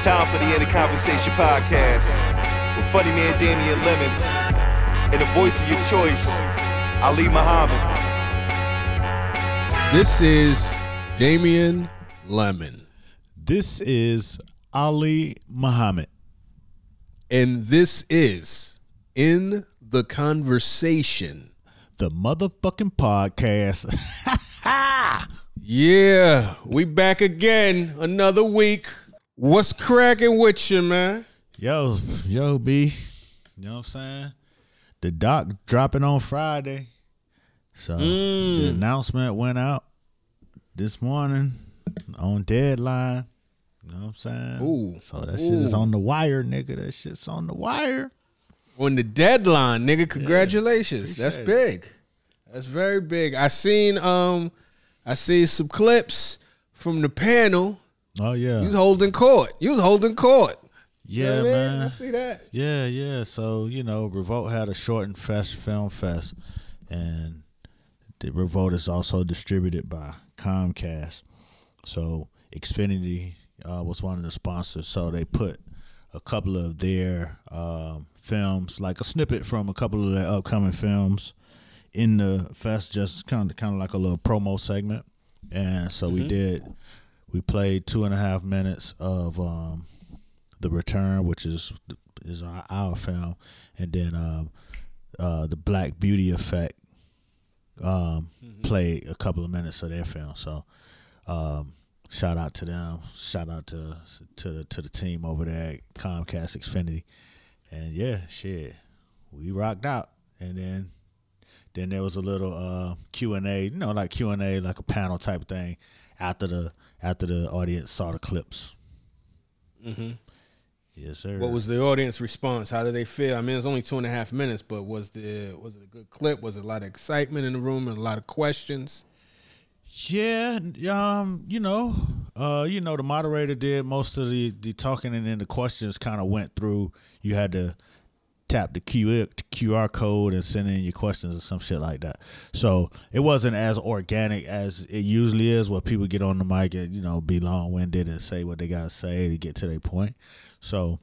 It's time for the End of Conversation podcast with funny man Damian Lemon and the voice of your choice, Ali Muhammad. This is Damian Lemon, This is Ali Muhammad. and this is In the Conversation. the motherfucking podcast. Yeah, we back again another week. What's cracking with you, man? yo, yo, B. You know what I'm saying? The doc dropping on Friday. So the announcement went out this morning on deadline. You know what I'm saying? Ooh. So that shit is on the wire, nigga. That shit's on the wire. On the deadline, nigga. Congratulations. That's appreciate big. That's very big. I seen um I see some clips from the panel. Oh yeah. You was holding court. You was holding court. You know yeah, what I mean? man. I see that. Yeah, yeah. So you know, Revolt had a shortened fest film fest, and the Revolt is also distributed by Comcast. So Xfinity uh, was one of the sponsors. So they put a couple of their um, films, like a snippet from a couple of their upcoming films, in the fest, just kind of kind of like a little promo segment. And so we did. We played two and a half minutes of um, the Return, which is is our, our film, and then um, uh, the Black Beauty Effect um, played a couple of minutes of their film. So um, shout out to them. Shout out to to the, to the team over there at Comcast Xfinity, and yeah, shit, we rocked out. And then then there was a little uh, Q and A, you know, like Q and A, like a panel type thing after the after the audience saw the clips. Mm-hmm. Yes, sir. What was the audience response? How did they feel? I mean, it's only two and a half minutes, but was the was it a good clip? Was it a lot of excitement in the room and a lot of questions? Yeah, um, you know, uh, you know, the moderator did most of the the talking, and then the questions kind of went through. You had to tap the Q, QR code and send in your questions or some shit like that. So it wasn't as organic as it usually is, where people get on the mic and you know be long winded and say what they gotta say to get to their point. So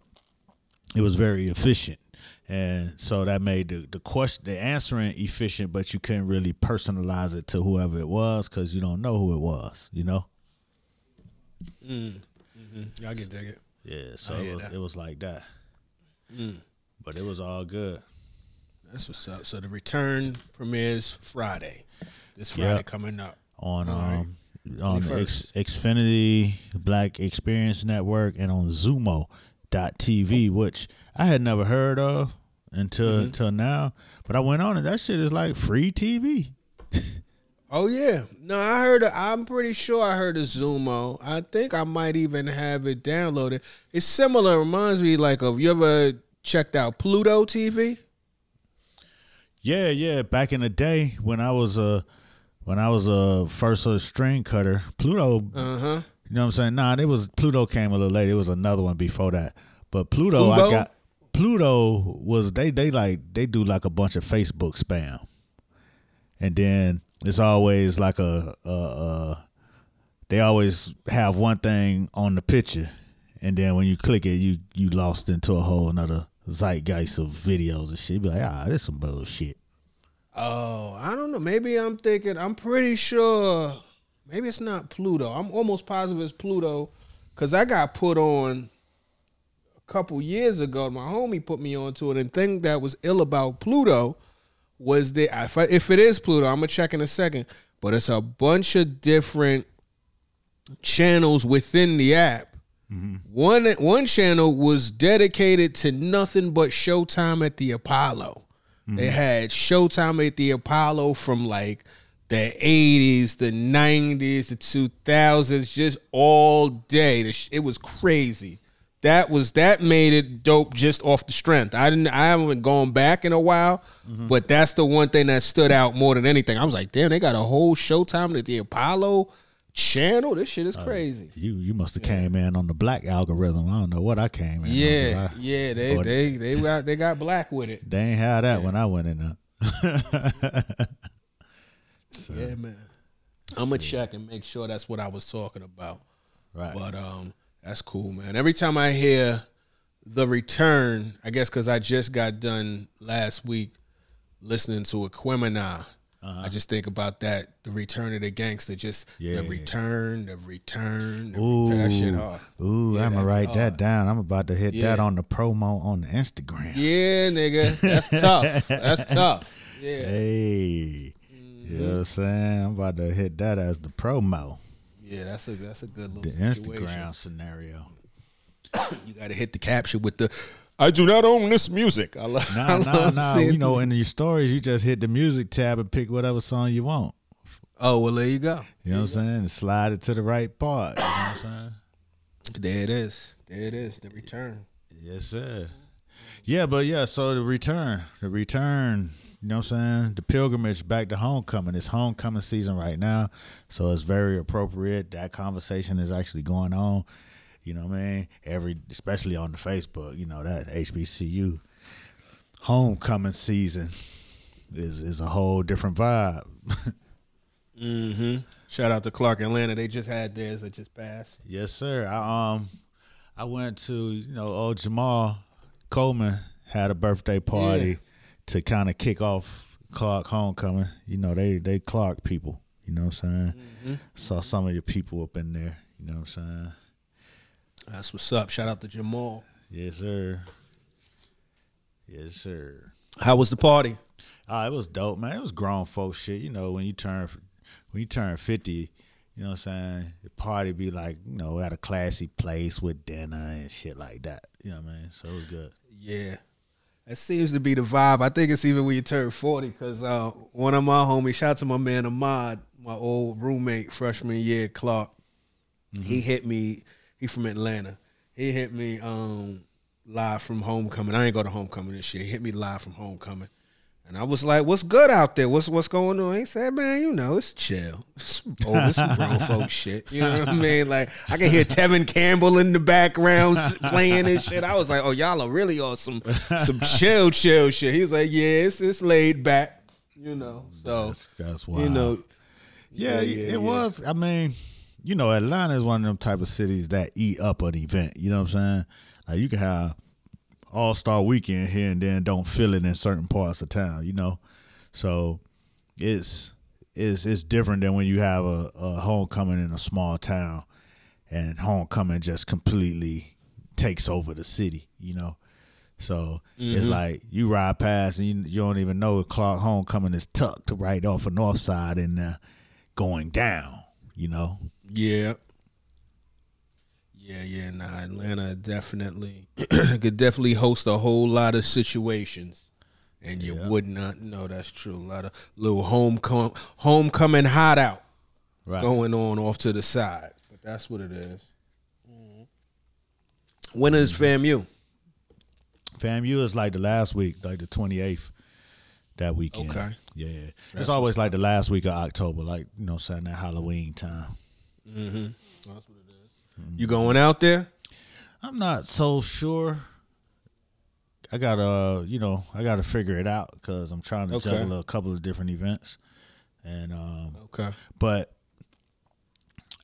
it was very efficient. And so that made the, the question, the answering efficient, but you couldn't really personalize it to whoever it was because you don't know who it was, you know? Mm. Mm-hmm. I can dig it. Yeah, so it, was, it was like that. Mm. But it was all good. That's what's up. So the return premieres Friday. This Friday Yep. coming up. On right. um on the X, Xfinity Black Experience Network and on Zumo.tv, which I had never heard of until Mm-hmm. until now. But I went on and that shit is like free TV. Oh yeah, no, I heard. I'm pretty sure I heard a Zumo. I think I might even have it downloaded. It's similar. It reminds me like of you ever checked out Pluto TV? Yeah, yeah. Back in the day when I was a when I was a first a string cutter, Pluto. Uh huh. You know what I'm saying? Nah, it was Pluto came a little late. It was another one before that. But Pluto, Fubo? I got Pluto was they they like they do like a bunch of Facebook spam, and then it's always like a, a, a they always have one thing on the picture, and then when you click it, you you lost into a whole another zeitgeist of videos and shit. Be like, ah, this some bullshit. Oh, I don't know. Maybe I'm thinking. I'm pretty sure. Maybe it's not Pluto. I'm almost positive it's Pluto, because I got put on a couple years ago. My homie put me onto it, and thing that was ill about Pluto was that if, I, if it is Pluto, I'm gonna check in a second. But it's a bunch of different channels within the app. Mm-hmm. One one channel was dedicated to nothing but Showtime at the Apollo. They mm-hmm. had Showtime at the Apollo from like the 80s, the 90s, the 2000s, just all day. It was crazy. That was that made it dope just off the strength. I didn't I haven't gone back in a while, mm-hmm. but that's the one thing that stood out more than anything. I was like, damn, they got a whole Showtime at the Apollo channel. This shit is crazy. You you must have came in on the black algorithm. I don't know what I came in. Yeah, I- yeah, they they they got they got black with it. They ain't had that when I went in there. Yeah, man. I'm gonna check and make sure that's what I was talking about. Right. But um, That's cool, man. Every time I hear the return, I guess because I just got done last week listening to Aquemini. I just think about that, the return of the gangster, just Yeah. the return, the return, the Ooh, return. That shit hard. ooh, Yeah, I'ma write that down. I'm about to hit Yeah. that on the promo on the Instagram. Yeah, nigga, that's tough. That's tough. Yeah, Hey, mm-hmm. you know what I'm saying? I'm about to hit that as the promo, yeah, that's a that's a good little the situation. Instagram scenario. You got to hit the caption with the "I do not own this music." I love, Nah, I nah, love nah. seeing You know, in your stories, you just hit the music tab and pick whatever song you want. Oh well, there you go. You know what I'm saying? And slide it to the right part. You know what I'm saying? There it is. There it is. The return. Yes, sir. Yeah, but yeah, so the return, the return, you know what I'm saying? The pilgrimage back to homecoming. It's homecoming season right now. So it's very appropriate. That conversation is actually going on. You know what I mean? Every especially on the Facebook, you know, that HBCU homecoming season is is a whole different vibe. Mm-hmm. Shout out to Clark Atlanta. They just had theirs that just passed. Yes, sir. I um I went to, you know, old Jamal Coleman had a birthday party Yeah. to kind of kick off Clark homecoming. You know, they they Clark people. You know what I'm saying? Mm-hmm. Saw some of your people up in there. You know what I'm saying? That's what's up. Shout out to Jamal. Yes, sir. Yes, sir. How was the party? Oh, it was dope, man. It was grown folk shit. You know, when you turn when you turn fifty, you know what I'm saying? The party be like, you know, at a classy place with dinner and shit like that. You know what I mean? So it was good. Yeah. That seems to be the vibe. I think it's even when you turn 40 because uh, one of my homies, shout out to my man Ahmad, my old roommate freshman year, Clark. He hit me, he from Atlanta. He hit me um, live from homecoming. I ain't go to homecoming this year. He hit me live from homecoming. And I was like, "What's good out there? What's what's going on?" He said, "Man, you know, it's chill. It's over some grown folk shit. You know what I mean? Like I can hear Tevin Campbell in the background playing and shit. I was like, "Oh, y'all are really on some some chill, chill shit." He was like, "Yeah, it's, it's laid back, you know." So That's that's why you know, Yeah, yeah, yeah, it yeah. was. I mean, you know, Atlanta is one of them type of cities that eat up an event. You know what I'm saying? Like you can have all star weekend here and then don't feel it in certain parts of town. You know, so it's it's it's different than when you have a, a homecoming in a small town and homecoming just completely takes over the city. You know. So it's like you ride past and you, you don't even know if Clark Homecoming is tucked right off the north side and uh, going down. You know, Yeah. Yeah, yeah, nah. Atlanta definitely could definitely host a whole lot of situations. And you would not know that's true. A lot of little homecoming homecoming hot out right? going on off to the side. But that's what it is. Mm-hmm. When is mm-hmm. FAMU? FAMU is like the last week, like the twenty eighth. That weekend. Okay. Yeah, yeah. It's always like the last week of October, like you know, saying that Halloween time. Mm-hmm. That's what it is. You going out there? I'm not so sure. I gotta, uh, you know, I gotta figure it out because I'm trying to Okay. juggle a couple of different events, and um, Okay. but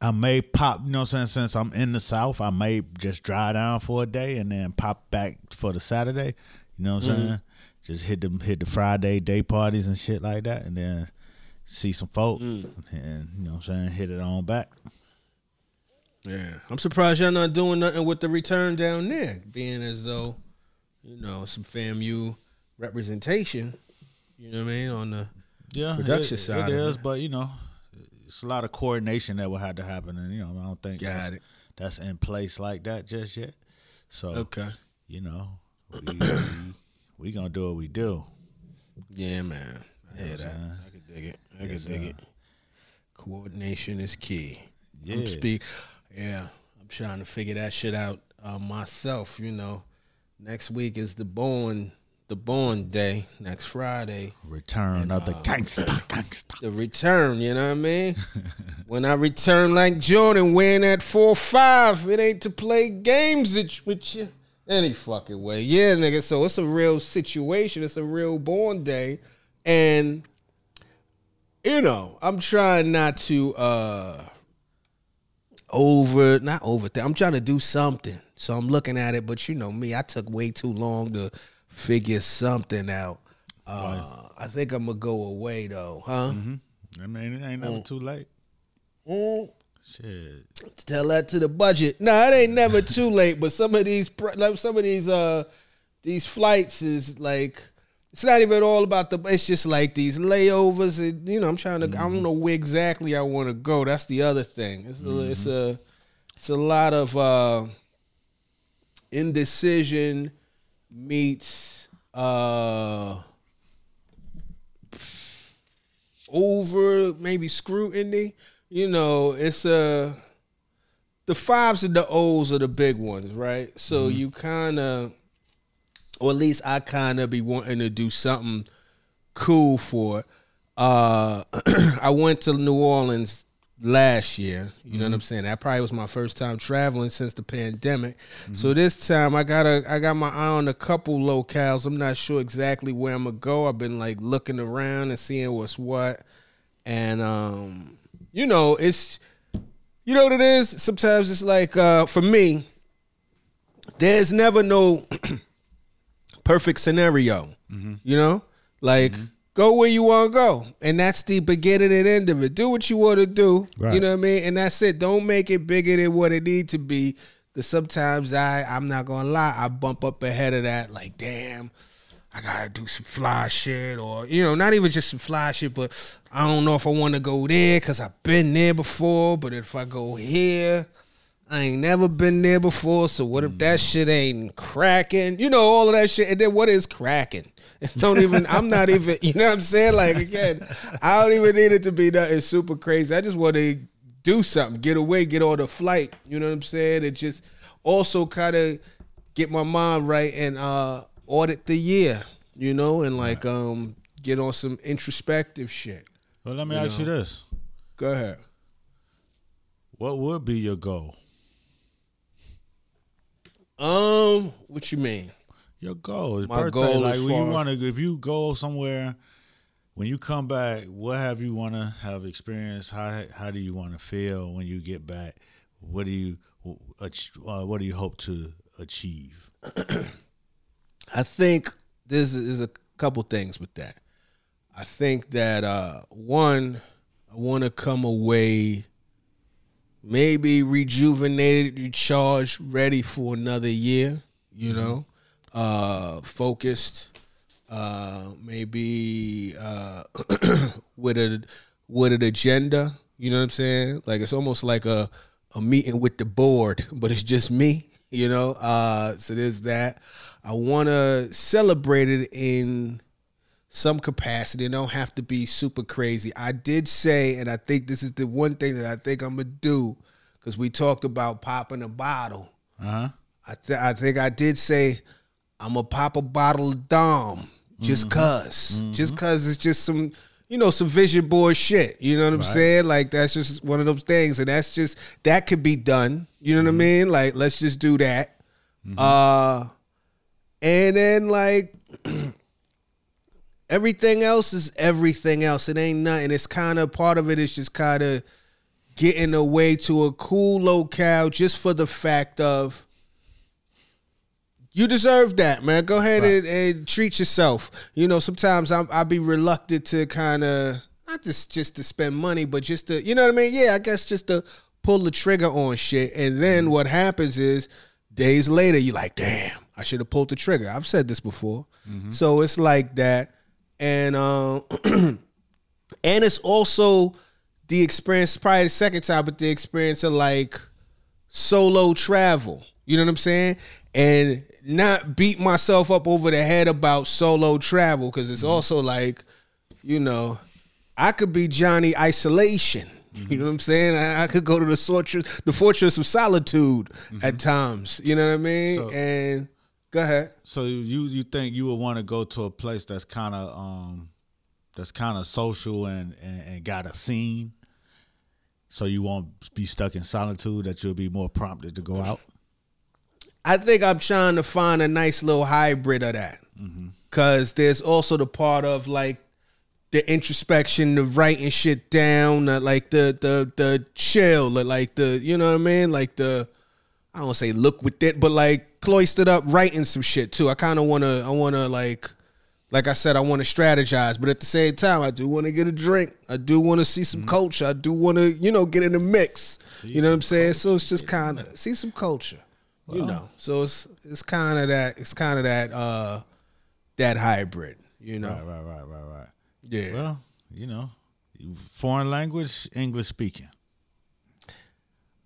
I may pop, you know what I'm saying, since I'm in the South, I may just drive down for a day and then pop back for the Saturday. You know what I'm mm-hmm. saying? Just hit them hit the Friday day parties and shit like that and then see some folk mm. and you know what I'm saying, hit it on back. Yeah, I'm surprised y'all not doing nothing with the return down there, being as though, you know, some FAMU representation. You know what I mean on the Yeah, Production it, side It is, it. but you know, it's a lot of coordination that will have to happen, and you know, I don't think Got that's, it. that's in place like that just yet. So okay. you know, we, we, we gonna do what we do. Yeah, man. I hear that. I'm saying? I can dig it. I Yes, can dig sir. it. Coordination is key. Yeah. I'm speak. Yeah, I'm trying to figure that shit out uh, myself. You know, next week is the born the born day. Next Friday, Return of the gangster, gangster. the return. You know what I mean? when I return like Jordan, wearing that four five, it ain't to play games with you any fucking way. Yeah, nigga. So it's a real situation. It's a real born day, and you know, I'm trying not to uh over, not over. I'm trying to do something, so I'm looking at it. But you know me, I took way too long to figure something out. Uh, I think I'm gonna go away though, huh? I mean, it ain't never too late. Mm. Shit. Tell that to the budget. No, it ain't never too late. But some of these, like some of these, uh, these flights is like. It's not even all about the. It's just like these layovers, and you know. I'm trying to. I don't know where exactly I want to go. That's the other thing. It's a, it's a, it's a lot of uh, indecision meets uh, over maybe scrutiny. You know, it's a the fives and the O's are the big ones, right? So you kind of, or at least I kind of be wanting to do something cool for. it. Uh, I went to New Orleans last year. You know what I'm saying? That probably was my first time traveling since the pandemic. So this time I got a I got my eye on a couple locales. I'm not sure exactly where I'm gonna go. I've been like looking around and seeing what's what, and um, you know it's you know what it is. Sometimes it's like uh, for me, there's never no perfect scenario. Mm-hmm. You know, like mm-hmm. go where you want to go, and that's the beginning and end of it. Do what you want to do. Right. You know what I mean, and that's it. Don't make it bigger than what it need to be. Because sometimes I, I'm not gonna lie, I bump up ahead of that. Like, damn, I gotta do some fly shit, or you know, not even just some fly shit, but I don't know if I want to go there because I've been there before. But if I go here, I ain't never been there before. So what if that shit ain't cracking? You know, all of that shit. And then what is cracking? Don't even. I'm not even. You know what I'm saying? Like again, I don't even need it to be nothing super crazy. I just want to do something, get away, get on the flight. You know what I'm saying? And just also kind of get my mind right and uh audit the year. You know, and like um get on some introspective shit. Well, let me ask you this: Go ahead. What would be your goal? Um, what you mean? Your goal is My birthday. goal like is when you want to, if you go somewhere, when you come back, what have you want to have experienced? How how do you want to feel when you get back? What do you uh, what do you hope to achieve? I think there's there's a couple things with that. I think that uh one, I want to come away maybe rejuvenated, recharged, ready for another year, you know. Uh focused uh maybe uh with a with an agenda, you know what I'm saying? Like it's almost like a a meeting with the board, but it's just me, you know. Uh so there's that. I want to celebrate it in some capacity. It don't have to be super crazy. I did say, and I think this is the one thing that I think I'm gonna do, because we talked about popping a bottle. Uh huh. I th- I think I did say I'm gonna pop a bottle of Dom just because just cause it's just some you know some vision board shit. You know what I'm saying? Like that's just one of those things, and that's just that could be done. You know what I mean? Like let's just do that. Uh, and then like everything else is everything else. It ain't nothing. It's kind of part of it is just kind of getting away to a cool locale just for the fact of you deserve that, man. Go ahead and, and treat yourself. You know, sometimes I'm, I'll be reluctant to kind of not just just to spend money, but just to you know what I mean. Yeah, I guess just to pull the trigger on shit. And then mm-hmm. what happens is days later you're like, damn, I should have pulled the trigger. I've said this before, mm-hmm. so it's like that, and um, and it's also the experience. Probably the second time, but the experience of like solo travel. You know what I'm saying? And not beat myself up over the head about solo travel because it's mm-hmm. also like, you know, I could be Johnny Isolation. You mm-hmm. know what I'm saying? I, I could go to the fortress, the fortress of solitude mm-hmm. at times. You know what I mean? So- and go ahead. So you you think you would want to go to a place that's kind of um that's kind of social and, and and got a scene, so you won't be stuck in solitude. That you'll be more prompted to go out. I think I'm trying to find a nice little hybrid of that. Cause there's also the part of like the introspection, the writing shit down, like the the the chill, like the you know what I mean, like the I don't say look with it, but like cloistered up writing some shit too. I kind of want to I want to like like I said I want to strategize, but at the same time I do want to get a drink. I do want to see some Mm-hmm. culture. I do want to you know get in the mix. you know what I'm saying? So it's just kind of see some culture. you know. So it's it's kind of that it's kind of that uh that hybrid, you know. Right, right, right, right, right. Yeah. Well, you know, foreign language, English speaking.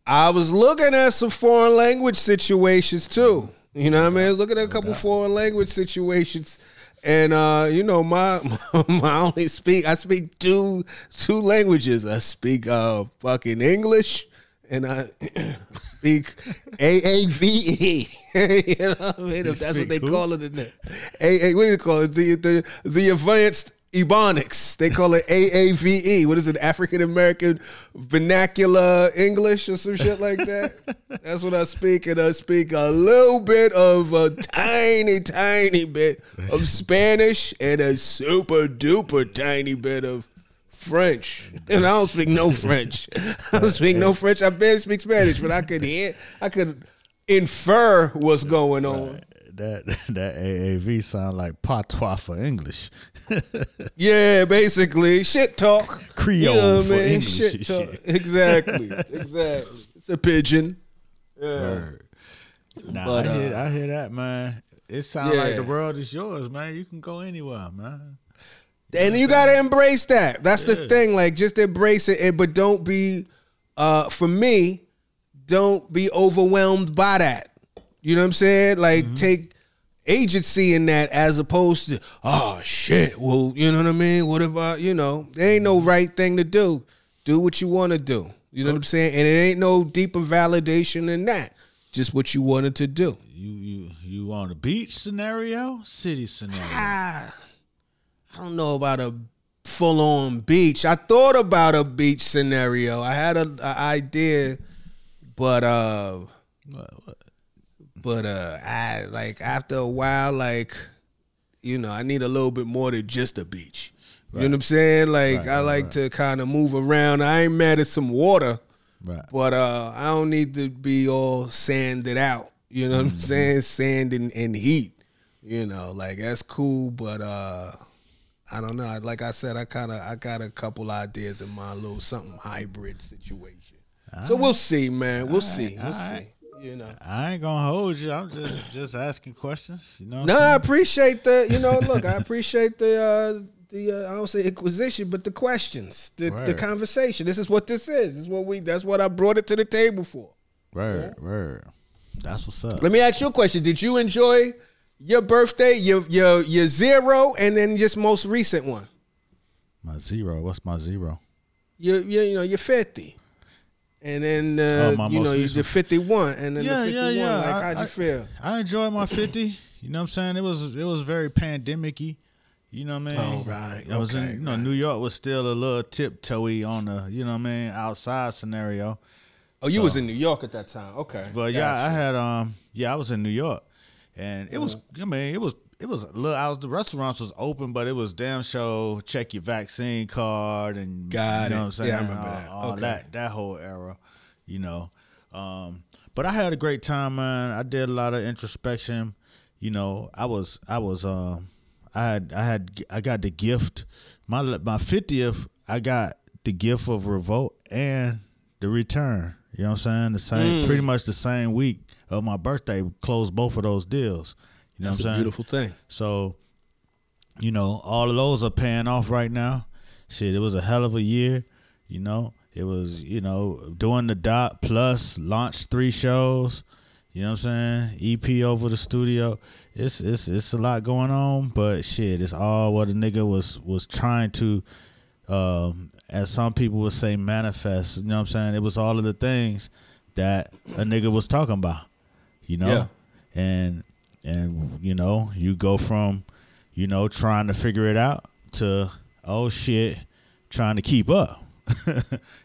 I was looking at some foreign language situations too. You know what I mean? I was looking at a couple foreign language situations. And uh, you know, my my only speak I speak two two languages. I speak uh fucking English and I speak AAVE. you know what I mean? If that's what they who? call it in there. A, A, what do you call it? The the the advanced Ebonics. They call it AAVE. What is it? African American Vernacular English or some shit like that. That's what I speak, and I speak a little bit of a tiny, tiny bit of Spanish and a super duper tiny bit of French. And I don't speak no French. I don't speak no French. I barely speak Spanish, but I could hear, I could infer what's going on. That that AAV sound like patois for English. Yeah, basically shit talk, Creole for English Shit talk, shit. exactly, exactly. It's a pidgin. Yeah. Nah, But, I hear uh, I hear that, man. It sounds like the world is yours, man. You can go anywhere, man. and you gotta embrace that. That's the thing. Like, just embrace it, and but don't be. Uh, for me, don't be overwhelmed by that. You know what I'm saying? Like, Mm-hmm. take agency in that as opposed to, oh shit. Well, you know what I mean? What if I, you know, there ain't no right thing to do. Do what you want to do. You know what I'm saying? And it ain't no deeper validation than that. Just what you wanted to do. You you you on a beach scenario, city scenario. Ah, I don't know about a full on beach. I thought about a beach scenario. I had a, a idea, but uh, but uh, I like after a while, like you know, I need a little bit more than just a beach. You know what I'm saying? Like Right, I right, like right. to kind of move around. I ain't mad at some water, Right. but uh, I don't need to be all sanded out. You know what Mm-hmm. I'm saying? Sand and, and heat. You know, like that's cool, but uh, I don't know. Like I said, I kind of I got a couple ideas in my little something hybrid situation. so we'll see, man. We'll see. We'll see. You know. I ain't gonna hold you. I'm just just asking questions. You know. No, I'm I appreciate the. You know, look, I appreciate the. uh the uh, I don't say inquisition, but the questions, the, the conversation. This is what this is. This is what we. That's what I brought it to the table for. Word, right. That's what's up. Let me ask you a question. Did you enjoy your birthday, your your your zero, and then just most recent one? My zero. What's my zero? Your, your you know your fifty, and then uh, Oh, you know you the fifty one, and then Yeah, the fifty one. yeah. Like I- how'd you I- feel? I enjoyed my fifty. You know what I'm saying? It was it was very pandemicy. You know what I mean? Oh, right. I was Okay, in you know, right. New York was still a little tiptoey on the, you know what I mean, outside scenario. Oh, you was in New York at that time. Okay, But yeah, I had um yeah, I was in New York. And it was Mm-hmm. I mean, it was it was a little I was the restaurants was open, but it was damn show check your vaccine card and Got you know it. what I'm saying? Yeah, I remember all, that. all Okay. that that whole era, you know. Um but I had a great time, man. I did a lot of introspection. You know, I was I was um I had I had I got the gift my my 50th I got the gift of revolt and the return. You know what I'm saying? The same Mm. pretty much the same week of my birthday closed both of those deals. You know That's what a I'm saying? beautiful thing. So, you know, all of those are paying off right now. Shit, it was a hell of a year. You know, it was, you know, doing the dot plus launched three shows. You know what I'm saying? EP over the studio. It's it's it's a lot going on, but shit, it's all what a nigga was was trying to um as some people would say manifest. You know what I'm saying? It was all of the things that a nigga was talking about. You know? Yeah. And and you know, you go from, you know, trying to figure it out to oh shit, trying to keep up.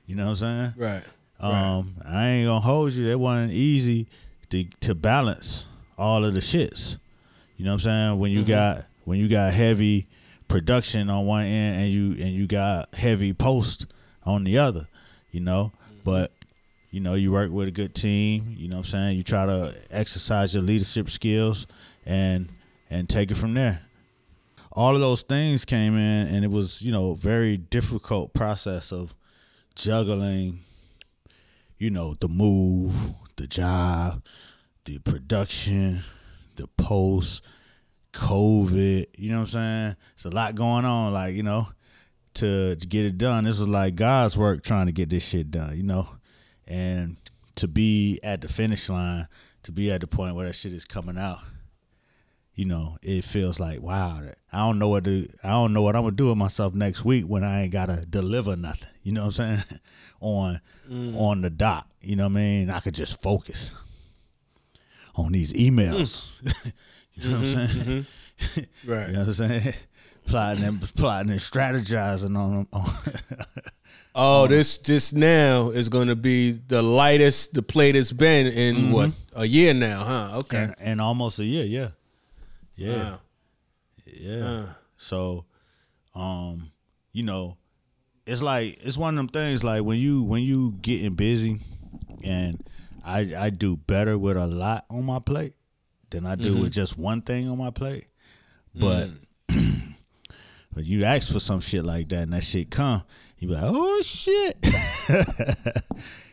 you know what I'm saying? Right. Um, I ain't gonna hold you. It wasn't easy to to balance all of the shits. You know what I'm saying? When you got when you got heavy production on one end and you and you got heavy post on the other, you know. But you know, you work with a good team, you know what I'm saying? You try to exercise your leadership skills and and take it from there. All of those things came in and it was, you know, very difficult process of juggling, you know, the move, the job, the production, the post, COVID, you know what I'm saying? It's a lot going on, like, you know, to, to get it done. This was like God's work trying to get this shit done, you know? And to be at the finish line, to be at the point where that shit is coming out, you know, it feels like, wow, I don't know what to I don't know what I'm gonna do with myself next week when I ain't gotta deliver nothing. You know what I'm saying? on mm. on the dot. You know what I mean? I could just focus on these emails. Mm. you know what I'm mm-hmm, saying? Right. Mm-hmm. You know what I'm saying? plotting and plotting and strategizing on them. Oh, this this now is going to be the lightest the plate has been in what a year now, huh? Okay. and, and almost a year, yeah. Yeah. Wow. Yeah. Uh. So, um, you know, it's like it's one of them things like when you when you getting busy, and I I do better with a lot on my plate than I do Mm-hmm. with just one thing on my plate. But Mm. but you ask for some shit like that and that shit come, you be like, oh shit.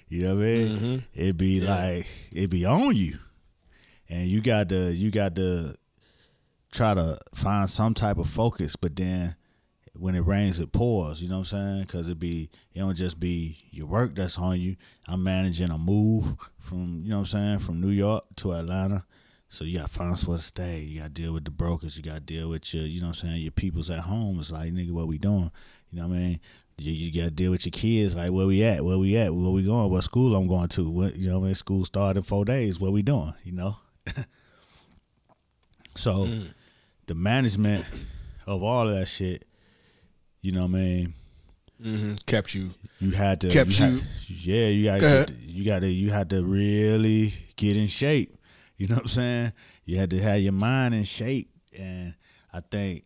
you know what I mean? Mm-hmm. It be like it'd be on you, and you got to you got to try to find some type of focus, but then when it rains, it pours. You know what I'm saying? Because it be it don't just be your work that's on you. I'm managing a move from you know what I'm saying from New York to Atlanta, so you got to find somewhere to stay. You got to deal with the brokers. You got to deal with your you know what I'm saying your people's at home. It's like nigga, what we doing? You know what I mean? You, you got to deal with your kids. Like where we at? Where we at? Where we going? What school I'm going to? What you know? What I mean, school started in four days. What we doing? You know. so the management of all of that shit, you know what I mean? hmm Kept you. You had to Kept you, had- you- yeah, you got Go you got to you had to really get in shape. You know what I'm saying? You had to have your mind in shape and I think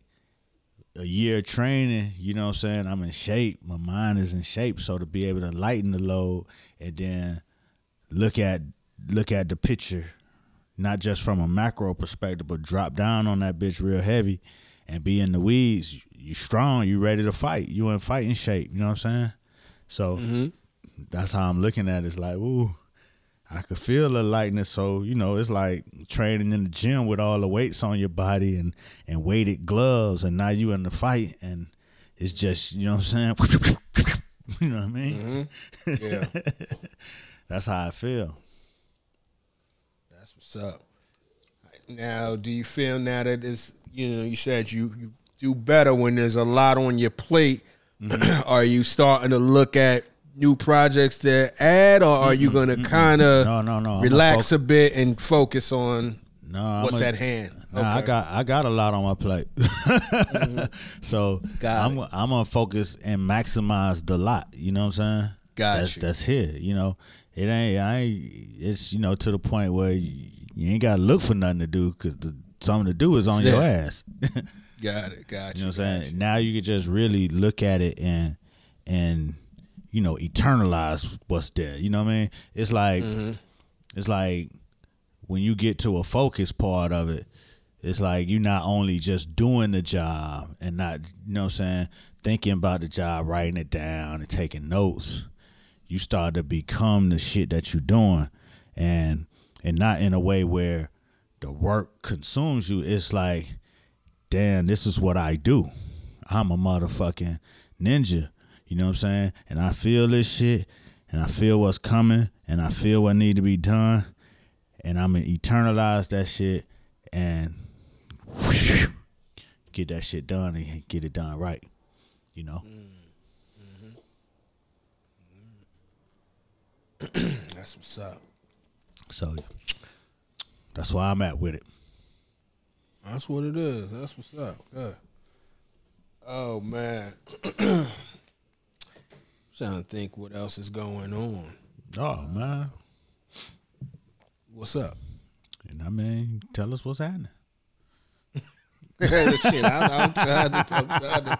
a year of training, you know what I'm saying? I'm in shape. My mind is in shape so to be able to lighten the load and then look at look at the picture not just from a macro perspective, but drop down on that bitch real heavy and be in the weeds. You strong, you ready to fight. You in fighting shape. You know what I'm saying? So mm-hmm. that's how I'm looking at it. It's like, ooh, I could feel the lightness. So, you know, it's like training in the gym with all the weights on your body and, and weighted gloves and now you in the fight and it's just, you know what I'm saying? you know what I mean? Mm-hmm. Yeah. That's how I feel. That's what's up. Now, do you feel now that it's you know you said you, you do better when there's a lot on your plate? Mm-hmm. are you starting to look at new projects to add, or are you going to kind of No, no, no. Relax a bit and focus on No, what's a- at hand? Nah, I got I got a lot on my plate, mm-hmm. so Got I'm I'm gonna focus and maximize the lot. You know what I'm saying? Got that's, you. That's here. You know, it ain't I ain't. It's you know to the point where you, you ain't gotta look for nothing to do because something to do is on It's your there. ass. got it. Got You you. know what I'm saying? Now you can just really look at it and and you know eternalize what's there. You know what I mean? It's like mm-hmm. it's like when you get to a focus part of it, it's like you're not only just doing the job and not you know what I'm saying, thinking about the job, writing it down and taking notes. You start to become the shit that you're doing and and not in a way where the work consumes you. It's like damn, this is what I do. I'm a motherfucking ninja. You know what I'm saying? And I feel this shit and I feel what's coming and I feel what need to be done. And I'm gonna eternalize that shit and get that shit done and get it done right. You know? Mm, mm-hmm. Mm-hmm. That's what's up. So that's where I'm at with it. That's what it is. That's what's up. Good. Oh man. Trying to think what else is going on. Oh man. What's up? And I mean, tell us what's happening. Shit, I, I'm trying to. I'm trying to.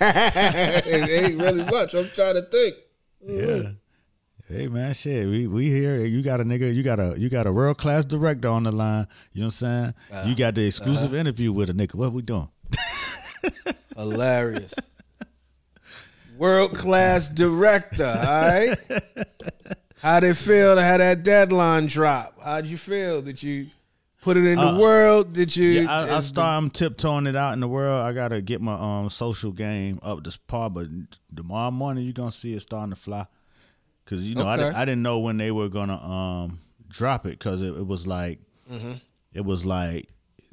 it ain't really much. I'm trying to think. Yeah. Hey man, shit. We we here. You got a nigga. You got a you got a world class director on the line. You know what I'm saying? you uh-huh. got the exclusive uh-huh. interview with a nigga. What we doing? Hilarious. World class director, all right? How'd it feel to have that deadline drop? How'd you feel? Did you put it in the world? Did you? Yeah, I, I start. I'm tiptoeing it out in the world. I gotta get my um social game up to par. But tomorrow morning, you gonna see it starting to fly. Cause you know I, Okay. di- I didn't know when they were gonna um drop it because it, it was like Mm-hmm. it was like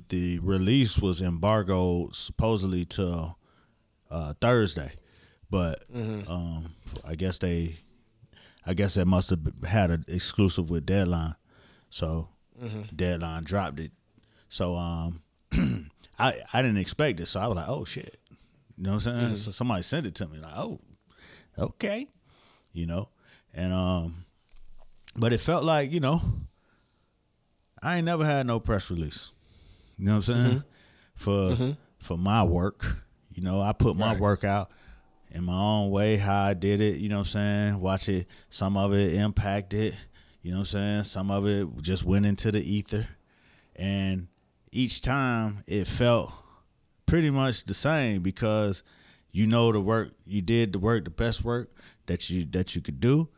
the release was embargoed supposedly till uh, Thursday, but Mm-hmm. um I guess they I guess they must have had an exclusive with Deadline, so Mm-hmm. Deadline dropped it. So um, I I didn't expect it, so I was like, oh shit, you know what I'm saying? So somebody sent it to me, like, oh, okay, you know, and um, but it felt like you know, I ain't never had no press release. You know what I'm saying? For for my work, you know, I put my work out in my own way, how I did it. You know what I'm saying? Watch it. Some of it impacted. You know what I'm saying? Some of it just went into the ether, and each time it felt pretty much the same because you know the work you did the work the best work that you that you could do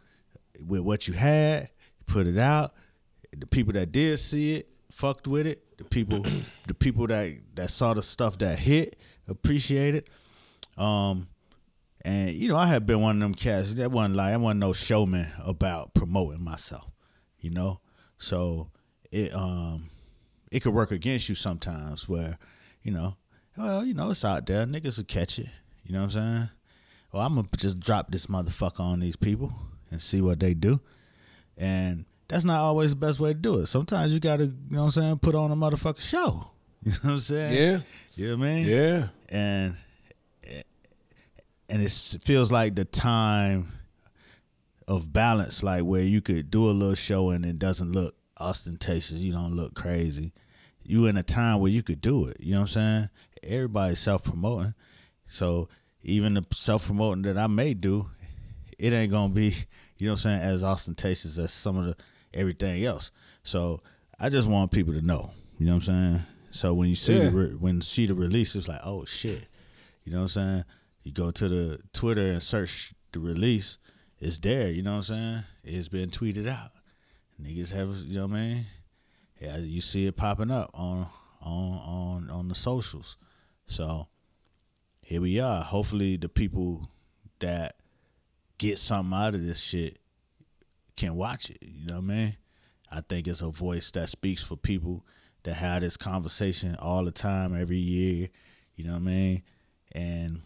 with what you had put it out the people that did see it fucked with it the people the people that that saw the stuff that hit appreciated um and you know I had been one of them cats that wasn't like I wasn't no showman about promoting myself you know so it um it could work against you sometimes where, you know, well, you know, it's out there. Niggas will catch it. You know what I'm saying? Well, I'm gonna just drop this motherfucker on these people and see what they do. And that's not always the best way to do it. Sometimes you gotta, you know what I'm saying, put on a motherfucker show. You know what I'm saying? Yeah. You know what I mean? Yeah. and and it feels like the time of balance, like where you could do a little show and it doesn't look ostentatious. You don't look crazy. You in a time where you could do it. You know what I'm saying? Everybody's self promoting, so even the self promoting that I may do, it ain't gonna be, you know what I'm saying, as ostentatious as some of the everything else. So I just want people to know. You know what I'm saying? So when you see Yeah. the re- when you see the release, it's like, oh shit. You know what I'm saying? You go to the Twitter and search the release, it's there. You know what I'm saying? It's been tweeted out. Niggas have, you know what I mean? Yeah, you see it popping up on on on on the socials. So here we are. Hopefully, the people that get something out of this shit can watch it. You know what I mean? I think it's a voice that speaks for people that have this conversation all the time, every year. You know what I mean? And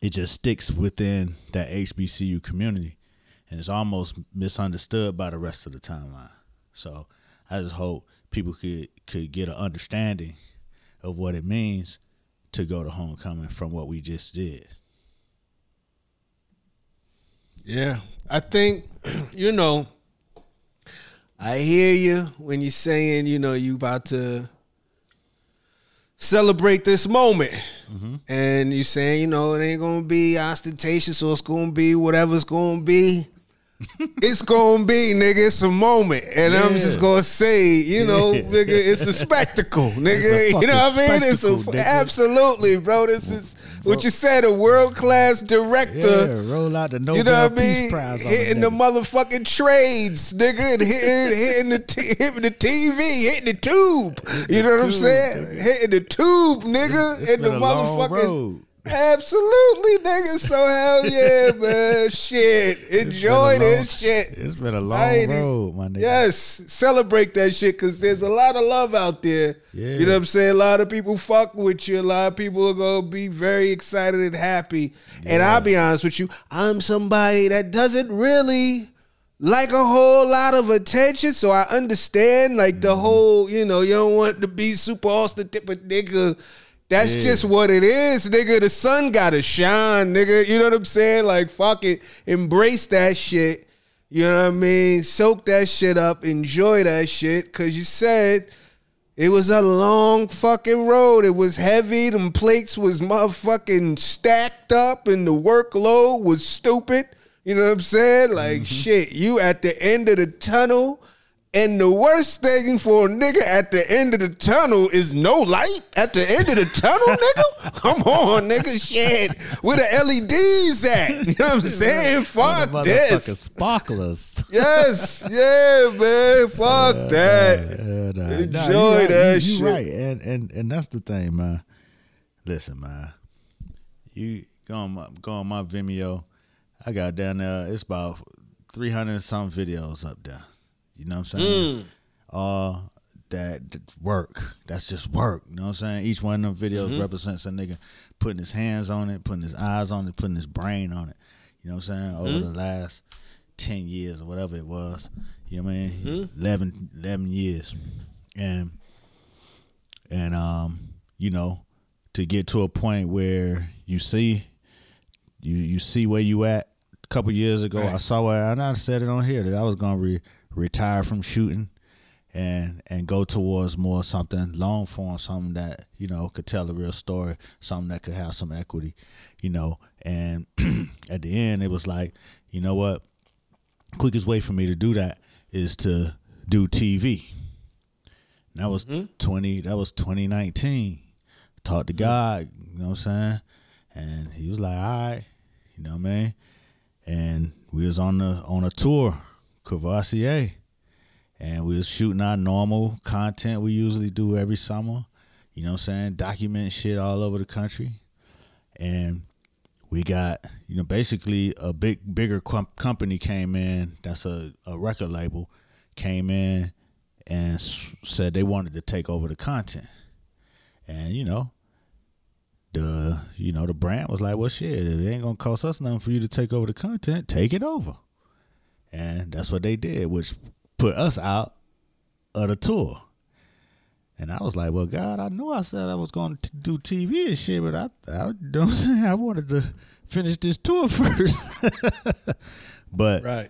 it just sticks within that HBCU community, and it's almost misunderstood by the rest of the timeline. So I just hope people could could get an understanding of what it means to go to homecoming from what we just did. Yeah. I think, you know, I hear you when you're saying, you know, you about to celebrate this moment. And you're saying, you know, it ain't gonna be ostentatious or it's gonna be whatever it's gonna be. it's gonna be, nigga, it's a moment. And I'm just gonna say, you know, Yeah. nigga, it's a spectacle, nigga. A you know what I mean? It's a nigga. absolutely, bro. This is what you said, a world class director Yeah, roll out the Nobel you know what I Peace mean? Prize. Hitting the nigga. motherfucking trades, nigga, and hitting, hitting the t- hitting the TV, hitting the tube. You know what I'm saying? Hitting the tube, nigga, It's and the been a long motherfucking. Absolutely, nigga. So hell yeah, man. Shit, enjoy long- this shit. It's been a long road, my nigga. Yes, celebrate that shit because there's a lot of love out there. Yeah. You know what I'm saying? A lot of people fuck with you. A lot of people are gonna be very excited and happy. And I'll be honest with you, I'm somebody that doesn't really like a whole lot of attention. So I understand like Mm-hmm. the whole, you know, you don't want to be super Austin, but nigga. That's Yeah. just what it is, nigga. The sun gotta shine, nigga. You know what I'm saying? Like, fuck it. Embrace that shit. You know what I mean? Soak that shit up. Enjoy that shit. Cause you said It was a long fucking road. It was heavy. Them plates was motherfucking stacked up, and the workload was stupid. You know what I'm saying? Like mm-hmm. shit, you at the end of the tunnel. And the worst thing for a nigga at the end of the tunnel is no light at the end of the tunnel, nigga. Come on, nigga. Shit. Where the LEDs at? You know what I'm saying? Fuck Motherfucking this. sparklers. Yes, yeah, man. Fuck that. Yeah, nah. Enjoy Nah, you right, that you, shit. You right, and and and that's the thing, man. Listen, man. You go on my go on my Vimeo. I got down there. It's about three hundred some videos up there. You know what I'm saying? Uh that, that work. That's just work. You know what I'm saying? Each one of them videos represents a nigga putting his hands on it, putting his eyes on it, putting his brain on it. You know what I'm saying? Over the last 10 years or whatever it was. You know what I mean? 11, 11 years. And and um, you know, to get to a point where you see you you see where you at. A couple years ago, I saw where and I said it on here that I was gonna re- retire from shooting and and go towards more something long form, something that you know could tell a real story, something that could have some equity, you know. And at the end, it was like, you know what? Quickest way for me to do that is to do TV. And that was mm-hmm. twenty. That was twenty nineteen. Talked to mm-hmm. God, you know what I'm saying, and he was like, "All right," you know what I mean. And we was on the on a tour, Cavassier, and we was shooting our normal content we usually do every summer. You know what I'm saying? Document shit all over the country, and we got you know basically a big bigger com- company came in. That's a, a record label came in and s- said they wanted to take over the content, and you know the you know the brand was like, well, shit, it ain't gonna cost us nothing for you to take over the content. Take it over, and that's what they did, which put us out of the tour. And I was like, well, God, I knew I said I was going to do TV and shit, but I, I, you know what I'm saying? I wanted to finish this tour first. but Right.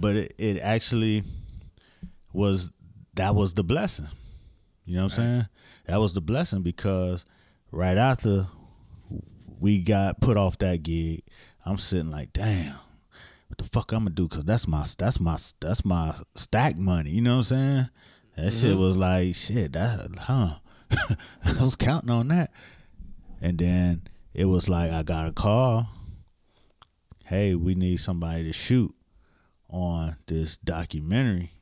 but it, it actually was that was the blessing. You know what I'm saying? That was the blessing because right after we got put off that gig, I'm sitting like, damn, what the fuck I'm gonna do? Cause that's my that's my that's my stack money. You know what I'm saying? That shit mm-hmm. was like shit. That huh? I was counting on that, and then it was like I got a call. Hey, we need somebody to shoot on this documentary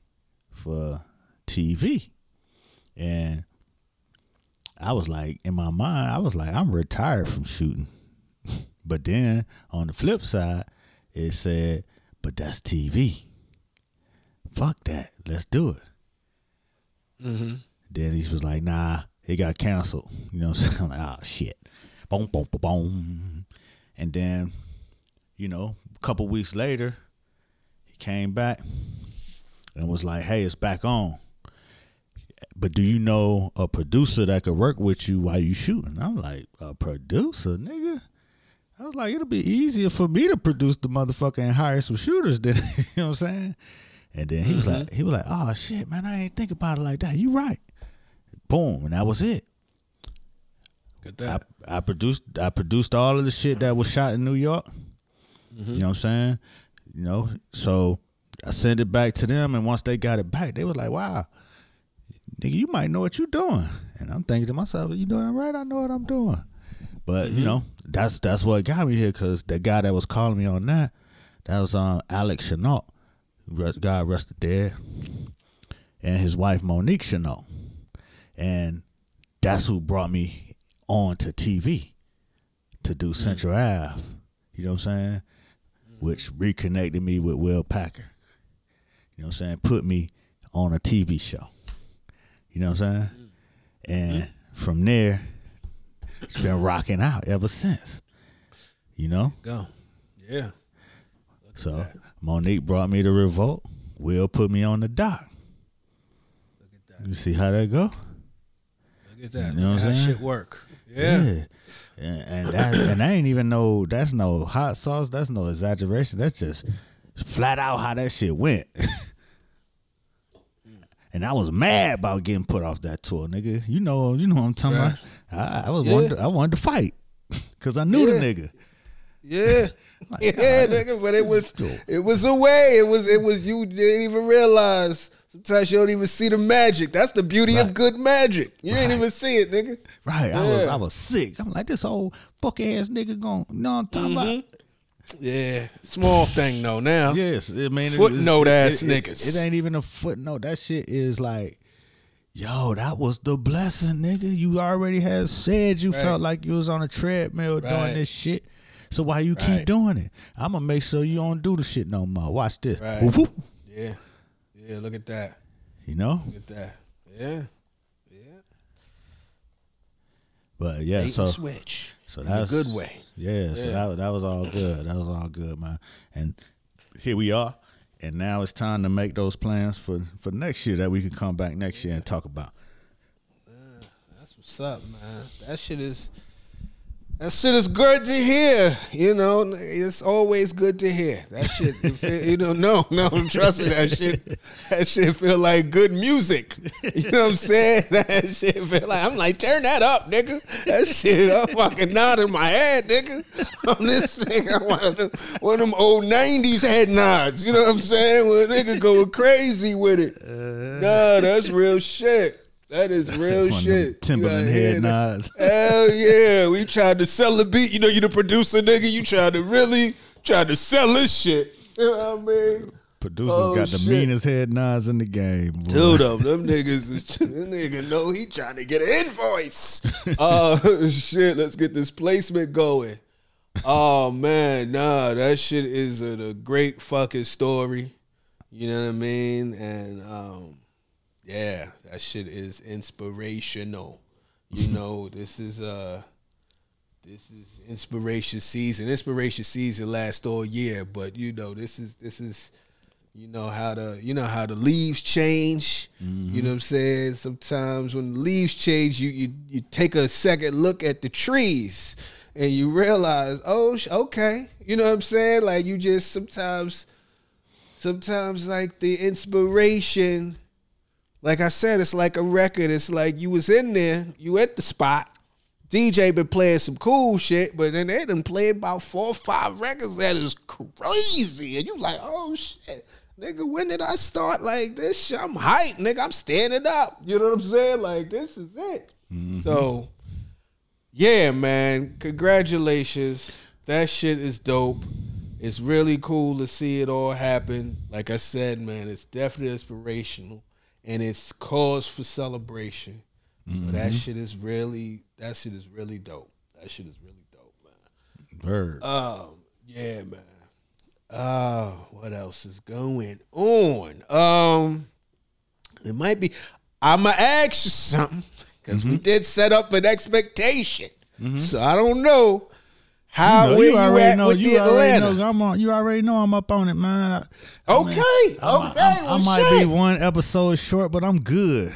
for TV. And I was like, in my mind, I was like, I'm retired from shooting. but then on the flip side, it said, but that's TV. Fuck that. Let's do it. Mm-hmm. Then he was like, nah, it got canceled. You know what I'm saying? I'm like, oh, shit. Boom, boom, boom, boom. And then, you know, a couple weeks later, he came back and was like, hey, it's back on. But do you know a producer that could work with you while you shooting? I'm like, a producer, nigga? I was like, it'll be easier for me to produce the motherfucker and hire some shooters than you know what I'm saying? And then he was mm-hmm. like, he was like, oh shit, man, I ain't think about it like that. You right. Boom, and that was it. Get I, that. I produced I produced all of the shit that was shot in New York. Mm-hmm. You know what I'm saying? You know, so I sent it back to them, and once they got it back, they was like, "Wow, nigga, you might know what you're doing." And I'm thinking to myself, "You doing right? I know what I'm doing." But you mm-hmm. know, that's that's what got me here because the guy that was calling me on that, that was um Alex Chenault, God rest the dead, and his wife Monique Chenault, and that's who brought me on to TV to do mm-hmm. Central Ave. You know what I'm saying? Which reconnected me with Will Packer. You know what I'm saying? Put me on a TV show. You know what I'm saying? Mm-hmm. And from there, it's been rocking out ever since. You know? Go. Yeah. So Monique brought me to Revolt. Will put me on the dock. Look at that. You see how that go? Look at that. You know Look what I'm saying? shit work. Yeah. And, and that and I ain't even no that's no hot sauce, that's no exaggeration. That's just flat out how that shit went. and I was mad about getting put off that tour, nigga. You know, you know what I'm talking Right. about. I, I was Yeah. wanted, I wanted to fight because I knew Yeah. the nigga. Yeah. Yeah, nigga, but it was it was a way. It was it was you didn't even realize. Sometimes you don't even see the magic. That's the beauty of good magic. You didn't even see it, nigga. Right, I was I was sick. I'm like this old fuck ass nigga going. You know what I'm talking about? Mm-hmm. Yeah, small thing though. Now, Yes, I mean it- Footnote it's- ass it- it- niggas. It, ain't even a footnote. That shit is like, yo, that was the blessing, nigga. You already had said you Right. felt like you was on a treadmill Right. doing this shit. So why you keep doing it? I'm gonna make sure you don't do the shit no more. Watch this. Right. Whoop, whoop. yeah, yeah. Look at that. You know, Look at that. Yeah, yeah. but yeah. So switch. So In a that's good way. Yeah, so that that was all good. That was all good, man. And here we are. And now it's time to make those plans for for next year that we can come back next year and talk about. That's what's up, man. That shit is that shit is good to hear. You know, it's always good to hear. That shit, you know, no, no, trust me, that shit, that shit feel like good music. You know what I'm saying? That shit feel like I'm like, turn that up, nigga. That shit, I'm fucking nodding my head, nigga. On this thing, of them, one of them old '90s head nods. You know what I'm saying? Where nigga go crazy with it. Nah, that's real shit. That is real them shit. Timberland You head nods. Hell yeah. We tried to sell the beat. You know, you the producer, nigga. You tried to really try to sell this shit. You know what I mean? Producers Oh, got the shit. meanest head nods in the game. boy. Dude, them, them niggas is this nigga know he trying to get an invoice. uh shit, let's get this placement going. Oh man, nah, that shit is a, a great fucking story. You know what I mean? And um yeah, that shit is inspirational. You know, this is uh this is inspiration season. Inspiration season lasts all year, but you know, this is this is you know how the you know how the leaves change. You know what I'm saying? Sometimes when the leaves change, you you you take a second look at the trees and you realize, oh, okay. You know what I'm saying? Like you just sometimes sometimes like the inspiration like I said, it's like a record. It's like you was in there, you at the spot. DJ been playing some cool shit, but then they done played about four or five records that is crazy. And you like, oh shit. Nigga, when did I start like this shit? I'm hyped, nigga. I'm standing up. You know what I'm saying? Like, this is it. Mm-hmm. So, yeah, man. Congratulations. That shit is dope. It's really cool to see it all happen. Like I said, man, it's definitely inspirational and it's cause for celebration. So that shit is really that shit is really dope. That shit is really dope, man. Word. Um, yeah, man. Uh, what else is going on? Um, it might be. I'ma ask you something because we did set up an expectation. So I don't know how You know, you already know. You already know. I'm on. You already know I'm up on it, man. I- I mean, Okay, I, okay, might- I, I well, might shit. be one episode short, but I'm good.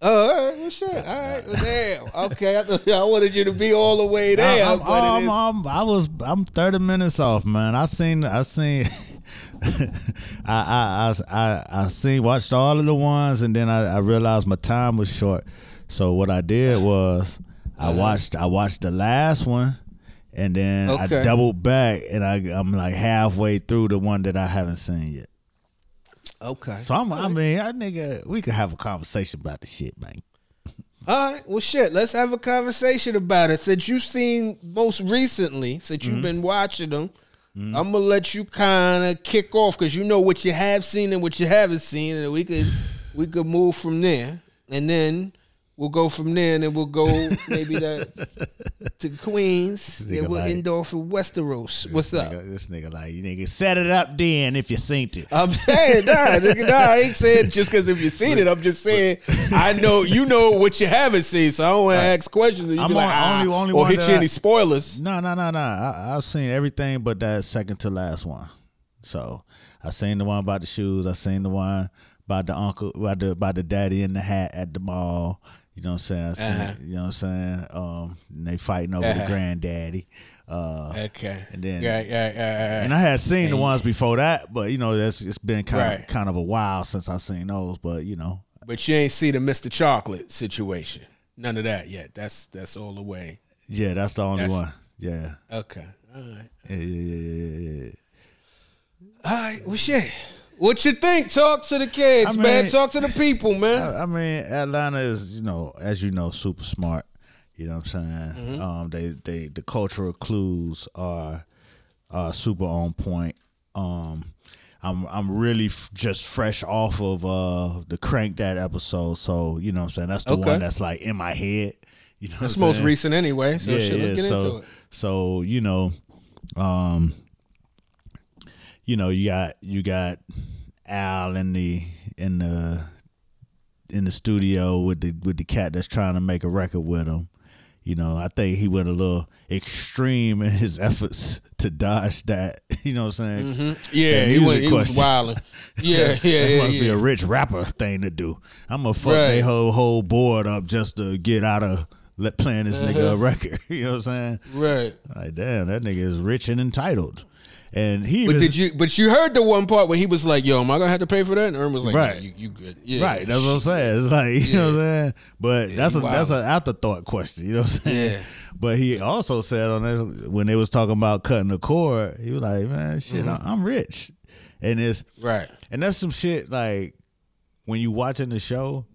Oh, all right, well, shit. All right, well, damn. Okay, I, wanted you to be all the way there. I'm, I'm- I'm- i was I'm 30 minutes off, man. I seen I seen I, I I I I seen watched all of the ones, and then I, I realized my time was short. So what I did was I uh-huh. watched I watched the last one, and then Okay. I doubled back, and I I'm like halfway through the one that I haven't seen yet. okay. So I'm, I mean, I nigga, we could have a conversation about the shit, man. All right, well, shit. Let's have a conversation about it. Since you've seen most recently, since you've mm-hmm. been watching them, mm-hmm. I'm gonna let you kind of kick off because you know what you have seen and what you haven't seen, and we could we could move from there, and then we'll go from there, and then we'll go maybe that to Queens, nigga then we'll like- end off with Westeros. What's up? This nigga like you nigga set it up then if you seen it. I'm saying, nah, nigga, nah, I ain't saying just because if you seen it. I'm just saying I know you know what you haven't seen, so I don't want to ask questions. You I'm be like, on- ah, only- only or hit you I- any spoilers. No, no, no, no. I, I've seen everything but that second to last one. So I seen the one about the shoes. I seen the one about the uncle, about the about the daddy in the hat at the mall. You know what I'm saying? Uh-huh. You know what I'm saying? Um, and they fighting over Uh-huh. the granddaddy. Uh, Okay, and then- yeah, yeah, yeah, and I had seen the ones before that, but you know, that's it's been kind Right. of kind of a while since I seen those. But you know, But you ain't see the Mr. Chocolate situation. None of that yet. That's that's all the way. Yeah, that's the only That's- one. Yeah. Okay. All right. Yeah, yeah, yeah, yeah, yeah. All right. Well, shit. What you think? Talk to the kids, I mean- man. Talk to the people, man. I, I mean, Atlanta is, you know, as you know, super smart. You know what I'm saying? Mm-hmm. Um, they they the cultural clues are are super on point. Um, I'm I'm really f- just fresh off of uh the Crank That episode, so you know what I'm saying that's the Okay. one that's like in my head. You know, what That's most saying? recent anyway. So shit, let's get so, into it. So you know, um, you know, you got you got Al in the in the in the studio with the with the cat that's trying to make a record with him. You know, I think he went a little extreme in his efforts to dodge that. You know what I'm saying? Mm-hmm. Yeah, he, went, he was wilding. Yeah, yeah, yeah. must be a rich rapper thing to do. I'm gonna fuck Right. their whole whole board up just to get out of let playing this nigga uh-huh. a record. You know what I'm saying? Right. Like, damn, that nigga is rich and entitled. And he But was did you? But you heard the one part where he was like, "Yo, am I gonna have to pay for that?" And Earn was like, Right. "Right, you, you good? Yeah, right. That's what I'm saying. It's like you know what I'm saying. But that's a he that's an afterthought question. You know what I'm saying? Yeah. But he also said on this when they was talking about cutting the cord, he was like, "Man, shit, Mm-hmm. I'm rich," and it's Right. and that's some shit like when you watching the show,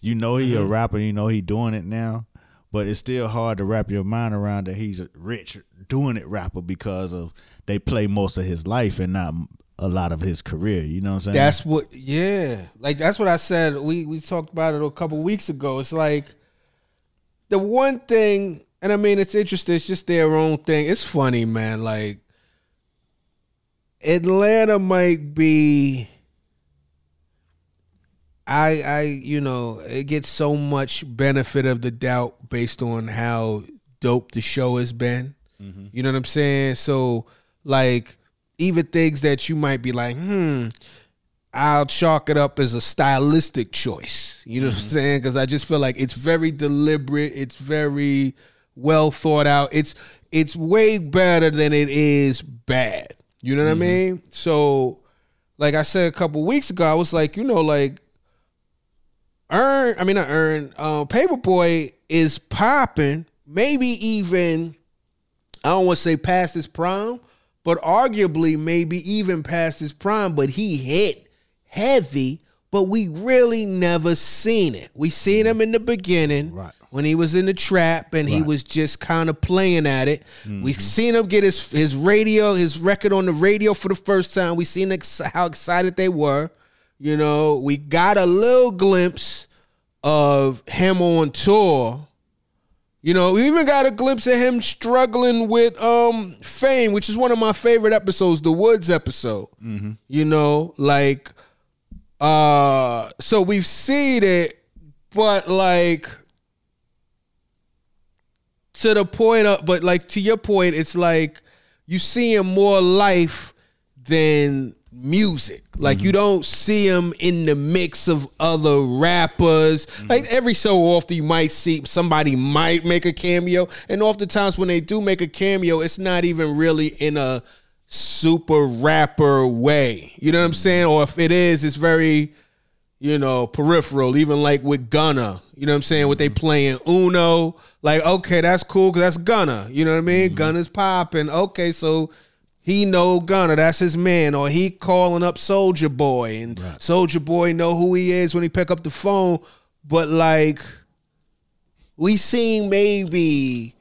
you know he Mm-hmm. a rapper, you know he doing it now, but it's still hard to wrap your mind around that he's a rich doing it rapper because of they play most of his life and not a lot of his career. You know what I'm saying? That's what. Yeah, like that's what I said. We we talked about it a couple weeks ago. It's like the one thing, and I mean, it's interesting. It's just their own thing. It's funny, man. Like Atlanta might be. I I you know it gets so much benefit of the doubt based on how dope the show has been. Mm-hmm. You know what I'm saying? So like even things that you might be like, hmm, I'll chalk it up as a stylistic choice. You know what I'm saying? Because I just feel like it's very deliberate. It's very well thought out. It's it's way better than it is bad. You know what I mean? So, like I said a couple weeks ago, I was like, you know, like Earn, I mean not Earn, uh, Paperboy is popping. Maybe even I don't want to say past his prime, but arguably maybe even past his prime. But he hit heavy, but we really never seen it. We seen him in the beginning Right. when he was in the trap and he was just kind of playing at it. We mm-hmm. seen him get his his radio, his record on the radio for the first time. We seen ex- how excited they were. You know, we got a little glimpse of him on tour. You know, we even got a glimpse of him struggling with um fame, which is one of my favorite episodes, the Woods episode. You know, like uh so we've seen it, but like to the point of but like to your point, it's like you seeing more life than music. Like you mm-hmm. don't see him in the mix of other rappers. Mm-hmm. Like every so often you might see somebody might make a cameo. And oftentimes when they do make a cameo, it's not even really in a super rapper way. You know what I'm mm-hmm. saying? Or if it is, it's very you know, peripheral, even like with Gunna. You know what I'm saying? What they playing Uno. Like, okay, that's cool because that's Gunna. You know what I mean? Gunna's popping. Okay, so he know Gunna. That's his man. Or he calling up Soldier Boy. And Soldier Boy know who he is when he pick up the phone. But like, we seen maybe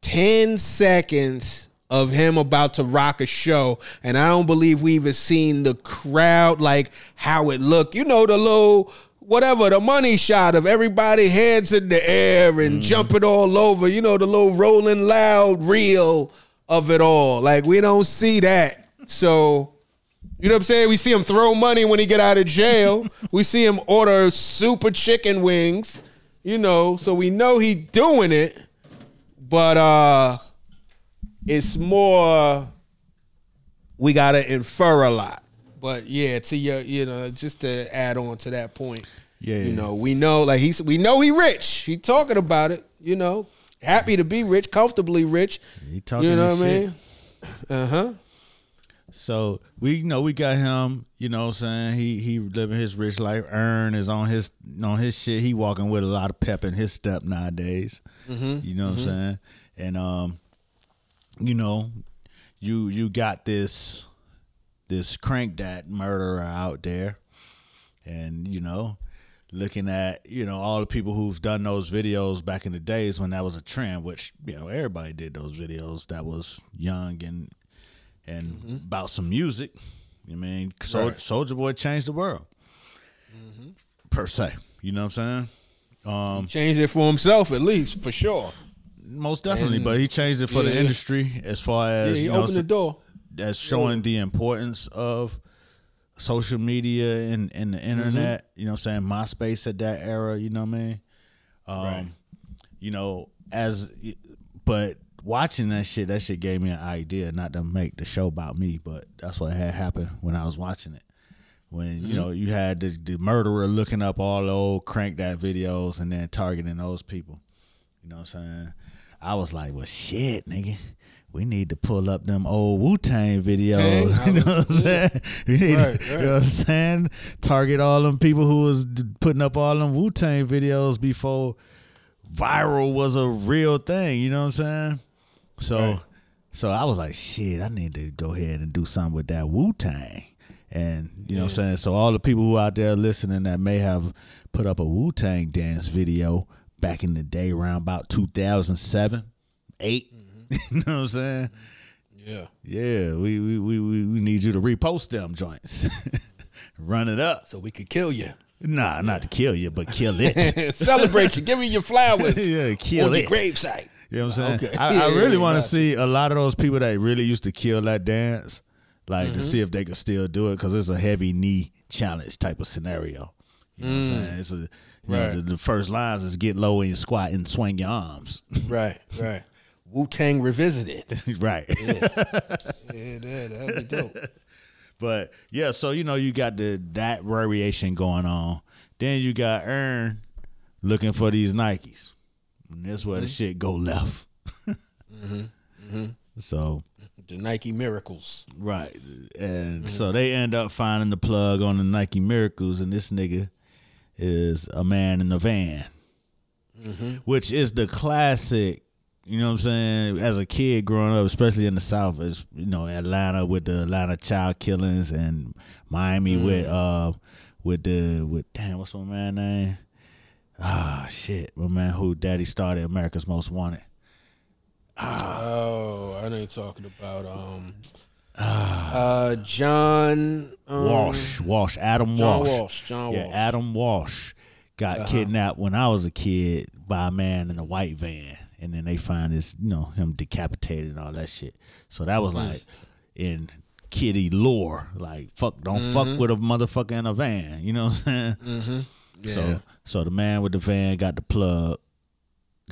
10 seconds of him about to rock a show and i don't believe we even seen the crowd like how it looked you know the little whatever the money shot of everybody heads in the air and mm-hmm. jumping all over you know the little rolling loud reel of it all like we don't see that so you know what I'm saying? We see him throw money when he get out of jail. we see him order super chicken wings, you know, so we know he doing it. But uh it's more we gotta infer a lot. But yeah, to your you know, just to add on to that point. Yeah, You know, we know like he's we know he rich. He talking about it, you know. Happy to be rich, comfortably rich. He talking You know what I mean? Uh-huh. So we you know we got him, you know what I'm saying? He he living his rich life. Earn is on his on his shit. He walking with a lot of pep in his step nowadays. You know what I'm saying? And um, you know, you you got this this crank that murderer out there. And, you know, looking at, you know, all the people who've done those videos back in the days when that was a trend, which, you know, everybody did those videos that was young and and about some music. I mean, Sol- Right. Soldier Boy changed the world. Per se. You know what I'm saying? Um, Changed it for himself at least, for sure. most definitely, And- but he changed it for the industry as far Yeah, as he you know, opened the door. that's showing the importance of social media and, and the internet. Mm-hmm. You know what I'm saying? MySpace at that era, you know what I mean? Um, Right. You know, as but watching that shit, that shit gave me an idea, not to make the show about me, but that's what had happened when I was watching it. When, Mm-hmm. you know, you had the, the murderer looking up all the old crank that videos and then targeting those people. You know what I'm saying? I was like, well, shit, nigga. We need to pull up them old Wu Tang videos. You know what I'm saying? We need, Right, to, you know what I'm saying? Target all them people who was putting up all them Wu Tang videos before viral was a real thing. You know what I'm saying? So, Right. so I was like, shit, I need to go ahead and do something with that Wu Tang. And you know what I'm saying? So all the people who out there listening that may have put up a Wu Tang dance video back in the day around about 2007, 8, you know what I'm saying? Yeah. Yeah, we we, we, we we need you to repost them joints. Run it up. So we could kill you. Nah, not to kill you, but kill it. Celebrate you. Give me your flowers. yeah, kill on it. gravesite. You know what I'm saying? Okay. I, I really yeah, want to see a lot of those people that really used to kill that dance, like Mm-hmm. to see if they could still do it because it's a heavy knee challenge type of scenario. You know what I'm saying? It's a you know, Mm. Right. the, the first lines is get low and squat and swing your arms. Right, right. Wu Tang revisited. right. Yeah, that, that'd be dope. But yeah, so you know you got the that variation going on. Then you got Earn looking for these Nikes. And that's where the Mm-hmm. shit go left. So The Nike Miracles. right, and Mm-hmm. so they end up finding the plug on the Nike Miracles, and this nigga is a man in the van, Mm-hmm. which is the classic. You know what I'm saying? As a kid growing up, especially in the South, is you know Atlanta with the Atlanta child killings and Miami Mm. with uh with the with damn what's my man name? Ah shit, my man who daddy started America's Most Wanted. Oh, I know you're talking about um uh John um, Walsh, Walsh, Adam John Walsh. Walsh. John yeah, Walsh. Adam Walsh got kidnapped when I was a kid by a man in a white van, and then they find this, you know, him decapitated and all that shit. So that was mm. like in kitty lore, like fuck, don't fuck mm-hmm. with a motherfucker in a van. You know what I'm saying? Mm-hmm. So, Yeah. so the man with the van got the plug.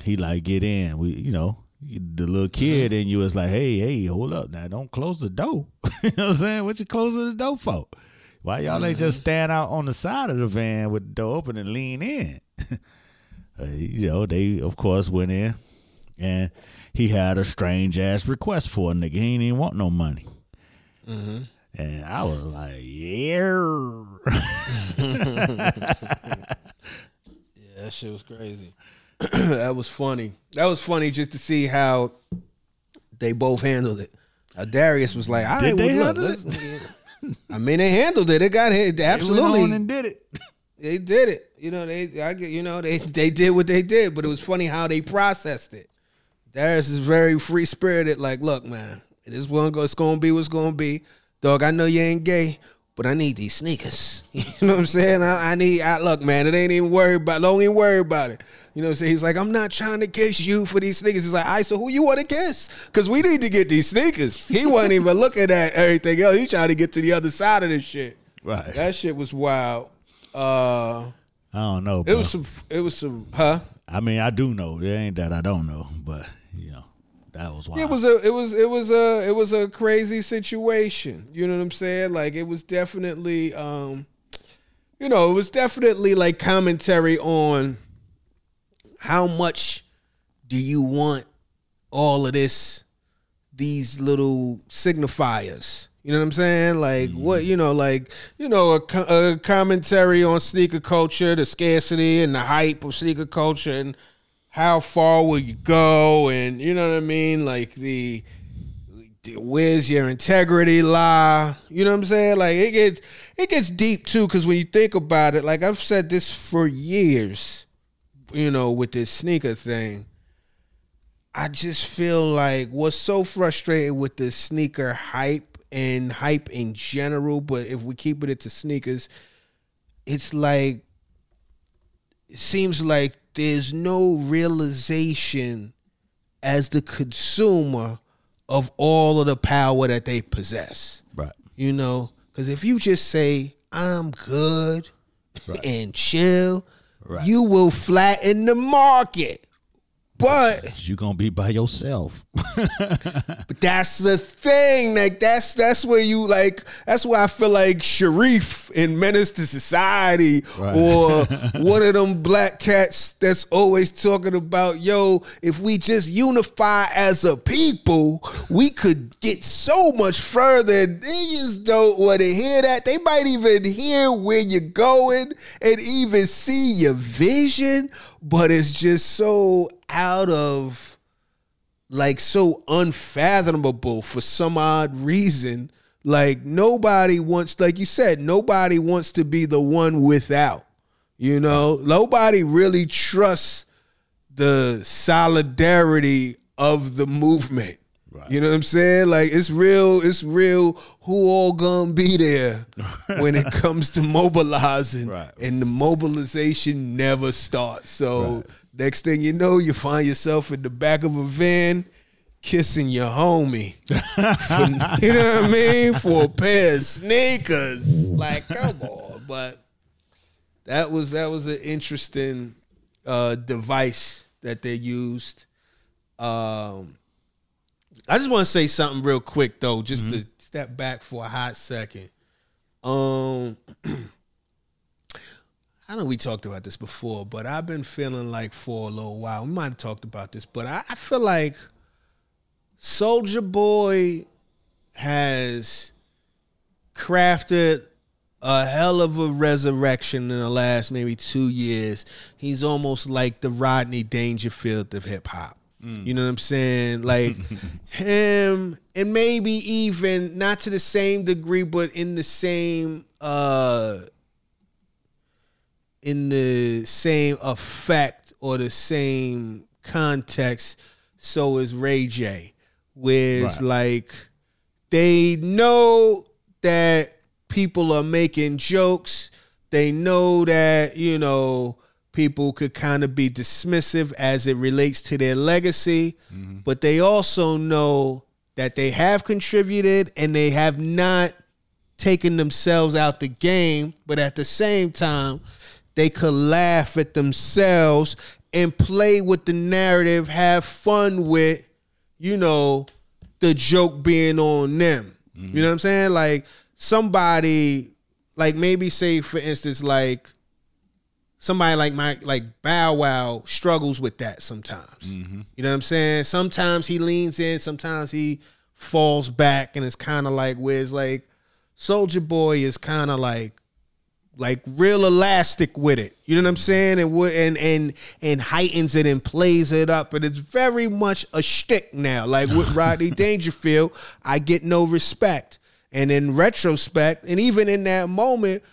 He like get in. We, you know. The little kid mm-hmm. in you is like, hey, hey, hold up now, don't close the door. you know what I'm saying? What you closing the door for? Why y'all ain't just stand out on the side of the van with the door open and lean in? Uh, you know, they of course went in, and he had a strange ass request for a nigga. He ain't even want no money. Mm-hmm. And I was like, yeah. Yeah, that shit was crazy. that was funny. That was funny just to see how they both handled it. Darius was like, "I Did they look? I mean, they handled it. It got hit. They went Absolutely, on and did it. they did it. You know, they, I get, you know, they they did what they did, but it was funny how they processed it. Darius is very free spirited. Like, look, man, it is one go. It's gonna be what's gonna be. Dog, I know you ain't gay, but I need these sneakers. You know what I'm saying? I, I need. I look, man. It ain't even worried about. Don't even worry about it. You know what I'm saying? He's like, I'm not trying to kiss you for these sneakers. He's like, I so who you want to kiss? Because we need to get these sneakers. He wasn't even looking at everything else. He trying to get to the other side of this shit. Right. That shit was wild. Uh, I don't know. it Bro. was some. It was some. Huh? I mean, I do know. It ain't that I don't know, but you know, that was wild. It was a. It was. It was a. It was a crazy situation. You know what I'm saying? Like it was definitely. um You know, it was definitely like commentary on how much do you want all of this, these little signifiers. You know what I'm saying? Like what you know, like you know, a, a commentary on sneaker culture, the scarcity and the hype of sneaker culture, and how far will you go, and you know what I mean? Like the, where's your integrity lie? You know what I'm saying? Like it gets it gets deep too, because when you think about it, like I've said this for years, you know, with this sneaker thing. I just feel like what's so frustrating with the sneaker hype and hype in general, but if we keep it to sneakers, it's like it seems like there's no realization as the consumer of all of the power that they possess. Right. You know, because if you just say I'm good and chill, Right. you will flatten the market. But you're gonna be by yourself. but that's the thing. Like that's that's where you like. That's why I feel like Sharif in Menace to Society, Right. or one of them black cats that's always talking about, yo, if we just unify as a people, we could get so much further. Niggas don't want to hear that. They might even hear where you're going and even see your vision, but it's just so out of like so unfathomable for some odd reason. Like nobody wants, like you said, nobody wants to be the one without. You know, nobody really trusts the solidarity of the movement. Right. You know what I'm saying? Like it's real, it's real who all gonna be there when it comes to mobilizing. Right. And the mobilization never starts. So next thing you know, you find yourself in the back of a van kissing your homie. For- you know what I mean? For a pair of sneakers. Like, come on. But that was that was an interesting uh, device that they used. Um, I just want to say something real quick though, just to step back for a hot second. Um, I know we talked about this before, but I've been feeling like for a little while. We might have talked about this, but I, I feel like Soldier Boy has crafted a hell of a resurrection in the last maybe two years. He's almost like the Rodney Dangerfield of hip hop. You know what I'm saying? Like him, and maybe even not to the same degree, but in the same uh in the same effect or the same context. So is Ray J, where it's Right. like they know that people are making jokes. They know that, you know, people could kind of be dismissive as it relates to their legacy, mm-hmm. but they also know that they have contributed and they have not taken themselves out the game, but at the same time, they could laugh at themselves and play with the narrative, have fun with, you know, the joke being on them. You mm-hmm. know what I'm saying? Like somebody, like maybe say for instance, like somebody like my like Bow Wow struggles with that sometimes. Mm-hmm. You know what I'm saying? Sometimes he leans in, sometimes he falls back, and it's kind of like where it's like Soldier Boy is kind of like like real elastic with it. You know what I'm mm-hmm. saying? And and and and heightens it and plays it up. And it's very much a shtick now. Like with Rodney Dangerfield, I get no respect. And in retrospect, and even in that moment,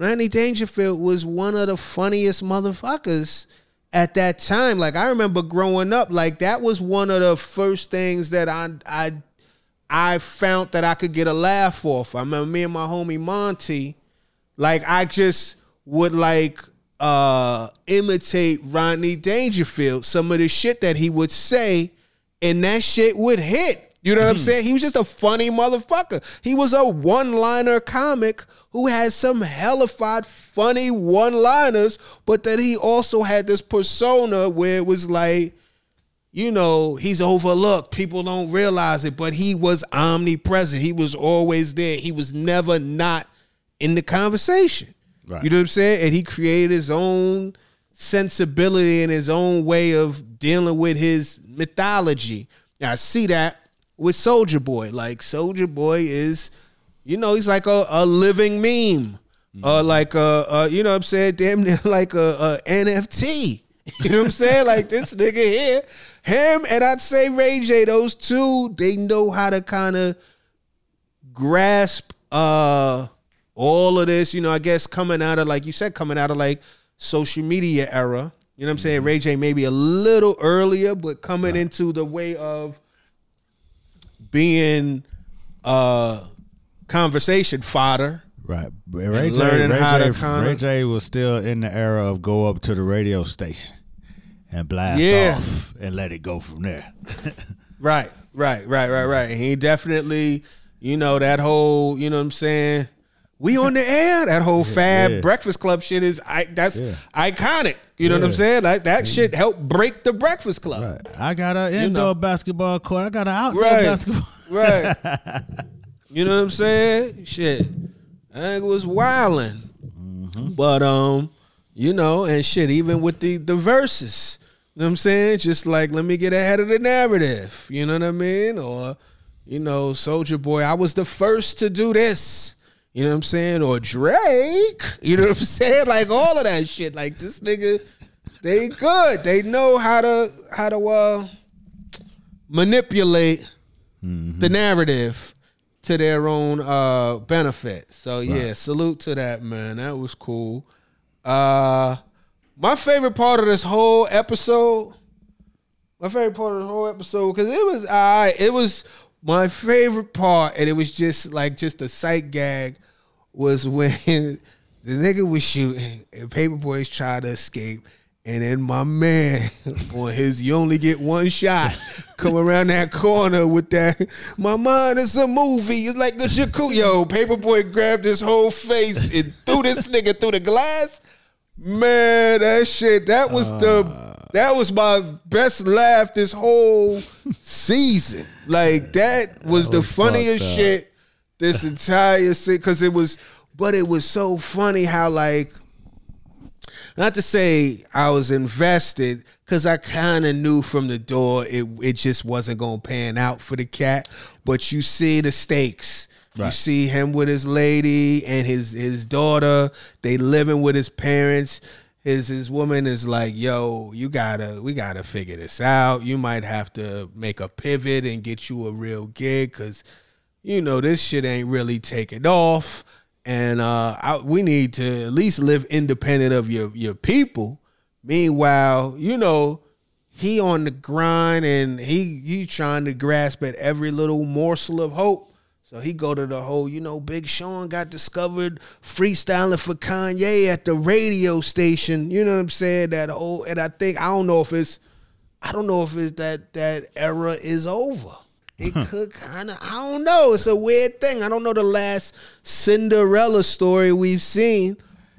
Rodney Dangerfield was one of the funniest motherfuckers at that time. Like I remember growing up, like that was one of the first things that I I I found that I could get a laugh off. I remember me and my homie Monty, like I just would like uh imitate Rodney Dangerfield, some of the shit that he would say, and that shit would hit. You know what I'm mm-hmm. saying? He was just a funny motherfucker. He was a one-liner comic who had some hellified funny one-liners, but that he also had this persona where it was like, you know, he's overlooked. People don't realize it, but he was omnipresent. He was always there. He was never not in the conversation. Right. You know what I'm saying? And he created his own sensibility and his own way of dealing with his mythology. Now I see that with Soldier Boy. Like Soldier Boy is you know, he's like a, a living meme. Uh, like a, a, you know what I'm saying, damn near like a, a NFT. You know what I'm saying? Like this nigga here, him and I'd say Ray J, those two, they know how to kind of grasp uh all of this, you know, I guess coming out of like you said, coming out of like social media era. You know what I'm saying? Ray J maybe a little earlier, but coming into the way of being uh conversation fodder. Right. Ray J, learning Ray, how J, to kinda- Ray J was still in the era of go up to the radio station and blast Yeah. off and let it go from there. Right, right, right, right, right. He definitely, you know, that whole, you know what I'm saying? We on the air. That whole Fab yeah. Breakfast Club shit is I that's Yeah. iconic. You know what I'm saying? Like that shit helped break the Breakfast Club. right. I got an indoor know. basketball court. I got an outdoor Right. basketball. Right. you know what I'm saying? Shit. I think it was wilding. But um, you know, and shit, even with the the verses. You know what I'm saying? Just like let me get ahead of the narrative. You know what I mean? Or, you know, Soldier Boy, I was the first to do this. You know what I'm saying? Or Drake. You know what I'm saying? Like all of that shit. Like this nigga, they good. They know how to how to uh manipulate the narrative to their own uh benefit. So yeah, salute to that man. That was cool. Uh my favorite part of this whole episode, my favorite part of the whole episode, because it was I it was my favorite part, and it was just like just a sight gag, was when the nigga was shooting and Paperboy's trying to escape. And then my man on his you only get one shot come around that corner with that my mind is a movie. It's like the jacuzzi. Yo, Paperboy grabbed his whole face and threw this nigga through the glass. Man, that shit, that was the ah. That was my best laugh this whole season. Like that was the was funniest shit this entire season because it was but it was so funny how like not to say I was invested because I kind of knew from the door it it just wasn't gonna pan out for the cat. But you see the stakes. You see him with his lady and his his daughter. They living with his parents. His his woman is like, yo, you gotta we gotta figure this out. You might have to make a pivot and get you a real gig because you know this shit ain't really taking off. And uh I, we need to at least live independent of your your people. Meanwhile you know he on the grind and he he trying to grasp at every little morsel of hope so he go to the whole you know big sean got discovered freestyling for kanye at the radio station you know what i'm saying that whole and i think i don't know if it's I don't know if it's that that era is over. It could kind of. I don't know. It's a weird thing. I don't know the last Cinderella story we've seen,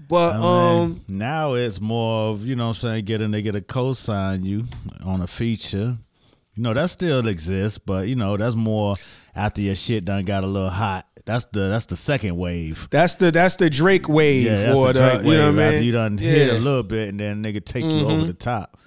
but I um, now it's more of, you know what I'm saying, get a nigga to co sign you on a feature. You know, that still exists, but you know, that's more after your shit done got a little hot. That's the that's the second wave. that's the that's the Drake wave Yeah, that's or the the, Drake you know wave what I after mean? you done hit a little bit and then nigga take you over the top.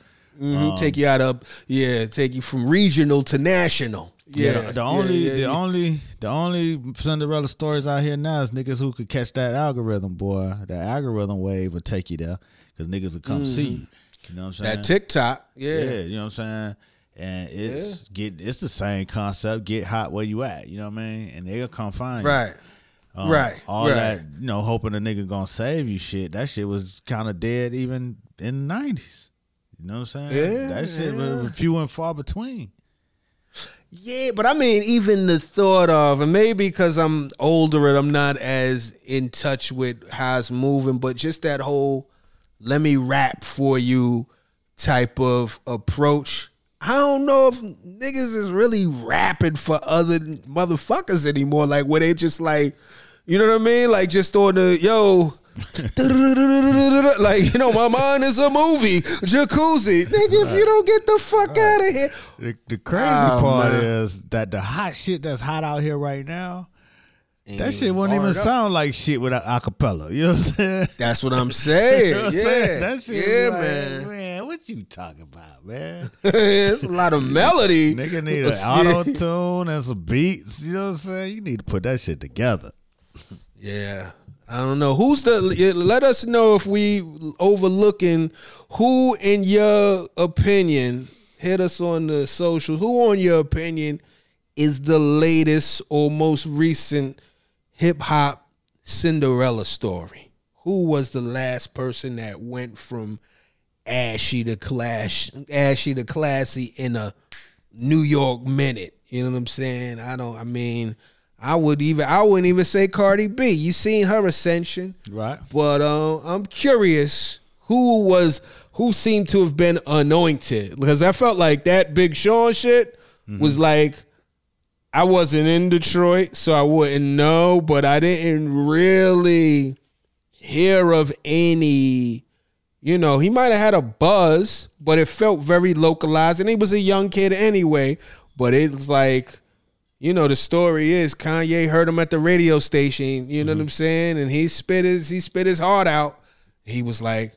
Mhm, take you out of yeah, take you from regional to national. Yeah, Yeah, the, the yeah, only yeah, the yeah. only the only Cinderella stories out here now is niggas who could catch that algorithm, boy. That algorithm wave will take you there because niggas will come see you. You know what I'm saying? Mm-hmm. that TikTok. yeah. Yeah, you know what I'm saying. And it's get it's the same concept. Get hot where you at. You know what I mean? And they'll come find you. right, Um, right, All right. that you know, hoping a nigga gonna save you. Shit, that shit was kind of dead even in the nineties. You know what I'm saying? Yeah, that shit yeah. was few and far between. Yeah, but I mean, even the thought of, and maybe because I'm older and I'm not as in touch with how it's moving, but just that whole let me rap for you type of approach. I don't know if niggas is really rapping for other motherfuckers anymore. Like, where they just like, you know what I mean? Like, just on the, yo, like, you know, my mind is a movie, jacuzzi. Nigga, if you don't get the fuck out of here. The, the crazy Oh, part man. is that the hot shit that's hot out here right now, that shit wouldn't even sound like shit without acapella. You know what I'm saying? That's what I'm saying. You know what yeah, saying? That shit yeah, like, man. man, what you talking about, man? it's a lot of melody. Nigga need an auto tune and some beats. You know what I'm saying? You need to put that shit together. Yeah. I don't know who's the. Let us know if we overlooking who, in your opinion, hit us on the socials. Who, on your opinion, is the latest or most recent hip hop Cinderella story? Who was the last person that went from ashy to clash, ashy to classy in a New York minute? You know what I'm saying? I don't. I mean. I would even I wouldn't even say Cardi B. You seen her ascension, Right. but uh, I'm curious who was who seemed to have been anointed because I felt like that Big Sean shit was like I wasn't in Detroit, so I wouldn't know, but I didn't really hear of any. You know, he might have had a buzz, but it felt very localized, and he was a young kid anyway. But it's like you know the story is Kanye heard him at the radio station. You know what I'm saying? And he spit his he spit his heart out. He was like,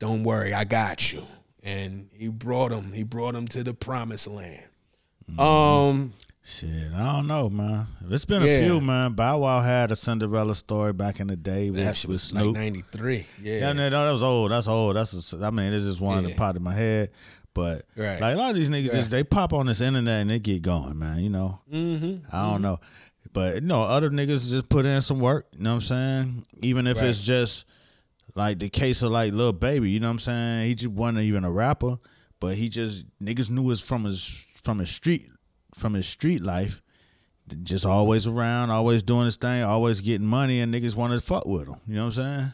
"Don't worry, I got you." And he brought him. He brought him to the promised land. Um, Shit, I don't know, man. It's been Yeah. a few, man. Bow Wow had a Cinderella story back in the day with, that shit with was like '93. Yeah, Yeah, no, that was old. That's old. That's I mean, it's just one Yeah. that popped in my head. But Right. like a lot of these niggas, just, they pop on this internet and they get going, man. You know, mm-hmm. I don't know, but you know, other niggas just put in some work. You know what I'm saying? Even if Right. it's just like the case of like little baby. You know what I'm saying? He just wasn't even a rapper, but he just niggas knew it from his from his street from his street life. Just always around, always doing his thing, always getting money, and niggas wanted to fuck with him. You know what I'm saying?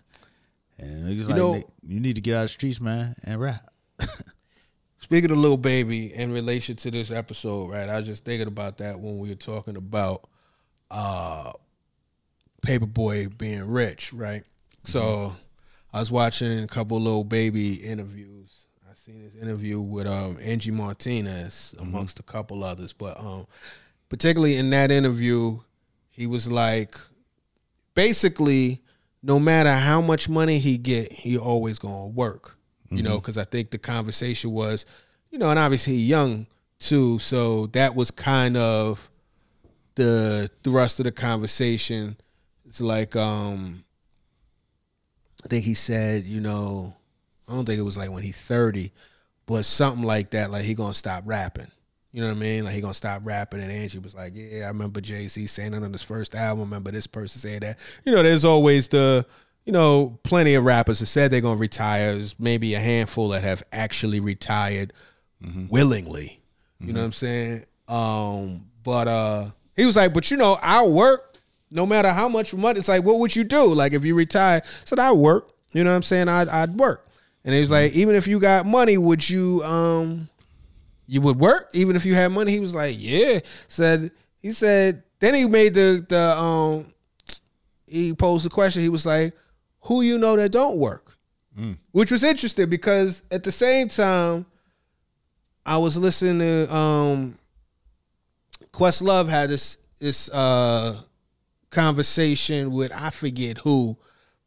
And niggas like, know- you need to get out of the streets, man, and rap. Speaking of little baby in relation to this episode, right? I was just thinking about that when we were talking about uh Paper Boi being rich, right? So I was watching a couple little baby interviews. Seen this interview with um Angie Martinez amongst a couple others, but um particularly in that interview, he was like basically no matter how much money he get, he always gonna work. You know, because I think the conversation was, you know, and obviously he young too, so that was kind of the thrust of the conversation. It's like, um, I think he said, you know, I don't think it was like when he's thirty, but something like that, like he gonna stop rapping. You know what I mean? Like he gonna stop rapping, and Angie was like, "Yeah, I remember Jay Z saying that on his first album. I remember this person saying that." You know, there's always the, you know, plenty of rappers that said they're gonna retire. There's maybe a handful that have actually retired willingly. You know what I'm saying? Um, but uh, he was like, "But you know, I'll work no matter how much money." It's like, what would you do? Like if you retire, I said I work. You know what I'm saying? I'd I'd work. And he was like, even if you got money, would you um you would work even if you had money. He was like, yeah. Said he said. Then he made the the um. He posed the question. He was like, who you know that don't work, which was interesting because at the same time, I was listening to um. Questlove had this this uh conversation with I forget who,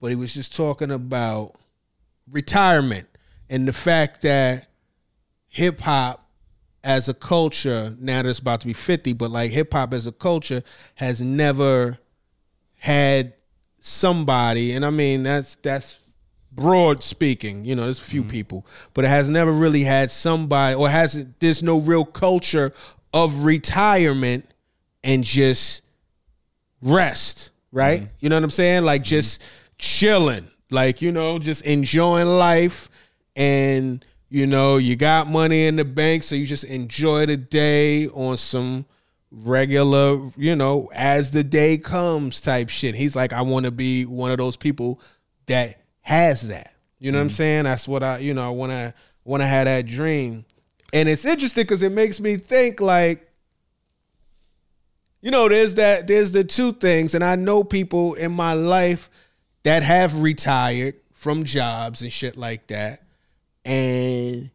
but he was just talking about retirement and the fact that hip hop as a culture, now that it's about to be 50, but like hip hop as a culture has never had somebody, and I mean that's that's broad speaking, you know, there's a few mm-hmm. people, but it has never really had somebody or has there's no real culture of retirement and just rest, right? Mm-hmm. You know what I'm saying? Like mm-hmm. just chilling, like you know, just enjoying life, and you know, you got money in the bank, so you just enjoy the day on some regular, you know, as the day comes type shit. He's like, I want to be one of those people that has that. You know what I'm mm. saying? That's what I, you know, I want to want to have that dream. And it's interesting because it makes me think like you know, there's that there's the two things, and I know people in my life that have retired from jobs and shit like that, and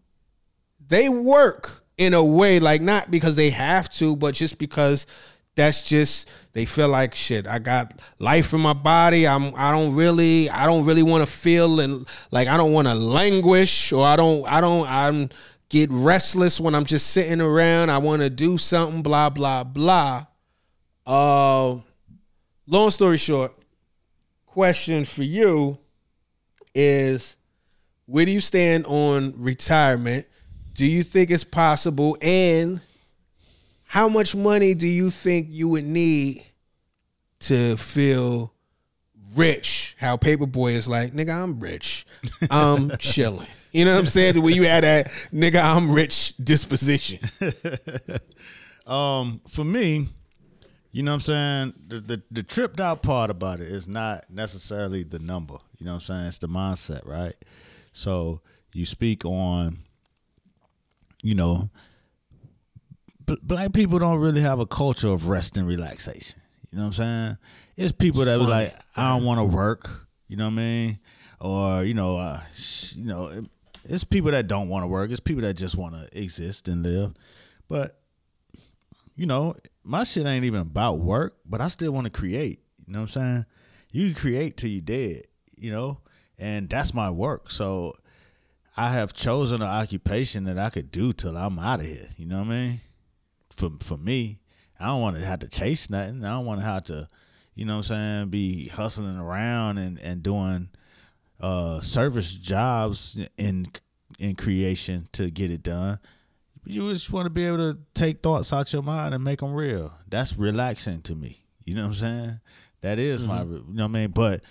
they work in a way like not because they have to, but just because that's just they feel like shit. I got life in my body. I'm I don't really I don't really want to feel and like I don't want to languish or I don't I don't I'm get restless when I'm just sitting around. I want to do something. Blah blah blah. Uh, long story short, question for you is where do you stand on retirement? Do you think it's possible? And how much money do you think you would need to feel rich? How Paper Boi is like, nigga, I'm rich. I'm chilling. You know what I'm saying? Where you had that nigga, I'm rich disposition. Um, for me, you know what I'm saying? The, the the tripped out part about it is not necessarily the number. You know what I'm saying? It's the mindset, right? So you speak on, you know, b- black people don't really have a culture of rest and relaxation. You know what I'm saying? It's people that be like, I don't want to work. You know what I mean? Or you know, uh, you know, it- it's people that don't want to work. It's people that just want to exist and live. But you know, my shit ain't even about work, but I still want to create. You know what I'm saying? You create till you dead, you know? And that's my work. So I have chosen an occupation that I could do till I'm out of here. You know what I mean? For for me, I don't want to have to chase nothing. I don't want to have to, you know what I'm saying, be hustling around and, and doing uh service jobs in in creation to get it done. You just want to be able to take thoughts out your mind and make them real. That's relaxing to me. You know what I'm saying? That is my, mm-hmm. you know what I mean. But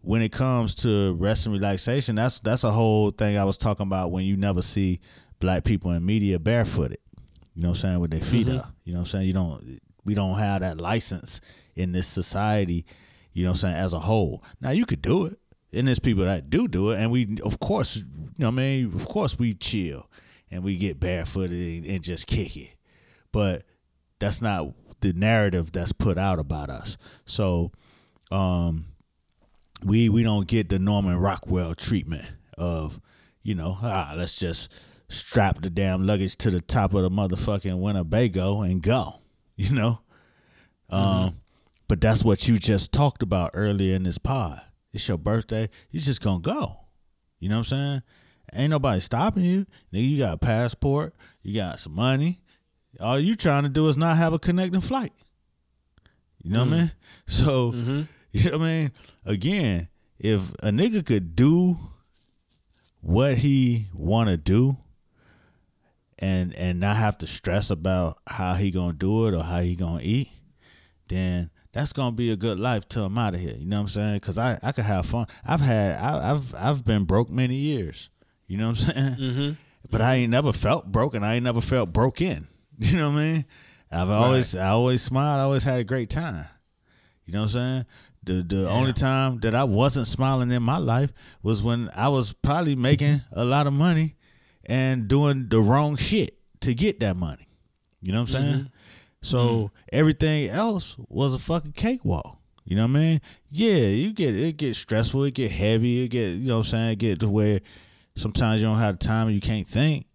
when it comes to rest and relaxation, that's that's a whole thing I was talking about when you never see black people in media barefooted. You know what I'm saying? With their feet mm-hmm. up. You know what I'm saying? You don't we don't have that license in this society, you know what I'm saying, as a whole. Now you could do it. And there's people that do do it and we of course, you know what I mean, of course we chill and we get barefooted and, and just kick it. But that's not the narrative that's put out about us. So um we we don't get the Norman Rockwell treatment of, you know, ah, let's just strap the damn luggage to the top of the motherfucking Winnebago and go, you know. Um, but that's what you just talked about earlier in this pod. It's your birthday, you just gonna go. You know what I'm saying? Ain't nobody stopping you. Nigga, you got a passport, you got some money. All you trying to do is not have a connecting flight. You know what I mm. mean? So, mm-hmm. you know what I mean? Again, if a nigga could do what he want to do and and not have to stress about how he going to do it or how he going to eat, then that's going to be a good life till I'm out of here. You know what I'm saying? Cuz I I could have fun. I've had I, I've I've been broke many years. You know what I'm saying? Mm-hmm. But I ain't never felt broken. I ain't never felt broken. You know what I mean? I've always I always smiled, I always had a great time. You know what I'm saying? The the only time that I wasn't smiling in my life was when I was probably making a lot of money and doing the wrong shit to get that money. You know what I'm mm-hmm. saying? So mm-hmm. everything else was a fucking cakewalk. You know what I mean? Yeah, you get it get stressful, it get heavy, it get you know what I'm saying, it get to where sometimes you don't have time and you can't think.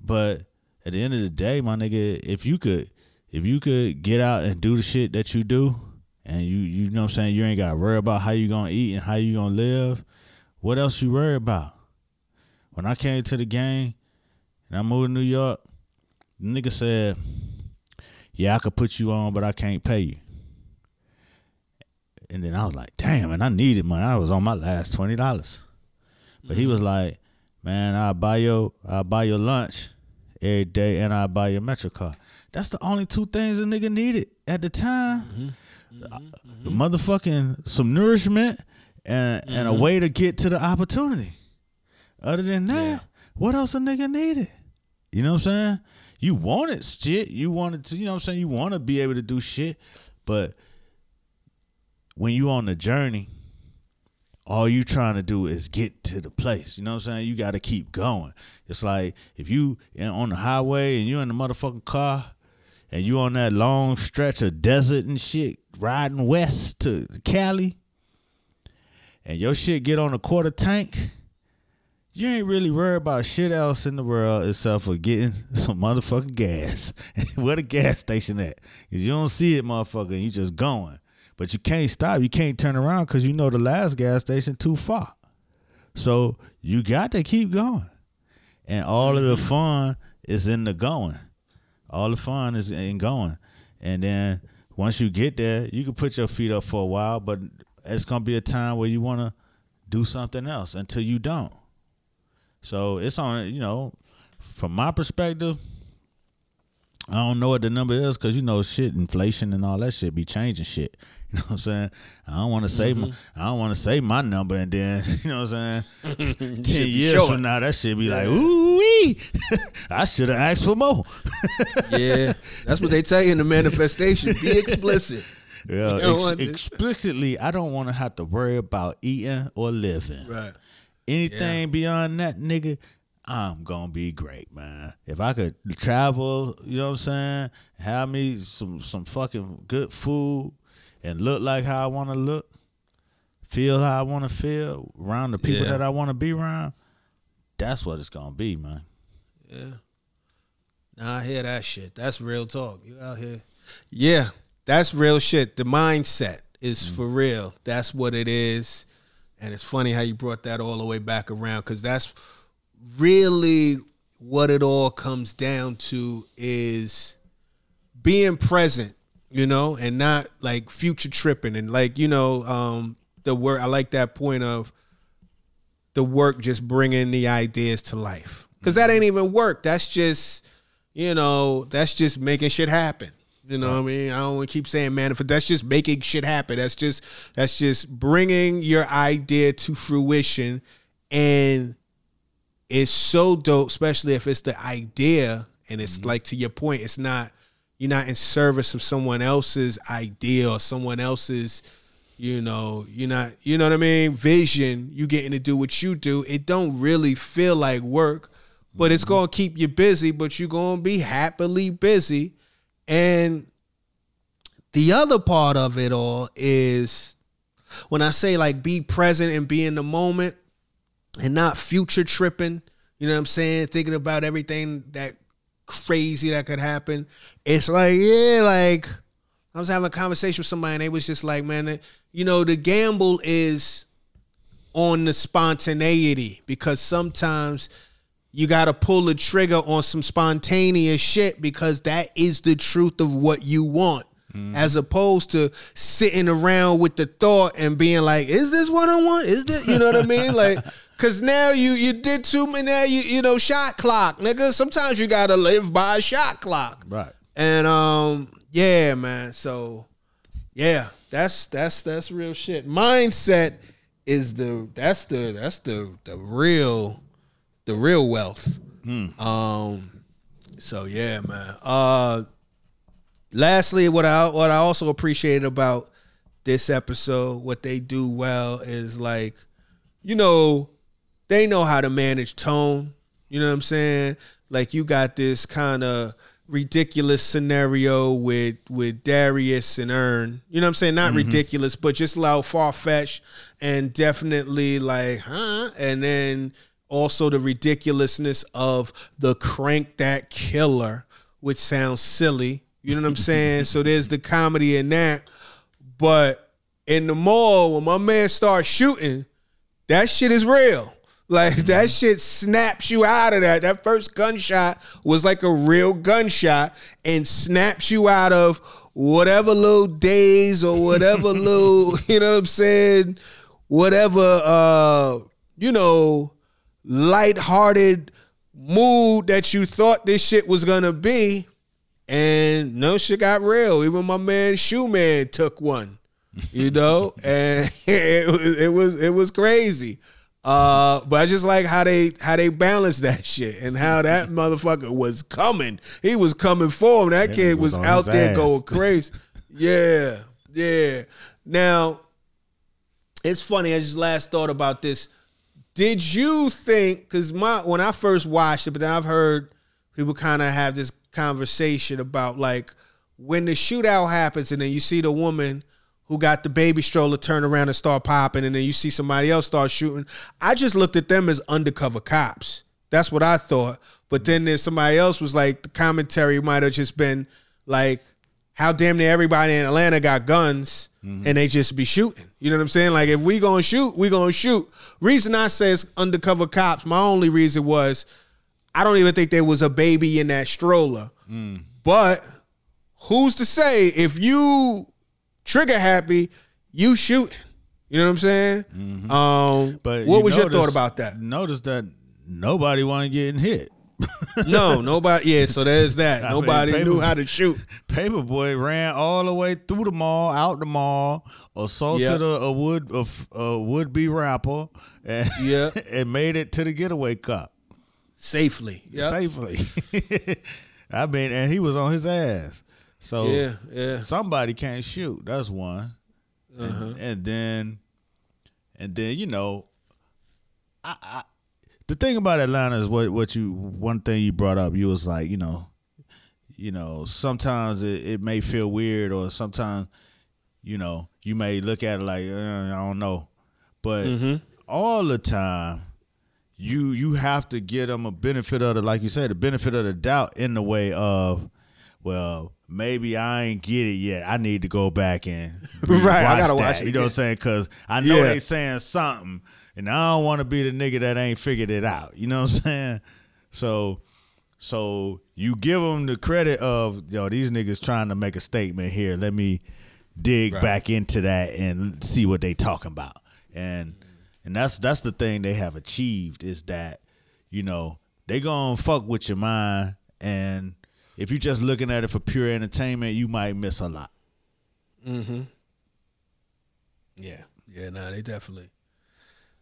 But at the end of the day, my nigga, if you could if you could get out and do the shit that you do and you you know what I'm saying, you ain't gotta worry about how you gonna eat and how you gonna live, what else you worry about? When I came to the game and I moved to New York, the nigga said, Yeah, I could put you on, but I can't pay you. And then I was like, damn, and I needed money. I was on my last twenty dollars. But he mm-hmm. was like, Man, I'll buy your I'll buy your lunch every day and I'll buy your Metro card. That's the only two things a nigga needed at the time. Mm-hmm. Mm-hmm. Mm-hmm. Uh, The motherfucking some nourishment and and a way to get to the opportunity. Other than that, what else a nigga needed? You know what I'm saying? You wanted shit. You wanted to, you know what I'm saying? You want to be able to do shit. But when you on the journey, all you trying to do is get to the place. You know what I'm saying? You got to keep going. It's like if you on the highway and you're in the motherfucking car and you on that long stretch of desert and shit riding west to Cali and your shit get on a quarter tank, you ain't really worried about shit else in the world except for getting some motherfucking gas. Where the gas station at? Cause you don't see it, motherfucker. You just going, but you can't stop. You can't turn around because you know the last gas station too far. So you got to keep going, and all of the mm-hmm. fun is in the going. All the fun is in going, and then once you get there, you can put your feet up for a while. But it's gonna be a time where you wanna do something else until you don't. So it's on, you know, from my perspective, I don't know what the number is because you know shit, inflation and all that shit be changing shit. You know what I'm saying? I don't want to say my, mm-hmm. I don't want to say my number and then you know what I'm saying. Ten years from now, that shit be like, ooh wee, I should have asked for more. Yeah, that's what they tell you in the manifestation. Be explicit. Yeah, ex- explicitly, I don't want to have to worry about eating or living. Right. Anything beyond that, nigga, I'm gonna be great, man. If I could travel, you know what I'm saying, have me some some fucking good food and look like how I want to look, feel how I want to feel around the people Yeah. that I want to be around. That's what it's gonna be, man. Yeah. Nah, I hear that shit. That's real talk. You out here. Yeah, that's real shit. The mindset is mm. for real. That's what it is. And it's funny how you brought that all the way back around because that's really what it all comes down to is being present, you know, and not like future tripping and like, you know, um, the work. I like that point of the work just bringing the ideas to life because that ain't even work. That's just you know that's just making shit happen. You know what I mean? I don't want to keep saying manifest. That's just making shit happen. That's just that's just bringing your idea to fruition, and it's so dope, especially if it's the idea and it's like to your point, it's not you're not in service of someone else's idea or someone else's you know you're not you know what i mean? Vision you getting to do what you do. It don't really feel like work but it's mm-hmm. gonna keep you busy but you're gonna be happily busy. And the other part of it all is when i say like be present and be in the moment and not future tripping you know what i'm saying? Thinking about everything that crazy that could happen it's like yeah like I was having a conversation with somebody and they was just like, man, you know, the gamble is on the spontaneity because sometimes you got to pull the trigger on some spontaneous shit because that is the truth of what you want. Mm-hmm. As opposed to sitting around with the thought and being like, "Is this what I want? Is this?" You know what I mean? Like, cause now you you did too many. Now you you know shot clock, nigga. Sometimes you gotta live by a shot clock. Right. And um, yeah, man. So yeah, that's that's that's real shit. Mindset is the that's the that's the the real the real wealth. Um so yeah, man. Uh lastly, what I what I also appreciate about this episode, what they do well is like, you know, they know how to manage tone. You know what I'm saying? Like you got this kind of ridiculous scenario with with Darius and Earn. You know what I'm saying? Not mm-hmm. ridiculous, but just little far fetched and definitely like, huh? And then also the ridiculousness of the crank that killer, which sounds silly. You know what I'm saying? so there's the comedy in that. But in the mall, when my man starts shooting, that shit is real. Like that shit snaps you out of that. That first gunshot was like a real gunshot and snaps you out of whatever little days or whatever little, you know what I'm saying? Whatever uh, you know, lighthearted mood that you thought this shit was gonna be. And no shit got real. Even my man Shoeman took one. You know? and it was it was it was crazy. Uh, but I just like how they how they balance that shit and how that motherfucker was coming. He was coming for him. That Yeah, kid was, was out there ass. going crazy. yeah, yeah. Now, it's funny. I just last thought about this. Did you think? Because my when I first watched it, but then I've heard people kind of have this conversation about like when the shootout happens, and then you see the woman who got the baby stroller turn around and start popping, and then you see somebody else start shooting. I just looked at them as undercover cops. That's what I thought. But then there's somebody else was like the commentary might have just been like how damn near everybody in Atlanta got guns mm-hmm. and they just be shooting. You know what I'm saying? Like if we gonna shoot, we gonna shoot. Reason I say it's undercover cops, my only reason was I don't even think there was a baby in that stroller. Mm. But who's to say if you trigger happy, you shooting. You know what I'm saying? Um, Mm-hmm. But what you was your thought about that? Notice that nobody wasn't getting hit. no, nobody. Yeah, so there's that. I mean, Nobody paper- knew how to shoot. Paper Boi ran all the way through the mall, out the mall, assaulted Yep. a, a would a, a would be rapper, and, Yeah. and made it to the getaway cup Safely. Yeah. safely. I mean, and he was on his ass. So Yeah, yeah. somebody can't shoot. That's one. Uh-huh. And, and then, and then you know, I, I the thing about Atlanta is what what you one thing you brought up. You was like, you know, you know, sometimes it, it may feel weird, or sometimes, you know, you may look at it like uh, I don't know, but Mm-hmm. all the time. You you have to give them a benefit of the like you said the benefit of the doubt in the way of well maybe I ain't get it yet. I need to go back and Right, I gotta that. watch it you know what I'm saying? Because I know Yeah. they saying something and I don't want to be the nigga that ain't figured it out you know what I'm saying? So so you give them the credit of yo these niggas trying to make a statement here. Let me dig back into that and see what they talking about. And and that's that's the thing they have achieved is that you know they gonna fuck with your mind and if you're just looking at it for pure entertainment you might miss a lot Mhm. Yeah, yeah, nah, they definitely,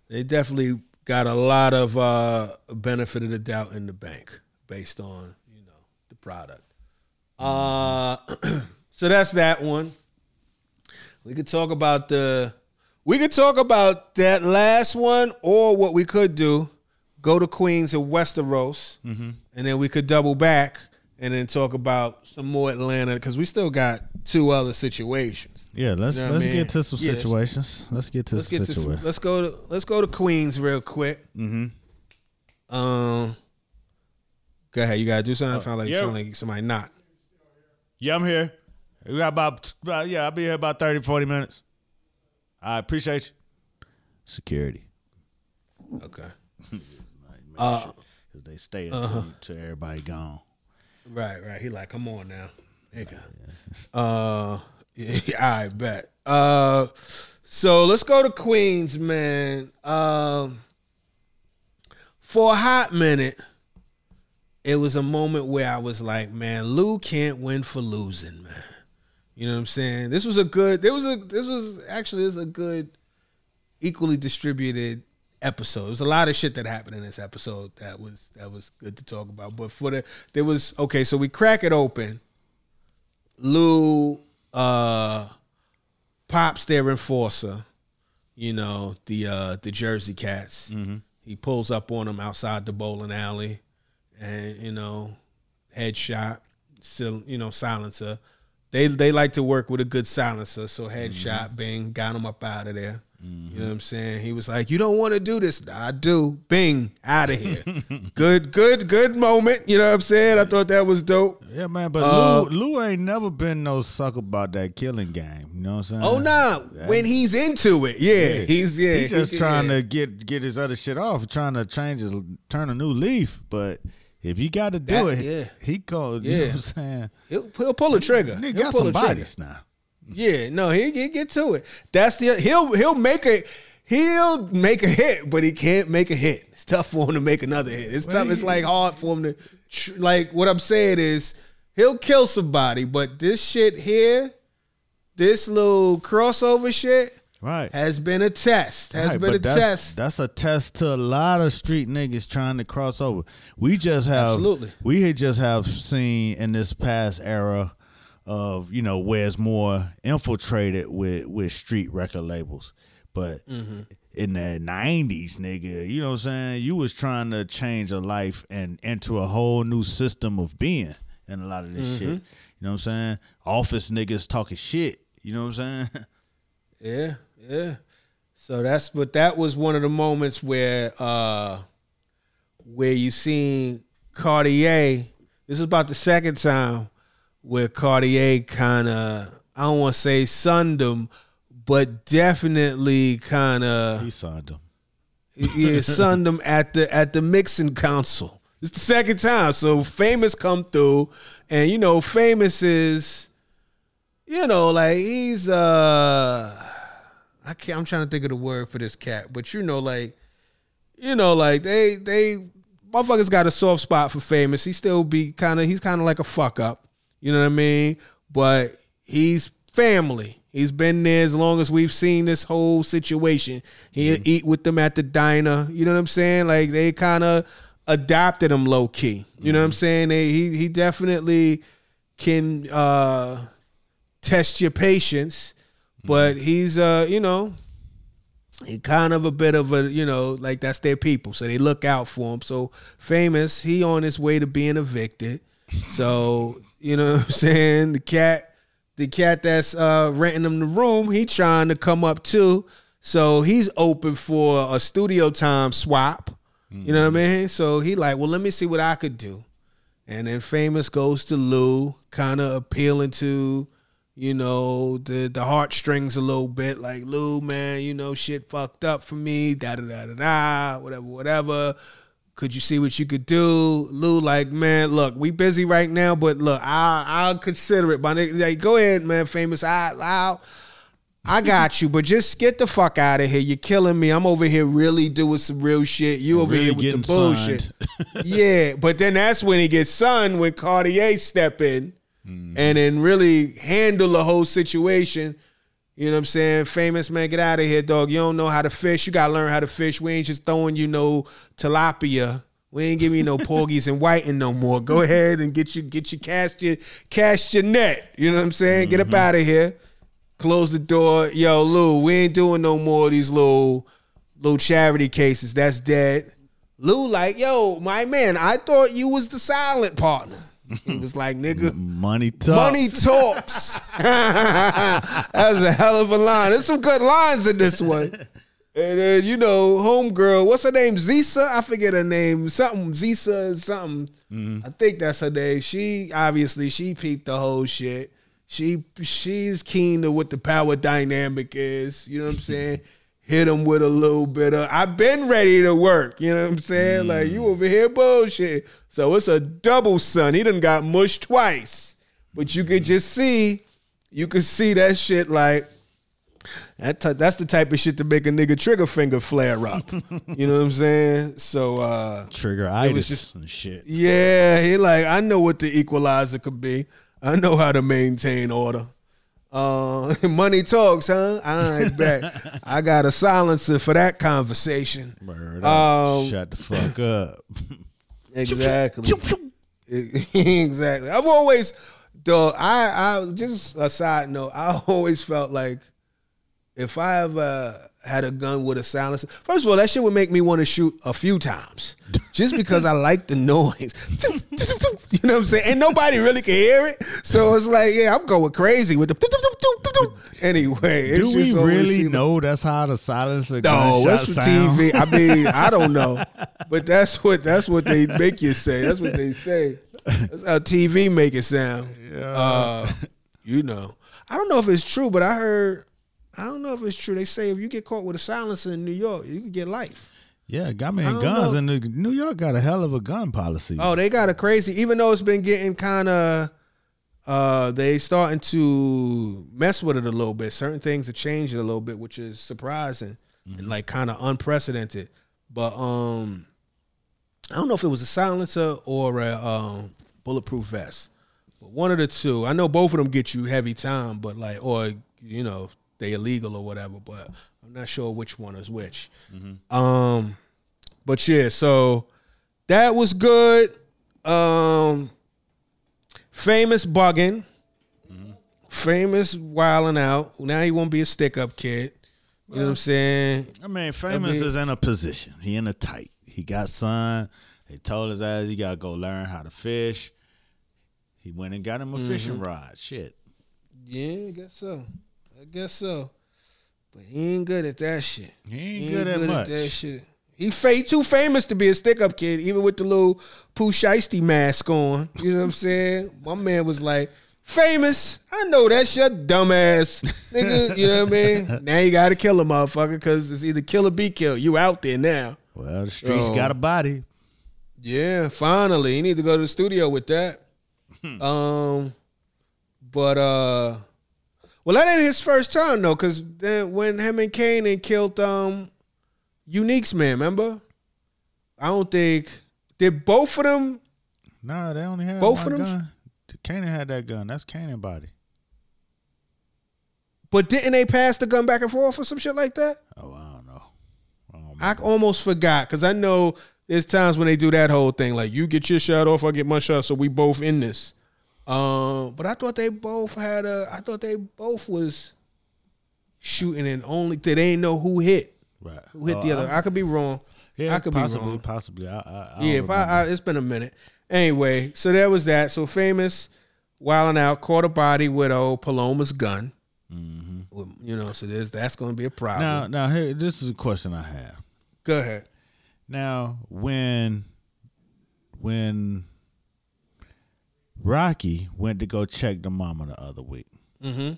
they definitely got a lot of uh, benefit of the doubt in the bank based on you know the product. Uh, so that's that one. We could talk about the, we could talk about that last one, or what we could do, go to Queens and Westeros, and then we could double back and then talk about some more Atlanta because we still got two other situations. yeah let's You know let's I mean? get to some Yes. situations let's get to Let's some get to some, situations let's go to let's go to Queens real quick. Mm-hmm. Um, go ahead. You gotta do something. I sound like yeah. sound like somebody not. yeah i'm here we got about, about yeah i'll be here about 30 40 minutes i appreciate you security Okay. Uh, because they stay until, Uh-huh. until everybody gone Right, right. He like, come on now. Nigga. Uh, yeah, I bet. Uh, so let's go to Queens, man. Um, for a hot minute, it was a moment where I was like, man, Lou can't win for losing, man. You know what I'm saying? This was a good. There was a. This was actually this was a good, equally distributed episode. There was a lot of shit that happened in this episode that was that was good to talk about. But for the there was okay. So we crack it open. Lou uh, pops their enforcer. You know the uh, the Jersey Cats. He pulls up on them outside the bowling alley, and you know, headshot, still you know silencer. They they like to work with a good silencer, so headshot, bing, got him up out of there. You know what I'm saying? He was like, "You don't want to do this." I do. Bing, out of here. good, good, good moment. You know what I'm saying? I thought that was dope. Yeah, man, but Uh, Lou, Lou ain't never been no sucker about that killing game. You know what I'm saying? Oh no, when he's into it, yeah, he's yeah, he's just he- trying yeah. to get get his other shit off, trying to change his turn a new leaf. But if you got to do That- it, yeah. he go. You know Yeah. what I'm saying? He'll, he'll pull a trigger. Nigga He'll got pull some a trigger. bodies now. Yeah, no, he he get to it. That's the he'll he'll make a he'll make a hit, but he can't make a hit. It's tough for him to make another hit. It's tough. It's like hard for him to like. What I'm saying is he'll kill somebody, but this shit here, this little crossover shit, Right. has been a test. Has Right, been a that's, test. That's a test to a lot of street niggas trying to cross over. We just have Absolutely. We just have seen in this past era of you know where it's more infiltrated with with street record labels, but Mm-hmm. in the nineties, nigga, you know what I'm saying? You was trying to change a life and enter a whole new system of being and a lot of this Mm-hmm. shit. You know what I'm saying? Office niggas talking shit. You know what I'm saying? Yeah, yeah. So that's but that was one of the moments where uh where you seen Cartier. This is about the second time where Cartier kind of I don't want to say sunned him, but definitely kind of he signed him. yeah, sunned him at the at the mixing console. It's the second time. So famous come through, and you know, famous is, you know, like he's uh I I can't. I'm trying to think of the word for this cat, but you know, like, you know, like they they motherfuckers got a soft spot for famous. He still be kind of he's kind of like a fuck up. You know what I mean? But he's family. He's been there as long as we've seen this whole situation. He mm eat with them at the diner. You know what I'm saying? Like they kind of adopted him low key. You know what I'm saying? They, he he definitely can uh, test your patience, but he's uh you know he kind of a bit of a you know like that's their people, so they look out for him. So famous, he on his way to being evicted. So you know what I'm saying? The cat, the cat that's uh, renting him the room, he trying to come up too. So he's open for a studio time swap. You know what I mean? So he like, well, let me see what I could do. And then famous goes to Lou, kind of appealing to, you know, the the heartstrings a little bit. Like Lou, man, you know, shit fucked up for me. Da da da da da. Whatever, whatever. Could you see what you could do? Lou, like, man, look, we busy right now, but look, I'll I'll consider it. But like, go ahead, man, famous. I I'll I got you, but just get the fuck out of here. You're killing me. I'm over here really doing some real shit. You over Really here with the bullshit. yeah, but then that's when he gets sun when Cartier step in Mm-hmm. and then really handle the whole situation. You know what I'm saying? Famous man, get out of here, dog. You don't know how to fish. You gotta learn how to fish. We ain't just throwing you no tilapia. We ain't giving you no porgies and whiting no more. Go ahead and get you get you cast your cast your net. You know what I'm saying? Get up mm-hmm. out of here. Close the door. Yo, Lou, we ain't doing no more of these little little charity cases. That's dead. Lou, like, yo, my man, I thought you was the silent partner. He was like, nigga, Money talks. money talks. That's a hell of a line. There's some good lines in this one. And then, you know, homegirl, what's her name? Zisa? I forget her name. Something, Zisa, something. Mm-hmm. I think that's her name. She, obviously, she peeped the whole shit. She she's keen to what the power dynamic is. You know what I'm saying? Hit him with a little bit of. I've been ready to work. You know what I'm saying? Like you over here bullshit. So it's a double son. He done got mushed twice. But you could just see, you could see that shit like that. T- that's the type of shit to make a nigga trigger finger flare up. you know what I'm saying? So uh Trigger itis just- and shit. yeah, he like I know what the equalizer could be. I know how to maintain order. Uh, money talks, huh? I bet. I got a silencer for that conversation. Um, Shut the fuck up. Exactly. exactly. I've always, though. I, I just a side note. I always felt like if I ever had a gun with a silencer, first of all, that shit would make me want to shoot a few times, just because I like the noise. you know what I'm saying? And nobody really can hear it, so it's like, yeah, I'm going crazy with the. Anyway, Do we really know that's how the silencer no, that's for? TV. I mean, I don't know, but that's what that's what they make you say. That's what they say. That's how TV make it sound. Uh, you know, I don't know if it's true, but I heard. I don't know if it's true. They say if you get caught with a silencer in New York, you can get life. Yeah, got me in guns, know. and New York got a hell of a gun policy. Oh, they got a crazy. Even though it's been getting kind of, uh, they starting to mess with it a little bit. Certain things have changed it a little bit, which is surprising and like kind of unprecedented. But um, I don't know if it was a silencer or a um, bulletproof vest, but one of the two. I know both of them get you heavy time, but like, or you know, they illegal or whatever. But I'm not sure which one is which. Um, but yeah, so that was good. Um, famous bugging, famous wilding out. Now he won't be a stick up kid. You know what I'm saying? I mean, famous mean- is in a position. He in a tight. He got son. They told his ass you gotta go learn how to fish. He went and got him a fishing Mm-hmm. rod. Shit. Yeah, I guess so. I guess so. But he ain't good at that shit. He ain't good at much. that shit. He fa- too famous to be a stick up kid, even with the little Pooh Shiesty mask on. You know what I'm saying? My man was like, famous. I know that's your dumbass. Nigga, you know what I mean? Now you gotta kill a motherfucker because it's either kill or be killed. You out there now. Well, the streets got a body. Yeah, finally. You need to go to the studio with that. Hmm. um but uh Well, that ain't his first time though, because then when him and Kanan killed um Unique's man, remember? I don't think did both of them. Nah, they only had Both one of them? gun. Kanan had that gun. That's Kanan body. But didn't they pass the gun back and forth or some shit like that? Oh, I don't know. I don't I almost forgot because I know there's times when they do that whole thing, like you get your shot off, I get my shot, so we both in this. Um, but I thought they both had a. I thought they both was shooting and only they didn't know who hit right. who hit Oh, the other. I, could be wrong. yeah, I could possibly, be wrong. possibly. I, I, I Yeah, I, I, it's been a minute. Anyway, so there was that. So famous, wilding out, caught a body with old Paloma's gun. Well, You know, so there's that's going to be a problem. Mm-hmm. now, now, here, this is a question I have. Go ahead. Now, when when Rocky went to go check the mama the other week, Mm-hmm.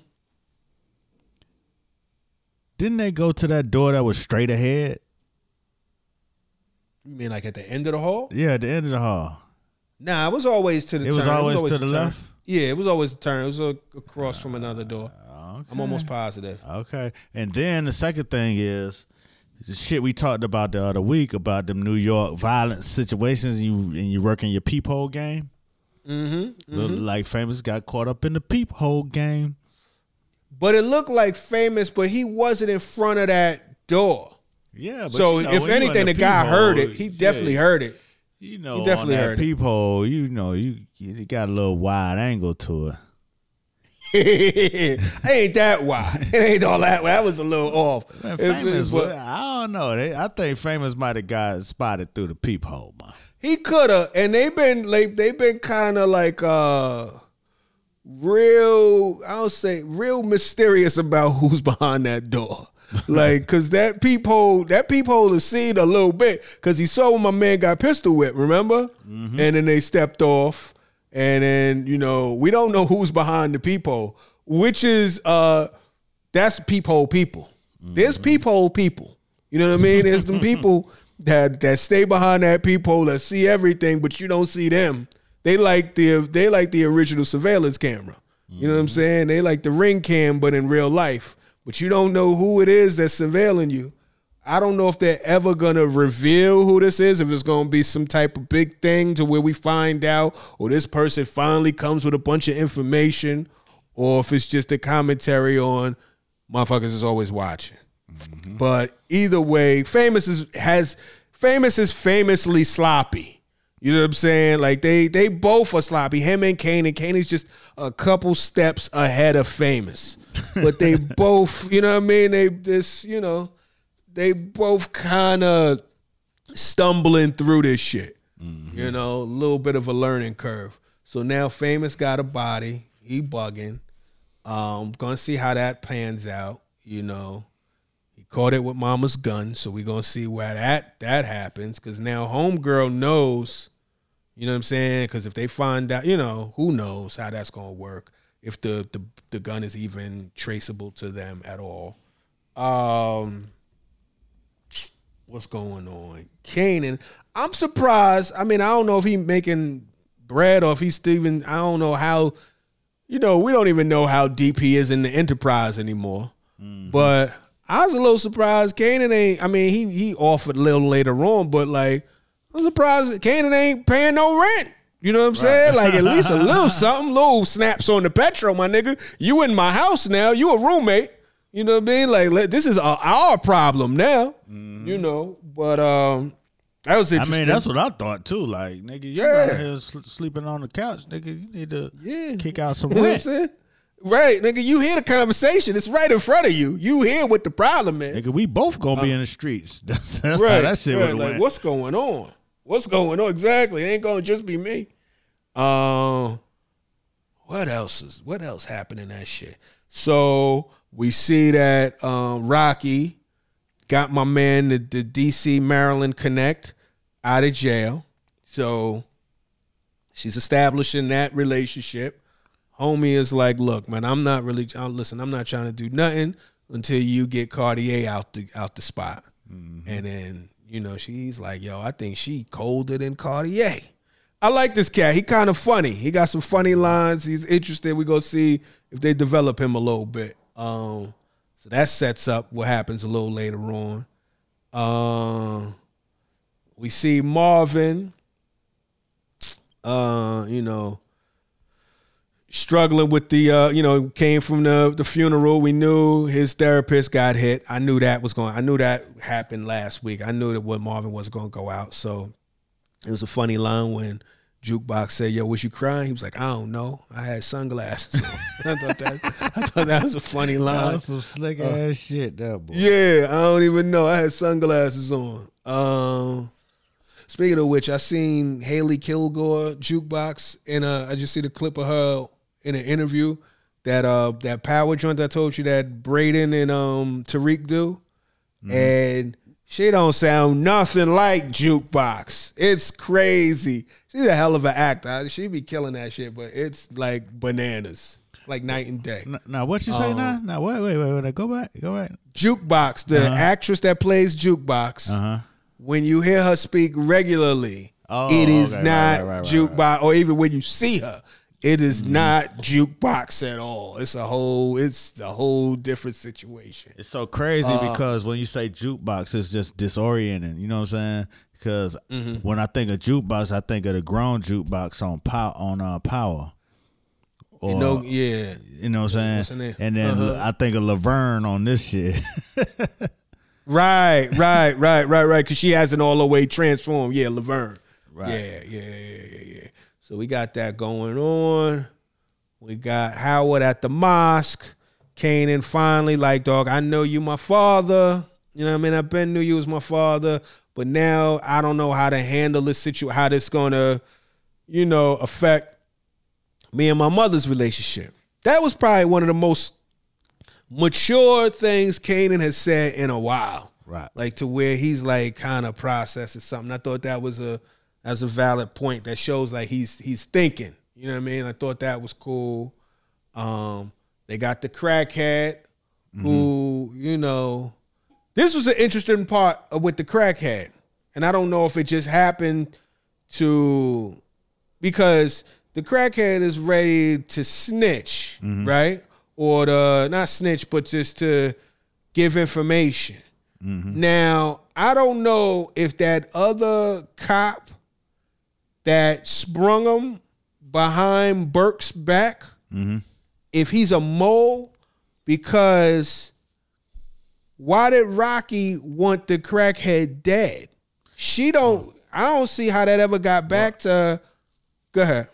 didn't they go to that door that was straight ahead? You mean like at the end of the hall? Yeah, at the end of the hall. Nah, it was always to the. It turn. was always to a the turn. left? Yeah, it was always a turn. It was a, across from another door. Okay. I'm almost positive. Okay. And then the second thing is the shit we talked about the other week about them New York violent situations and you and you working your peephole game. Mm-hmm. Look like famous got caught up in the peephole game. But it looked like famous, but he wasn't in front of that door. Yeah, but so you know, if when you in anything, the the guy heard it. He definitely yeah, heard it. You know, He definitely on that heard it. peephole, you know, you you got a little wide angle to it. it ain't that wide. It ain't all that. That was a little off. Man, It- it- famous, was- I don't know. They, I think famous might have got spotted through the peephole, man. He could have, and they've been like they've been kind of like uh real. I'll say real mysterious about who's behind that door. Like, cause that peephole, that peephole is seen a little bit, cause he saw when my man got pistol whipped, remember? And then they stepped off, and then you know we don't know who's behind the peephole, which is uh that's peephole people. There's peephole people. You know what I mean? There's them people that that stay behind that peephole that see everything, but you don't see them. They like the they like the original surveillance camera. You know what I'm mm-hmm. saying? They like the ring cam, but in real life. But you don't know who it is that's surveilling you. I don't know if they're ever gonna reveal who this is, if it's gonna be some type of big thing to where we find out, or this person finally comes with a bunch of information, or if it's just a commentary on motherfuckers is always watching. But either way, famous is has famous is famously sloppy. You know what I'm saying? Like they they both are sloppy. Him and Kane, and Kane is just a couple steps ahead of famous. But they both, you know what I mean? They this, you know, they both kind of stumbling through this shit. You know, a little bit of a learning curve. So now famous got a body. He bugging. Um, gonna see how that pans out. You know, caught it with mama's gun, so we're gonna see where that that happens. Cause now homegirl knows. You know what I'm saying? Because if they find out, you know, who knows how that's gonna work? If the the the gun is even traceable to them at all. Um, what's going on? Kanan, I'm surprised. I mean, I don't know if he making bread or if he's even. I don't know how. You know, we don't even know how deep he is in the enterprise anymore. But I was a little surprised. Kanan ain't. I mean, he he offered a little later on, but like, I'm surprised Kanan ain't paying no rent. You know what I'm saying? Like at least a little something, little snaps on the petro, my nigga. You in my house now. You a roommate. You know what I mean? Like let- this is our, our problem now. You know, but um, that was interesting. I mean, that's what I thought too. Like, nigga, you Yeah. out here sleeping on the couch, nigga. You need to Yeah. kick out some You know what I'm rent. saying? Right, nigga, you hear the conversation. It's right in front of you. You hear what the problem is. Nigga, we both gonna be in the streets. That's, that's right, how that shit right. Like, went. what's going on? What's going on? Exactly. It ain't gonna just be me. Um, what else is what else happened in that shit? So we see that um, Rocky got my man the, the DC Maryland Connect out of jail. So she's establishing that relationship. Homie is like, look, man, I'm not really. uh, listen, I'm not trying to do nothing until you get Cartier out the out the spot. And then you know she's like, yo, I think she colder than Cartier. I like this cat. He kind of funny. He got some funny lines. He's interesting. We go see if they develop him a little bit. Um, so that sets up what happens a little later on. Um, we see Marvin. Uh, you know, struggling with the uh, you know, came from the the funeral. We knew his therapist got hit. I knew that was going I knew that happened last week. I knew that what Marvin was going to go out. So it was a funny line when Jukebox said, "Yo, was you crying?" He was like, "I don't know. I had sunglasses." on." I thought that I thought that was a funny line. That's some slick ass shit, that boy. Yeah, I don't even know. I had sunglasses on. Um, speaking of which, I seen Haley Kilgore jukebox, and uh, I just see the clip of her in an interview that uh that power joint I told you that Braden and um Tariq do, and she don't sound nothing like jukebox. It's crazy. She's a hell of an actor. She be killing that shit, but it's like bananas, like night and day. Now what you say now? Now wait, wait, wait, wait. Go back, go back. Jukebox, the actress that plays Jukebox, Uh huh. when you hear her speak regularly, Oh, it is okay, not right, right, right, Jukebox, or even when you see her, it is Mm-hmm. not Jukebox at all. It's a whole, it's a whole different situation. It's so crazy Uh, because when you say jukebox, it's just disorienting. You know what I'm saying? Because Mm-hmm. when I think of jukebox, I think of the grown jukebox on pow on uh, Power. Or, You know, yeah, you know what I'm saying? And then Uh-huh. I think of Laverne on this shit. right, right, right, right, right. Because she hasn't all the way transformed. Yeah, Laverne. Right. Yeah, yeah, yeah, yeah, yeah. So we got that going on. We got Howard at the mosque. Kanan finally like, dog, I know you my father. You know what I mean? I've been knew you was my father, but now I don't know how to handle this situation, how this gonna, you know, affect me and my mother's relationship. That was probably one of the most mature things Kanan has said in a while. Right. Like to where he's like kind of processing something. I thought that was a that's a valid point that shows like he's he's thinking. You know what I mean? I thought that was cool. Um, they got the crackhead who, mm-hmm. you know, this was an interesting part with the crackhead. And I don't know if it just happened to because the crackhead is ready to snitch, mm-hmm. right? Or to not snitch, but just to give information. Mm-hmm. Now, I don't know if that other cop that sprung him behind Burke's back, mm-hmm. if he's a mole, because why did Rocky want the crackhead dead? She don't. I don't see how that ever got back to. Go ahead.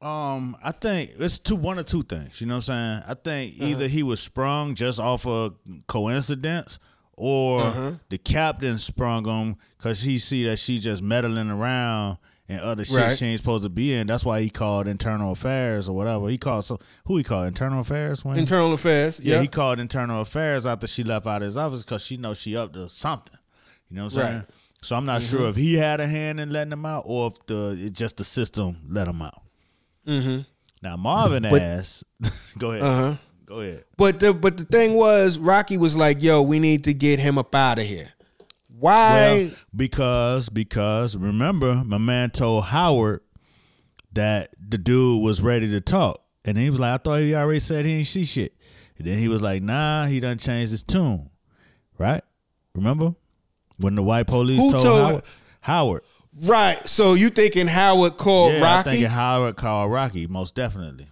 Um, I think it's two one or two things. You know what I'm saying? I think uh-huh. either he was sprung just off of coincidence, or uh-huh. the captain sprung him because he see that she just meddling around and other shit Right. she ain't supposed to be in. That's why he called internal affairs or whatever. He called some who he called internal affairs when Internal affairs. yeah, Yeah. he called internal affairs after she left out of his office because she knows she up to something. You know what I'm saying? Right. So I'm not sure if he had a hand in letting him out or if the it just the system let him out. mm-hmm. Now Marvin ass, go ahead, Uh huh. go ahead. But the but the thing was, Rocky was like, "Yo, we need to get him up out of here." Why? Well, because because remember, my man told Howard that the dude was ready to talk, and he was like, "I thought he already said he ain't see shit." And then he was like, "Nah, he done changed his tune." Right? Remember when the white police Who told, told- Howard? Howard. right. So you thinking Howard called Yeah, I Rocky? think Howard called Rocky most definitely.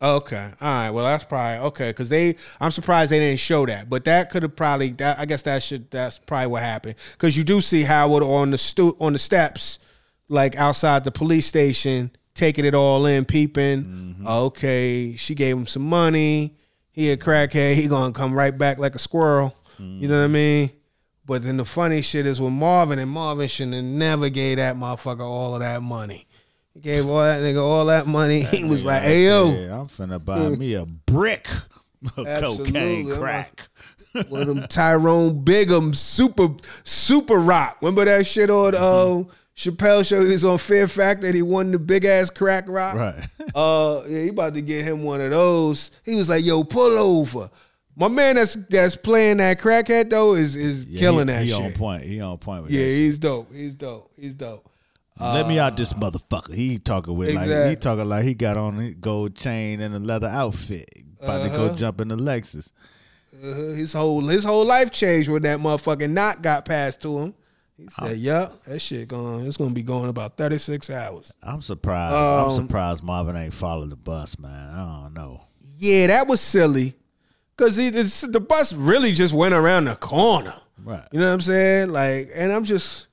Okay. All right. Well, that's probably okay because they. I'm surprised they didn't show that, but that could have probably. That I guess that should. That's probably what happened because you do see Howard on the stu- on the steps, like outside the police station, taking it all in, peeping. Mm-hmm. Okay, she gave him some money. He a crackhead. He gonna come right back like a squirrel. You know what I mm-hmm. mean? But then the funny shit is with Marvin, and Marvin should have never gave that motherfucker all of that money. He gave all that nigga all that money. He was like, "Hey yo." Yeah, I'm finna buy me a brick of cocaine crack. one of them Tyrone Biggums super super rock. Remember that shit on uh, Chappelle show? He was on Fear Factor. and He won the big ass crack rock. Right. Uh, yeah, he about to get him one of those. He was like, "Yo, pull over." My man that's that's playing that crackhead though is is Yeah, killing he, that he shit. on point. He on point with Yeah, that shit. he's dope. He's dope. He's dope. Let me out this motherfucker. He talking with like he Exactly. talking like he got on a gold chain and a leather outfit. About to go Uh-huh. jump in the Lexus. Uh, his whole his whole life changed when that motherfucking knot got passed to him. He said, "Yup, that shit going. It's gonna be going about thirty six hours." I'm surprised. Um, I'm surprised Marvin ain't followed the bus, man. I don't know. Yeah, that was silly, cause he it's, the bus really just went around the corner. Right. You know what I'm saying? Like, and I'm just,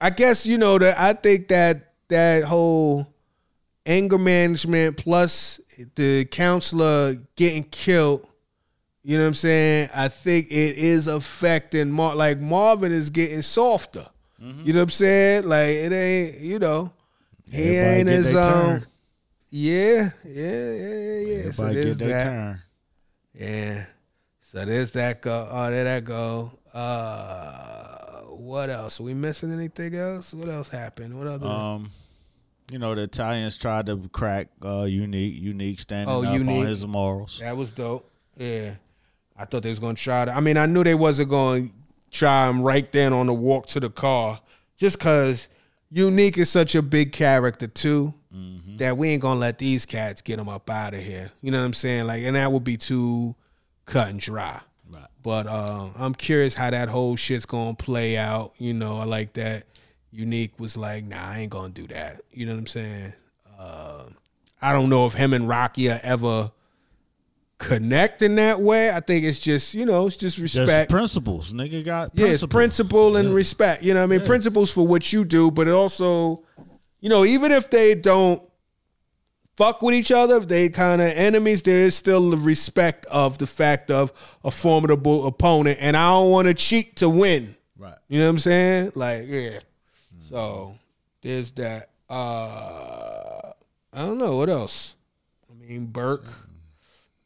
I guess you know that I think that that whole anger management plus the counselor getting killed. You know what I'm saying? I think it is affecting Mar. Like Marvin is getting softer. You know what I'm saying? Like it ain't. You know, he Mm-hmm. Everybody ain't get as um. turn. Yeah, yeah, yeah, yeah, yeah. So Everybody there's get that. turn. Yeah. So there's that go. Oh, there that go. Uh, what else? Are we missing anything else? What else happened? What other? Um, you know the Italians tried to crack uh, unique, unique standing Oh, up Unique. on his morals. that was dope. Yeah. I thought they was gonna try to. I mean, I knew they wasn't gonna try him right then on the walk to the car, just cause Unique is such a big character too. That we ain't gonna let these cats get him up out of here. You know what I'm saying? Like, and that would be too cut and dry. But uh, I'm curious how that whole shit's gonna play out. You know, I like that. Unique was like, nah, I ain't gonna do that. You know what I'm saying? Uh, I don't know if him and Rocky are ever connect in that way. I think it's just, you know, it's just respect. principles, nigga got yeah, it's principle and respect. You know what I mean? Principles for what you do, but it also, you know, even if they don't fuck with each other, if they kind of enemies, there is still the respect of the fact of a formidable opponent. And I don't want to cheat to win. Right. You know what I'm saying? Like, yeah. So there's that. Uh I don't know what else. I mean, Burke,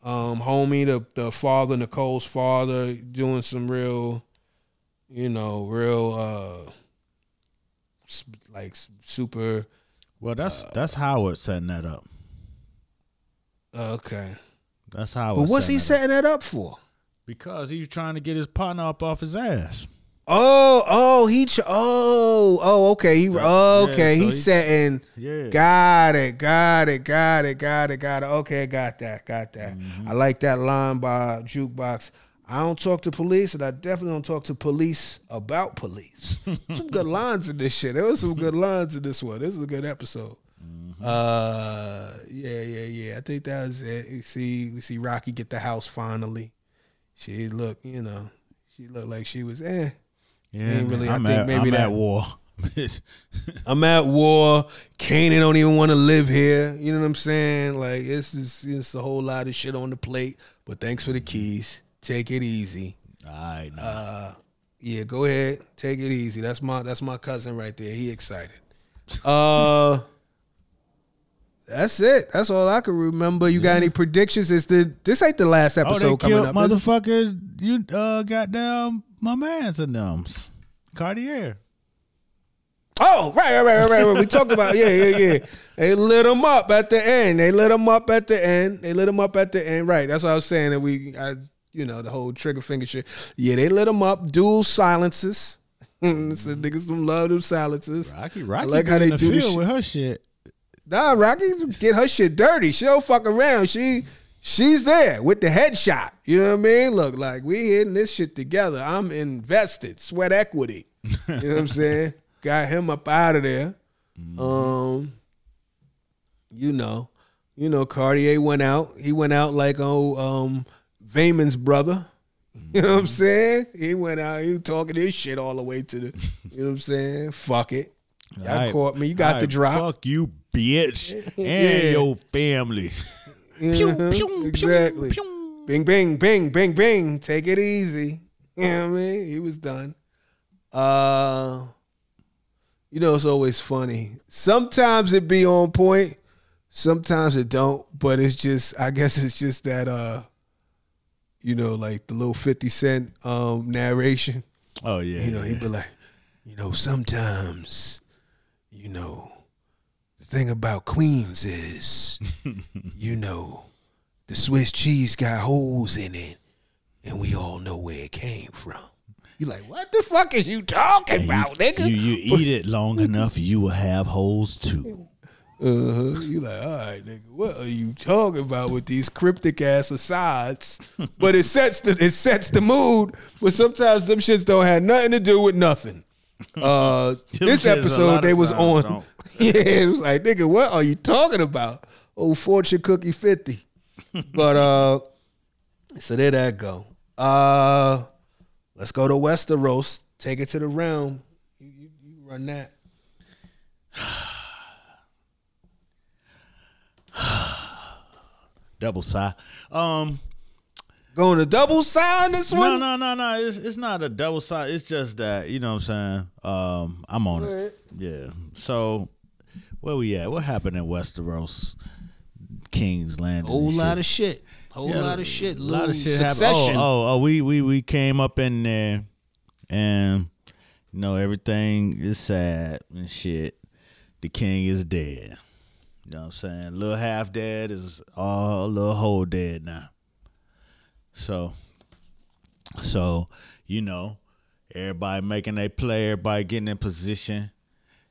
um, homie, the the father, Nicole's father, doing some real, you know, real uh, like super. Well, that's that's Howard setting that up. Okay, That's how. but what's he setting that up. that up for? Because he's trying to get his partner up off his ass. Oh, oh, he, ch- oh, oh, okay, he, Yeah, okay, so he's he- setting. Yeah. Got it, got it, got it, got it, got it. Okay, got that, got that. Mm-hmm. I like that line by Jukebox. I don't talk to police, and I definitely don't talk to police about police. some good lines in this shit. There was some good lines in this one. This was a good episode. Uh, yeah, yeah, yeah. I think that was it. You see, we see Rocky get the house finally. She look, you know, she looked like she was eh. Yeah, really- I I'm, think at, maybe I'm that- at war. I'm at war. Kanan don't even want to live here. You know what I'm saying? Like it's just it's a whole lot of shit on the plate. But thanks for the keys. Take it easy. All right, now. Uh, yeah, go ahead. Take it easy. That's my that's my cousin right there. He excited. Uh that's it. That's all I can remember. You got any predictions? Is the this ain't the last episode oh, they coming killed up? motherfuckers. You uh, goddamn my man's and them's Cartier. Oh, right, right, right, right, right. We talked about yeah, yeah, yeah. They lit him up at the end. They lit him up at the end. They lit him up at the end. Right. That's what I was saying. That we, I, you know, the whole trigger finger shit. Yeah, they lit him up. Dual silences. so niggas some love them silences. Rocky, Rocky, I like how they the do with her shit. Nah, Rocky get her shit dirty. She don't fuck around. She she's there with the headshot. You know what I mean? Look, like we hitting this shit together. I'm invested. Sweat equity. You know what I'm saying? Got him up out of there. Um, you know, you know, Cartier went out. He went out like oh um Vaemond's brother. You know what I'm saying? He went out, he was talking his shit all the way to the, you know what I'm saying? Fuck it. Y'all caught me. You got the drop. Fuck you, bitch, and Yeah. your family. Mhm, pew, pew, exactly. pew. Bing, bing, bing, bing, bing. Take it easy. You know what I mean? He was done. Uh, you know, it's always funny. Sometimes it be on point. Sometimes it don't. But it's just, I guess it's just that, uh, you know, like the little Fifty Cent um, narration. Oh yeah, You know, he'd be like, you know, sometimes, you know, the thing about Queens is, you know, the Swiss cheese got holes in it, and we all know where it came from. You like, what the fuck is you talking about, nigga? You, you eat it long enough, you will have holes too. Uh-huh. You like, all right, nigga, what are you talking about with these cryptic ass asides? but it sets the it sets the mood. But sometimes them shits don't have nothing to do with nothing. Uh, this episode they was on. don't. Yeah, it was like, nigga, what are you talking about? Oh, fortune cookie fifty. but uh, so there that go. Uh, let's go to Westeros. Take it to the realm. You, you, you run that. Double sigh. Um, Going to double sign this one. no, no, no. No. It's it's not a double side. It's just that you know what I'm saying. Um, I'm on it. Yeah. So where we at? What happened in Westeros? King's Landing. Whole lot shit? of shit. Whole Yeah, lot of shit. A lot of shit Succession. Oh, oh, oh, we we we came up in there, and you know everything is sad and shit. The king is dead. You know what I'm saying? Little half dead is all a little whole dead now. So, so you know, everybody making a play, everybody getting in position,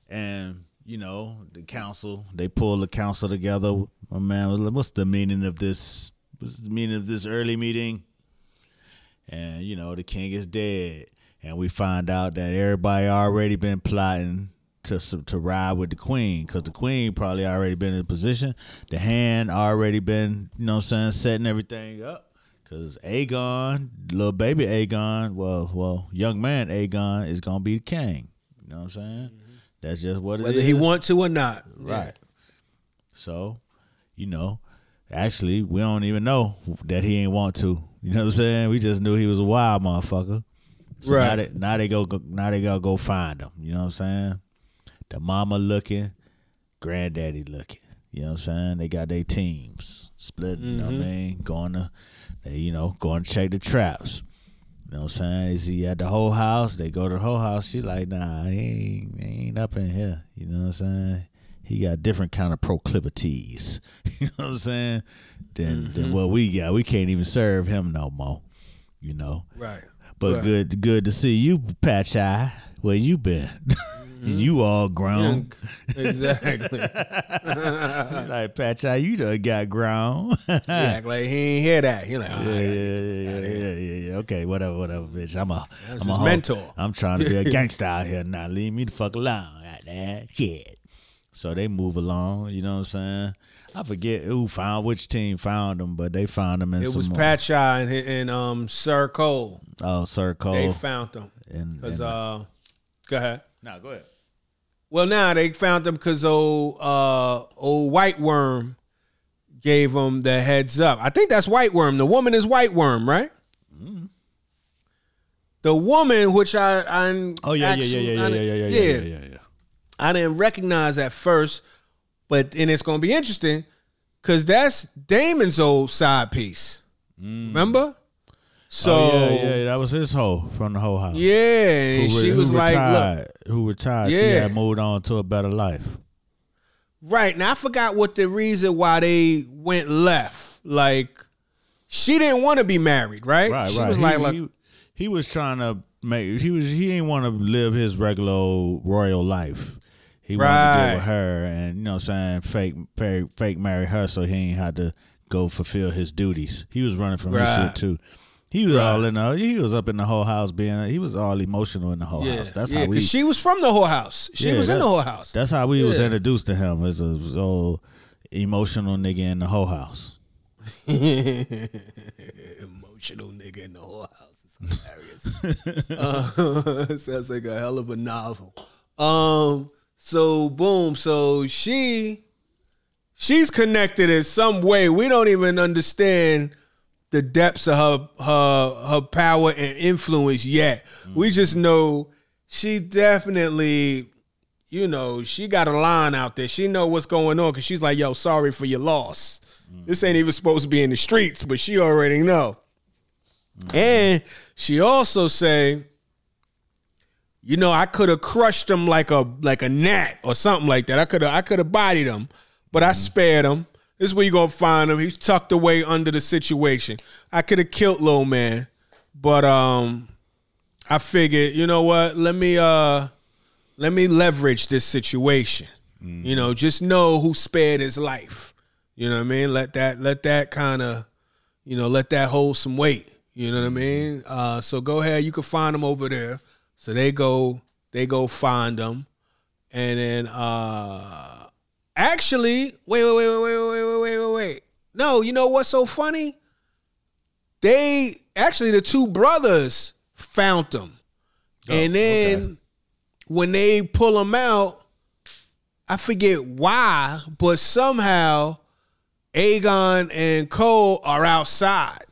and you know the council they pull the council together. My man, what's the meaning of this? What's the meaning of this early meeting? And you know the king is dead, and we find out that everybody already been plotting to to ride with the queen because the queen probably already been in position. The hand already been, you know, what I'm saying, setting everything up. Cause Aegon, little baby Aegon, well, well, young man Aegon is gonna be the king. You know what I'm saying? Mm-hmm. That's just what it Whether is. he want to or not. Right. So, you know, actually, we don't even know that he ain't want to. You know what I'm saying? We just knew he was a wild motherfucker. So Now Right. they, now they go. Now they gotta go find him. You know what I'm saying? The mama looking, granddaddy looking. You know what I'm saying? They got their teams split. You know what I mm-hmm. mean? Going to, they you know going to check the traps. You know what I'm saying? Is he at the whole house? They go to the whole house. She like, nah, he ain't, he ain't up in here. You know what I'm saying? He got different kind of proclivities. You know what I'm saying? Than than mm-hmm. what we got. We can't even serve him no more. You know. Right. But Right. good good to see you, Patch Eye. Where you been? you all grown. exactly. like Patch Eye, you done got grown. Act like he ain't hear that. He like, oh, Yeah, yeah. yeah, yeah, yeah, yeah. Okay, whatever, whatever, bitch. I'm a, That's I'm a mentor. I'm trying to be a gangster out here now. Leave me the fuck alone. Out there, shit. So they move along. You know what I'm saying? I forget who found which team found them, but they found them in It some. was Pat Shaw and, and um Sir Cole. Oh, Sir Cole. They found them because uh, go ahead. no, go ahead. Well, now they found them because old uh old White Worm gave them the heads up. I think that's White Worm. The woman is White Worm, right? Mm-hmm. The woman, which I, I Oh yeah, yeah, yeah, yeah, yeah, yeah, yeah, yeah, yeah, yeah, yeah, yeah. I didn't recognize at first, but and it's gonna be interesting because that's Daemon's old side piece. Remember? So oh, yeah, yeah, that was his hoe from the whole house. yeah, Who, she was who like, retired, "Look, who retired. She Yeah. had moved on to a better life. right now." I forgot what the reason why they went left. Like, she didn't want to be married, right? Right, she right. was he, like, he, he was trying to make. He was. He didn't want to live his regular old royal life. He wanted to Right. get with her, and you know, what I'm saying fake, fake, fake marry her, so he ain't had to go fulfill his duties. He was running from his shit too. He was all in the. He was up in the whole house being. He was all emotional in the whole yeah, house. That's yeah, how we. she was from the whole house. She Yeah, was in the whole house. That's how we was introduced to him as a old emotional nigga in the whole house. Emotional nigga in the whole house. It's hilarious. uh, sounds like a hell of a novel. Um. So boom. So she, she's connected in some way. We don't even understand the depths of her her her power and influence yet. We mm-hmm. just know she definitely. You know, she got a line out there. She know what's going on because she's like, "Yo, sorry for your loss. Mm-hmm. This ain't even supposed to be in the streets, but she already know." Mm-hmm. And she also say, you know, I could have crushed them like a like a gnat or something like that. I could have I could have bodied them, but I spared him. This is where you gonna find him. He's tucked away under the situation. I could have killed little man, but um, I figured, you know what? Let me uh let me leverage this situation. You know, just know who spared his life. You know what I mean? Let that let that kind of you know, let that hold some weight. You know what I mean? Uh so go ahead, you can find them over there. So they go they go find them. And then uh actually, wait, wait, wait, wait, wait, wait, wait, wait, wait. No, you know what's so funny? They actually the two brothers found them. Oh, and then okay. when they pull them out, I forget why, but somehow Aegon and Cole are outside.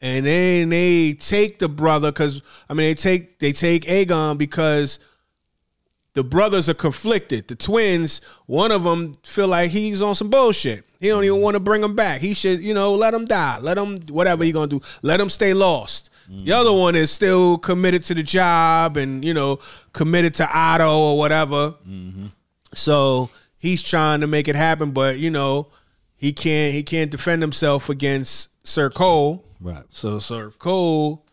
And then they take the brother because I mean they take they take Aegon because the brothers are conflicted. The twins, one of them feel like he's on some bullshit. He don't even want to bring him back. He should, you know, let him die. Let him whatever he gonna do. Let him stay lost. The other one is still committed to the job and you know committed to Otto or whatever. So he's trying to make it happen, but you know he can't. He can't defend himself against Sir Cole. Right. So Sir Cole,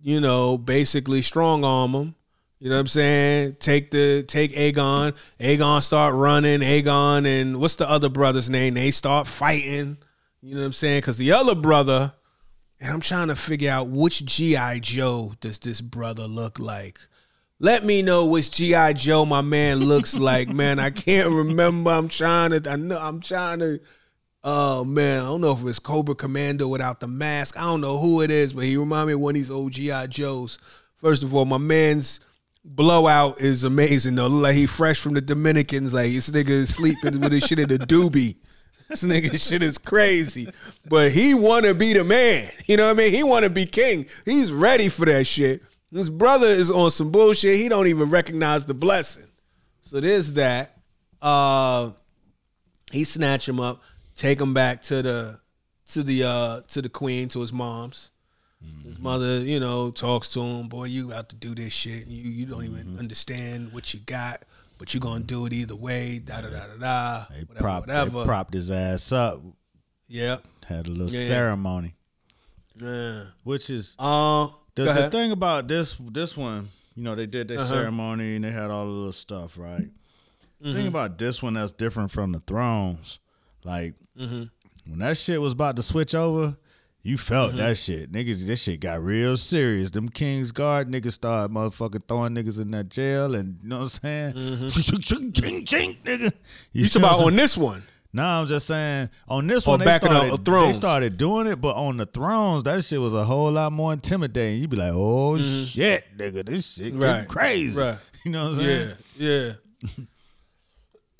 you know, basically strong arm him. You know what I'm saying? Take the take Aegon. Aegon start running. Aegon and what's the other brother's name? They start fighting. You know what I'm saying? Because the other brother, and I'm trying to figure out which GI Joe does this brother look like. Let me know which GI Joe my man looks like, man. I can't remember. I'm trying to. I know. I'm trying to. Oh man, I don't know if it's Cobra Commander without the mask. I don't know who it is, but he remind me of one of these old GI Joes. First of all, my man's blowout is amazing though. Like he fresh from the Dominicans. Like this nigga is sleeping with his shit in the doobie. This nigga shit is crazy. But he wanna be the man. You know what I mean? He wanna be king. He's ready for that shit. His brother is on some bullshit. He don't even recognize the blessing. So there's that. Uh he snatch him up, take him back to the to the uh to the queen, to his mom's. His mother, you know, talks to him, boy, you about to do this shit. You you don't even understand what you got, but you gonna do it either way, da da da da da. They, Whatever, prop, they propped his ass up. Yep. Had a little Yeah. ceremony, Yeah. which is Uh the, the thing about this this one. You know, they did their Uh-huh. ceremony and they had all the little stuff, right? The Mm-hmm. thing about this one that's different from the thrones, like Mm-hmm. when that shit was about to switch over, you felt Mm-hmm. that shit. Niggas, this shit got real serious. Them King's Guard niggas started motherfucking throwing niggas in that jail and you know what I'm saying? Ching, ching, ching, ching, nigga. Mm-hmm. You talking about on this one. No, I'm just saying on this Or one they the started, Thrones. they started doing it, but on the thrones, that shit was a whole lot more intimidating. You'd be like, oh shit, nigga, this shit Mm-hmm. Right, crazy. right. You know what I'm saying? Yeah, yeah.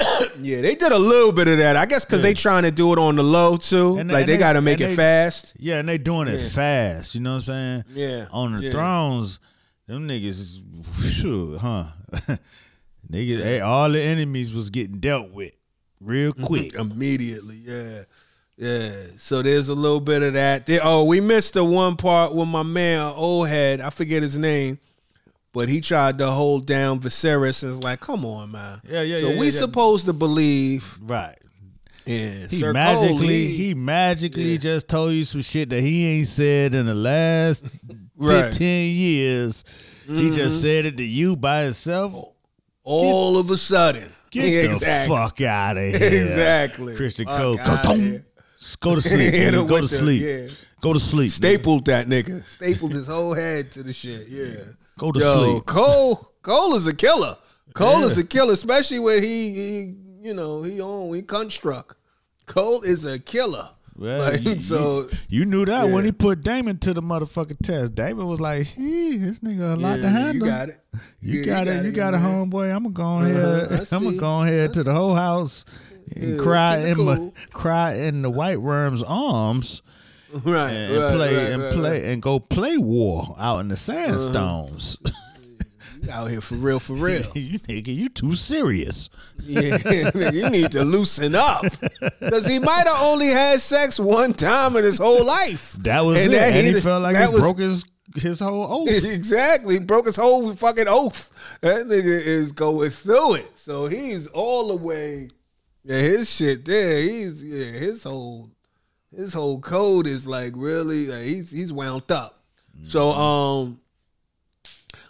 yeah, they did a little bit of that. I guess because they trying to do it on the low too. And- like and they, they- got to make it they- fast. Yeah, and they doing it fast. You know what I'm saying? Yeah, On the yeah. thrones, them niggas, is- phew, huh? niggas, hey, all the enemies was getting dealt with real quick. immediately. Yeah, yeah. So there's a little bit of that. There, oh, we missed the one part with my man old head. I forget his name, but he tried to hold down Viserys. And it's like, come on, man. Yeah, yeah, So yeah, we yeah, yeah. supposed to believe right. in He Sir Cole, magically, he- he magically just told you some shit that he ain't said in the last Right. Mm-hmm. years. He just said it to you by himself. all of a sudden. Get the Exactly. fuck out of here. Exactly. Criston Cole. Go, go to sleep. Hit nigga. him Go to the- sleep. yeah. Go to sleep. nigga. Stapled that nigga. Stapled his whole head to the shit. Yeah. Go to Yo, sleep. Cole, Cole is a killer. Cole Yeah. is a killer, especially when he, he you know, he on he cunt struck. Cole is a killer. Well, Like, you, so you, you knew that when he put Daemon to the motherfucking test. Daemon was like, "Shit, this nigga a lot to yeah, handle. you got it. You Yeah, got it. You got it, homeboy. I'm gonna go on Uh-huh, here. I'm gonna go on here to the whole house and Yeah, cry in the my cry in the white worm's arms Right. and, and right, play right, and right, play and go play war out in the Stepstones. Uh-huh. You out here for real, for real. you nigga, you too serious. Yeah, you need to loosen up because he might have only had sex one time in his whole life. That was And it. that and he he- felt like that he was- broke his his whole oath. exactly, he broke his whole fucking oath. That nigga is going through it, so he's all the way. Yeah, his shit there. He's yeah, his whole his whole code is like really like, he's he's wound up. So um,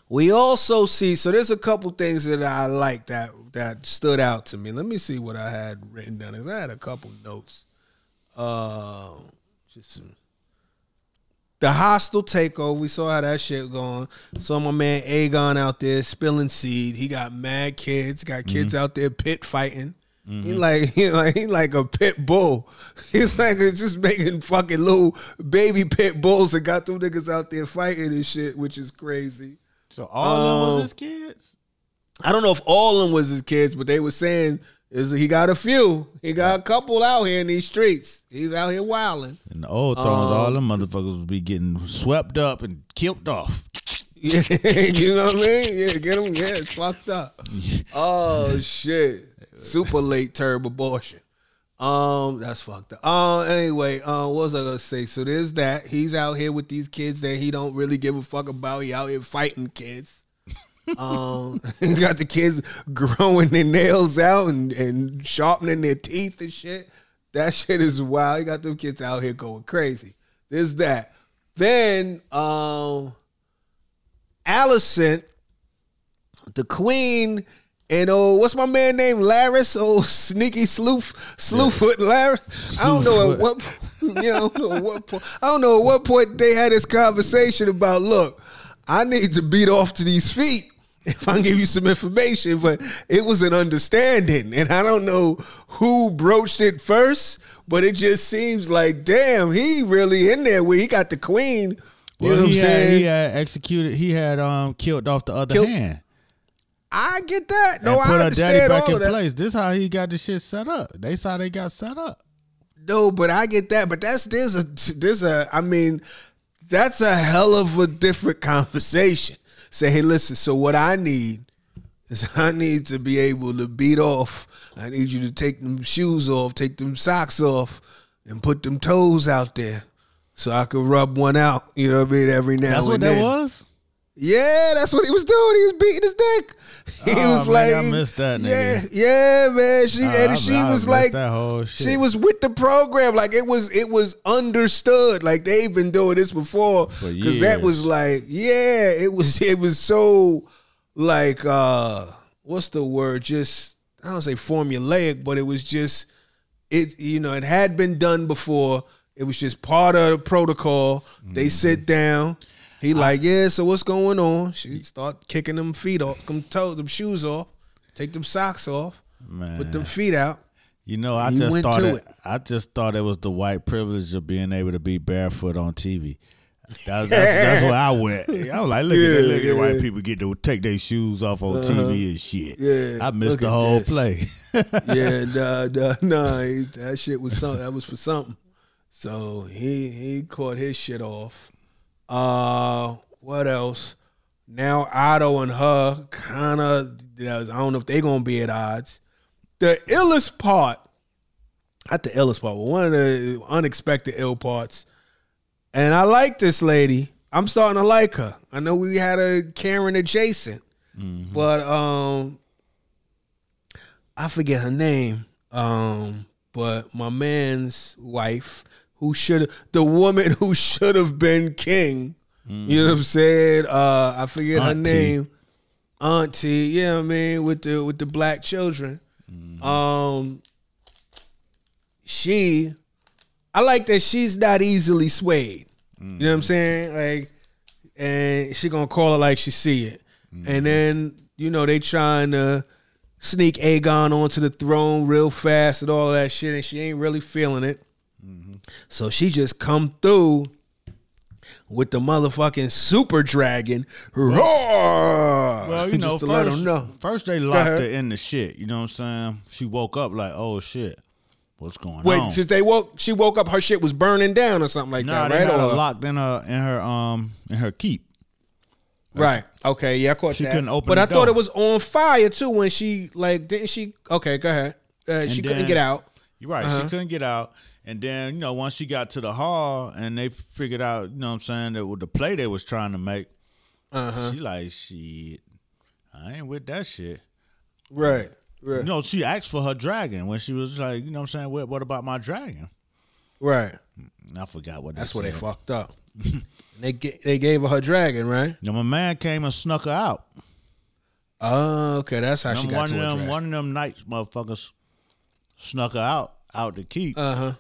We also see so there's a couple things that I like that that stood out to me. Let me see what I had written down. 'cause I had a couple notes. Uh, just the hostile takeover. We saw how that shit going. Saw my man Aegon out there spilling seed. He got mad kids. Got kids out there pit fighting. He like he like he like a pit bull. He's like just making fucking little baby pit bulls and got them niggas out there fighting and shit, which is crazy. So all of them Um, was his kids. I don't know if all of them was his kids, but they were saying is he got a few. He got a couple out here in these streets. He's out here wilding. In the old thrones, um, all them motherfuckers would be getting swept up and killed off. Yeah, you know what I mean? Yeah, get him. Yeah, it's fucked up. Oh shit! Super late term abortion. Um, that's fucked up. Uh, anyway, uh, what was I gonna say? So there's that. He's out here with these kids that he don't really give a fuck about. He out here fighting kids. Um, he got the kids growing their nails out and, and sharpening their teeth and shit. That shit is wild. He got them kids out here going crazy. There's that. Then, um, Alicent, the queen, and oh, what's my man named Larys? Oh, sneaky sleuth, slewfoot Larys. I don't know at what, you know, I don't know at what point. I don't know at what point they had this conversation about. Look, I need to beat off to these feet if I give you some information, but it was an understanding, and I don't know who broached it first, but it just seems like, damn, he really in there where he got the queen. You know Well, what I'm he had, saying? he had executed. He had um killed off the other Killed- hand. I get that. No, I understand all of that. place. This how he got the shit set up. They saw they got set up. No, but I get that. But that's there's a there's a I mean, that's a hell of a different conversation. Say, hey, listen. So what I need is I need to be able to beat off. I need you to take them shoes off, take them socks off, and put them toes out there, so I could rub one out. You know what I mean? Every now That's and what that was. Yeah, that's what he was doing. He was beating his dick. He Oh, was man, like, I missed that Yeah, nigga. yeah, man. She Oh, and she I was like, that whole shit. she was with the program. Like it was, it was understood. Like they've been doing this before. Because that was like, yeah, it was, it was so like, uh what's the word? Just I don't say formulaic, but it was just it. You know, it had been done before. It was just part of the protocol. They Mm-hmm. sit down. He like, yeah. So what's going on? She start kicking them feet off, them toes, them shoes off, take them socks off, man. put them feet out. You know, I just thought it, it. I just thought it was the white privilege of being able to be barefoot on TV. That's, that's, that's where I went. I was like, look at that, look at the white people get to take their shoes off on TV uh-huh. and shit. Yeah, I missed the whole this. play. yeah, nah, nah, nah, he- that shit was something. That was for something. So he he caught his shit off. Uh, what else? Now Otto and her kind of. I don't know if they're gonna be at odds. The illest part, not the illest part, but one of the unexpected ill parts. And I like this lady. I'm starting to like her. I know we had a Karen adjacent, but um, I forget her name. Um, but my man's wife, who should the woman who should have been king. You know what I'm saying? Uh, I forget her name. Auntie, yeah, you know I mean, with the with the black children. Um, she, I like that she's not easily swayed. You know what I'm saying? Like, and she gonna call it like she see it. And then you know they trying to sneak Aegon onto the throne real fast and all that shit, and she ain't really feeling it. So she just come through with the motherfucking super dragon. Roar! Well, you know, just to let first, them know. first they locked her in the shit. You know what I'm saying? She woke up like, oh shit, what's going Wait, on? Wait, because they woke, she woke up, her shit was burning down or something like Nah, that, they right? had her locked in her in her um in her keep. Right. Okay. Yeah, I caught She that. couldn't open but I thought it was on fire too when she like didn't she? Okay, go ahead. Uh, she couldn't get out. You're right. Uh-huh. She couldn't get out. And then, you know, once she got to the hall and they figured out, you know what I'm saying, that with the play they was trying to make, Uh-huh. she like, shit, I ain't with that shit. Right. Right. You know, she asked for her dragon when she was like, you know what I'm saying, what, what about my dragon? Right. I forgot what That's they where they fucked up. They ga- they gave her her dragon, right? Now my man came and snuck her out. Oh, okay. That's how she Them got one to of them dragon. one of them nights motherfuckers snuck her out out to keep, Uh huh.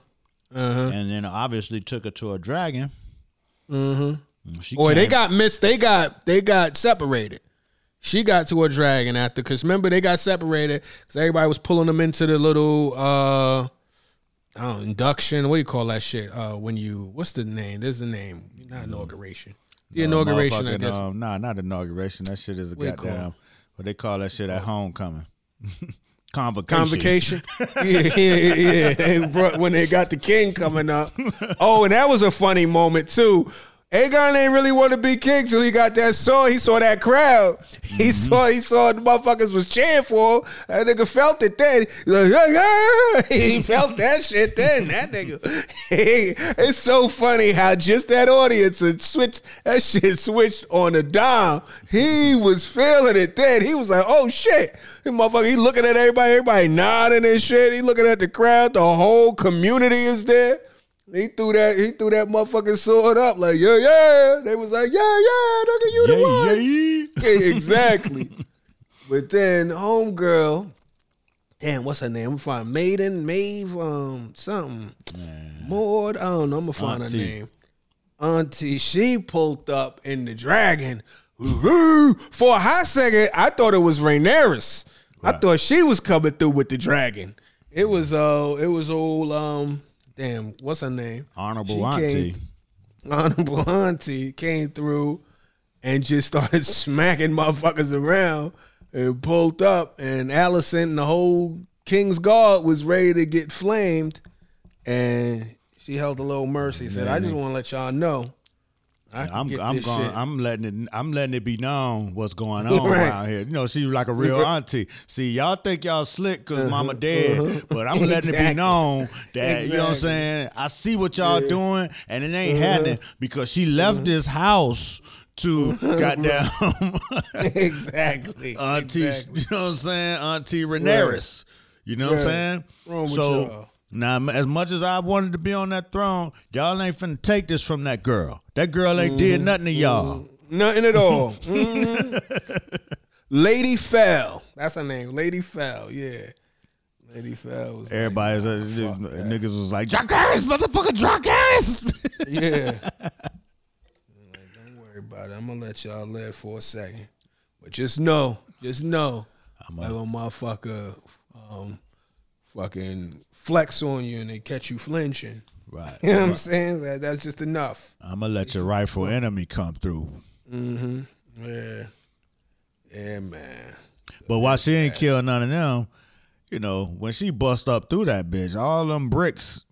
Uh huh. and then obviously took her to a dragon. Mm-hmm. She Boy, they got missed. They got they got separated. She got to a dragon after because remember they got separated because everybody was pulling them into the little uh, I don't know, induction. What do you call that shit? Uh, when you what's the name? There's the name. Not inauguration. The uh, inauguration. I guess. Um, nah, not inauguration. That shit is a What goddamn. What they call that shit at homecoming? Convocation. Convocation. yeah, yeah, yeah. When they got the king coming up. Oh, and that was a funny moment too. Aegon ain't really want to be king till he got that sword. He saw that crowd. He mm-hmm. saw he saw the motherfuckers was cheering for him. That nigga felt it then. He like, yeah, yeah. He felt that shit then. That nigga. it's so funny how just that audience had switched that shit switched on a dime. He was feeling it then. He was like, oh shit. This motherfucker, he looking at everybody, everybody nodding and shit. He looking at the crowd. The whole community is there. He threw that, he threw that motherfucking sword up like, yeah, yeah. They was like, yeah, yeah, nigga, you the one. Yeah, yeah. Yeah, exactly. but then homegirl, damn, what's her name? I'm gonna find Maiden, Maeve, um, something. Maud, I don't know. I'm gonna find Auntie. her name. Auntie, she pulled up in the dragon. For a hot second, I thought it was Rhaenyra. I thought she was coming through with the dragon. It was uh, it was old um, damn, what's her name? Honorable She auntie. came- honorable auntie came through and just started smacking motherfuckers around and pulled up and Alicent and the whole King's Guard was ready to get flamed and she held a little mercy. Said, "I just want to let y'all know, I can I'm I'm going shit." I'm letting it I'm letting it be known what's going on Right. around here. You know, she's like a real auntie. See, y'all think y'all slick because uh-huh, mama dead, uh-huh. but I'm letting it be known that you know what I'm saying. I see what y'all doing, and it ain't uh-huh. happening because she left this house to goddamn exactly, auntie. exactly. You know what I'm saying, Auntie Renaris. You know what I'm saying? Wrong with so y'all. Now, as much as I wanted to be on that throne, y'all ain't finna take this from that girl. That girl ain't Mm-hmm. did nothing to y'all. Nothing at all. Mhm. Lady Fell. That's her name. Lady Fell. Yeah. Lady Fell was like, Everybody's uh, niggas was like, Jock motherfucker, Jock. Yeah. Like, Don't worry about it. I'm gonna let y'all live for a second. But just know, just know, I'm a motherfucker um, fucking flex on you and they catch you flinching. right. You know what I'm saying? That, that's just enough. I'm gonna let your rightful enemy come through. Mm-hmm. Yeah. Yeah, man. But while she ain't kill none of them, you know, when she bust up through that bitch, all them bricks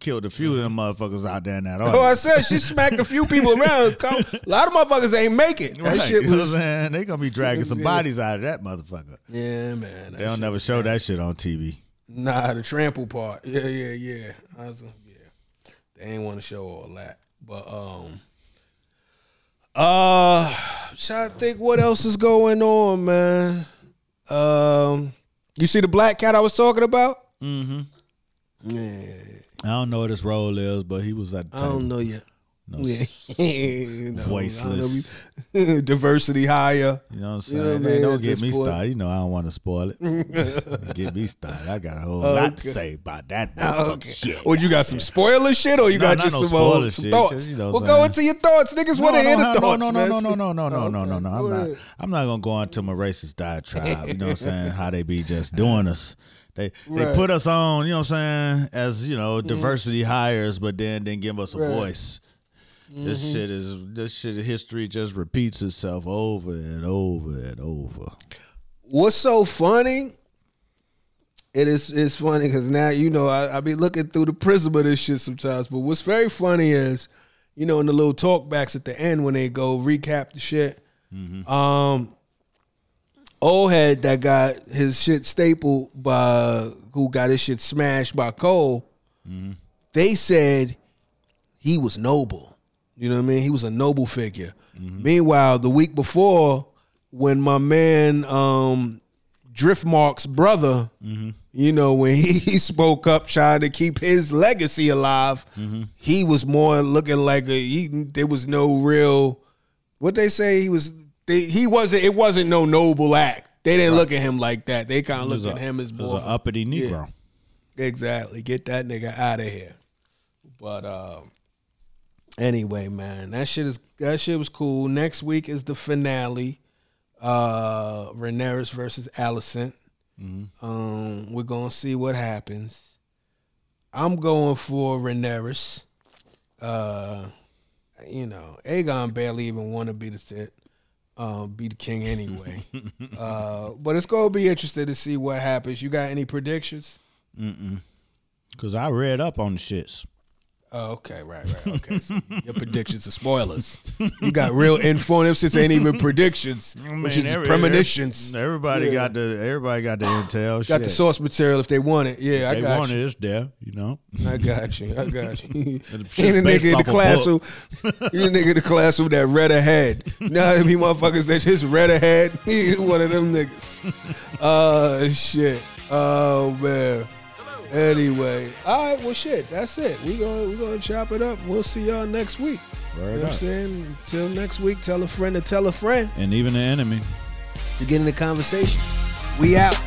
killed a few of them motherfuckers out there in that Oh, I said she smacked a few people around. A lot of motherfuckers ain't make it. That Right, shit you know what I'm saying? They gonna be dragging some bodies out of that motherfucker. Yeah, man. They don't never show that shit on TV. Nah, the trample part. Yeah, yeah, yeah. I was, yeah. They ain't want to show all that. But um uh trying to think what else is going on, man. Um you see the black cat I was talking about? Mm-hmm. Yeah. I don't know what his role is, but he was at the I don't know yet. No, Yeah. s- You know, I don't know. voiceless. We- Diversity higher. You know what I'm You saying? know what Man, don't get me point. started. You know I don't want to spoil it. get me started. I got a whole lot to say about that. Oh, okay. shit. Or you got some spoiler shit, or you No, got just no some, spoiler some shit, thoughts? you know well, go into your thoughts, niggas. want to hear the no, thoughts, no, no, man. no, no, no, no, no, no, no, no. I'm not. I'm not gonna go into my racist diatribe. You know what I'm saying? How they be just doing us. They they Right. put us on. You know what I'm saying? As you know, mm-hmm. diversity hires, but then didn't give us a Right. voice. This mm-hmm. shit is this shit. History just repeats itself over and over and over. What's so funny? It is it's funny because now you know I, I be looking through the prism of this shit sometimes. But what's very funny is, you know, in the little talkbacks at the end when they go recap the shit, mm-hmm. um, old head that got his shit stapled by who got his shit smashed by Cole. Mm-hmm. They said he was noble. You know what I mean? He was a noble figure. Meanwhile, the week before, when my man um, Driftmark's brother, you you know, when he, he spoke up trying to keep his legacy alive, he was more looking like a he. There was no real what they say. He was they, he wasn't. It wasn't no noble act. They didn't look at him like that. They kind of looked a- at him as was more an uppity Negro. Exactly. Get that nigga out of here. But uh, anyway, man, that shit is that shit was cool. Next week is the finale. Uh Rhaenyra versus Alicent. Um, we're gonna see what happens. I'm going for Rhaenyra. Uh, you know, Aegon barely even want to be the um, be the king anyway. uh, but it's gonna be interesting to see what happens. You got any predictions? Mm-mm. Cause I read up on the shits. Oh, okay, right, right, okay. So your predictions are spoilers. You got real info. Them shits ain't even predictions, which is every- premonitions. Everybody Yeah. got the everybody got the intel. Got the source material if they want it. Yeah, I They got want you. it. It's there. You know. I got you. I got you. Ain't shit's a nigga in the classroom. You a nigga in the classroom that read ahead. You know how many motherfuckers that just read ahead? He one of them niggas. Uh shit. Oh man. Anyway, all right. Well, shit. That's it. We gonna we gonna chop it up. We'll see y'all next week. You know what I'm saying? Until next week, tell a friend to tell a friend And even the enemy. to get in the conversation. We out.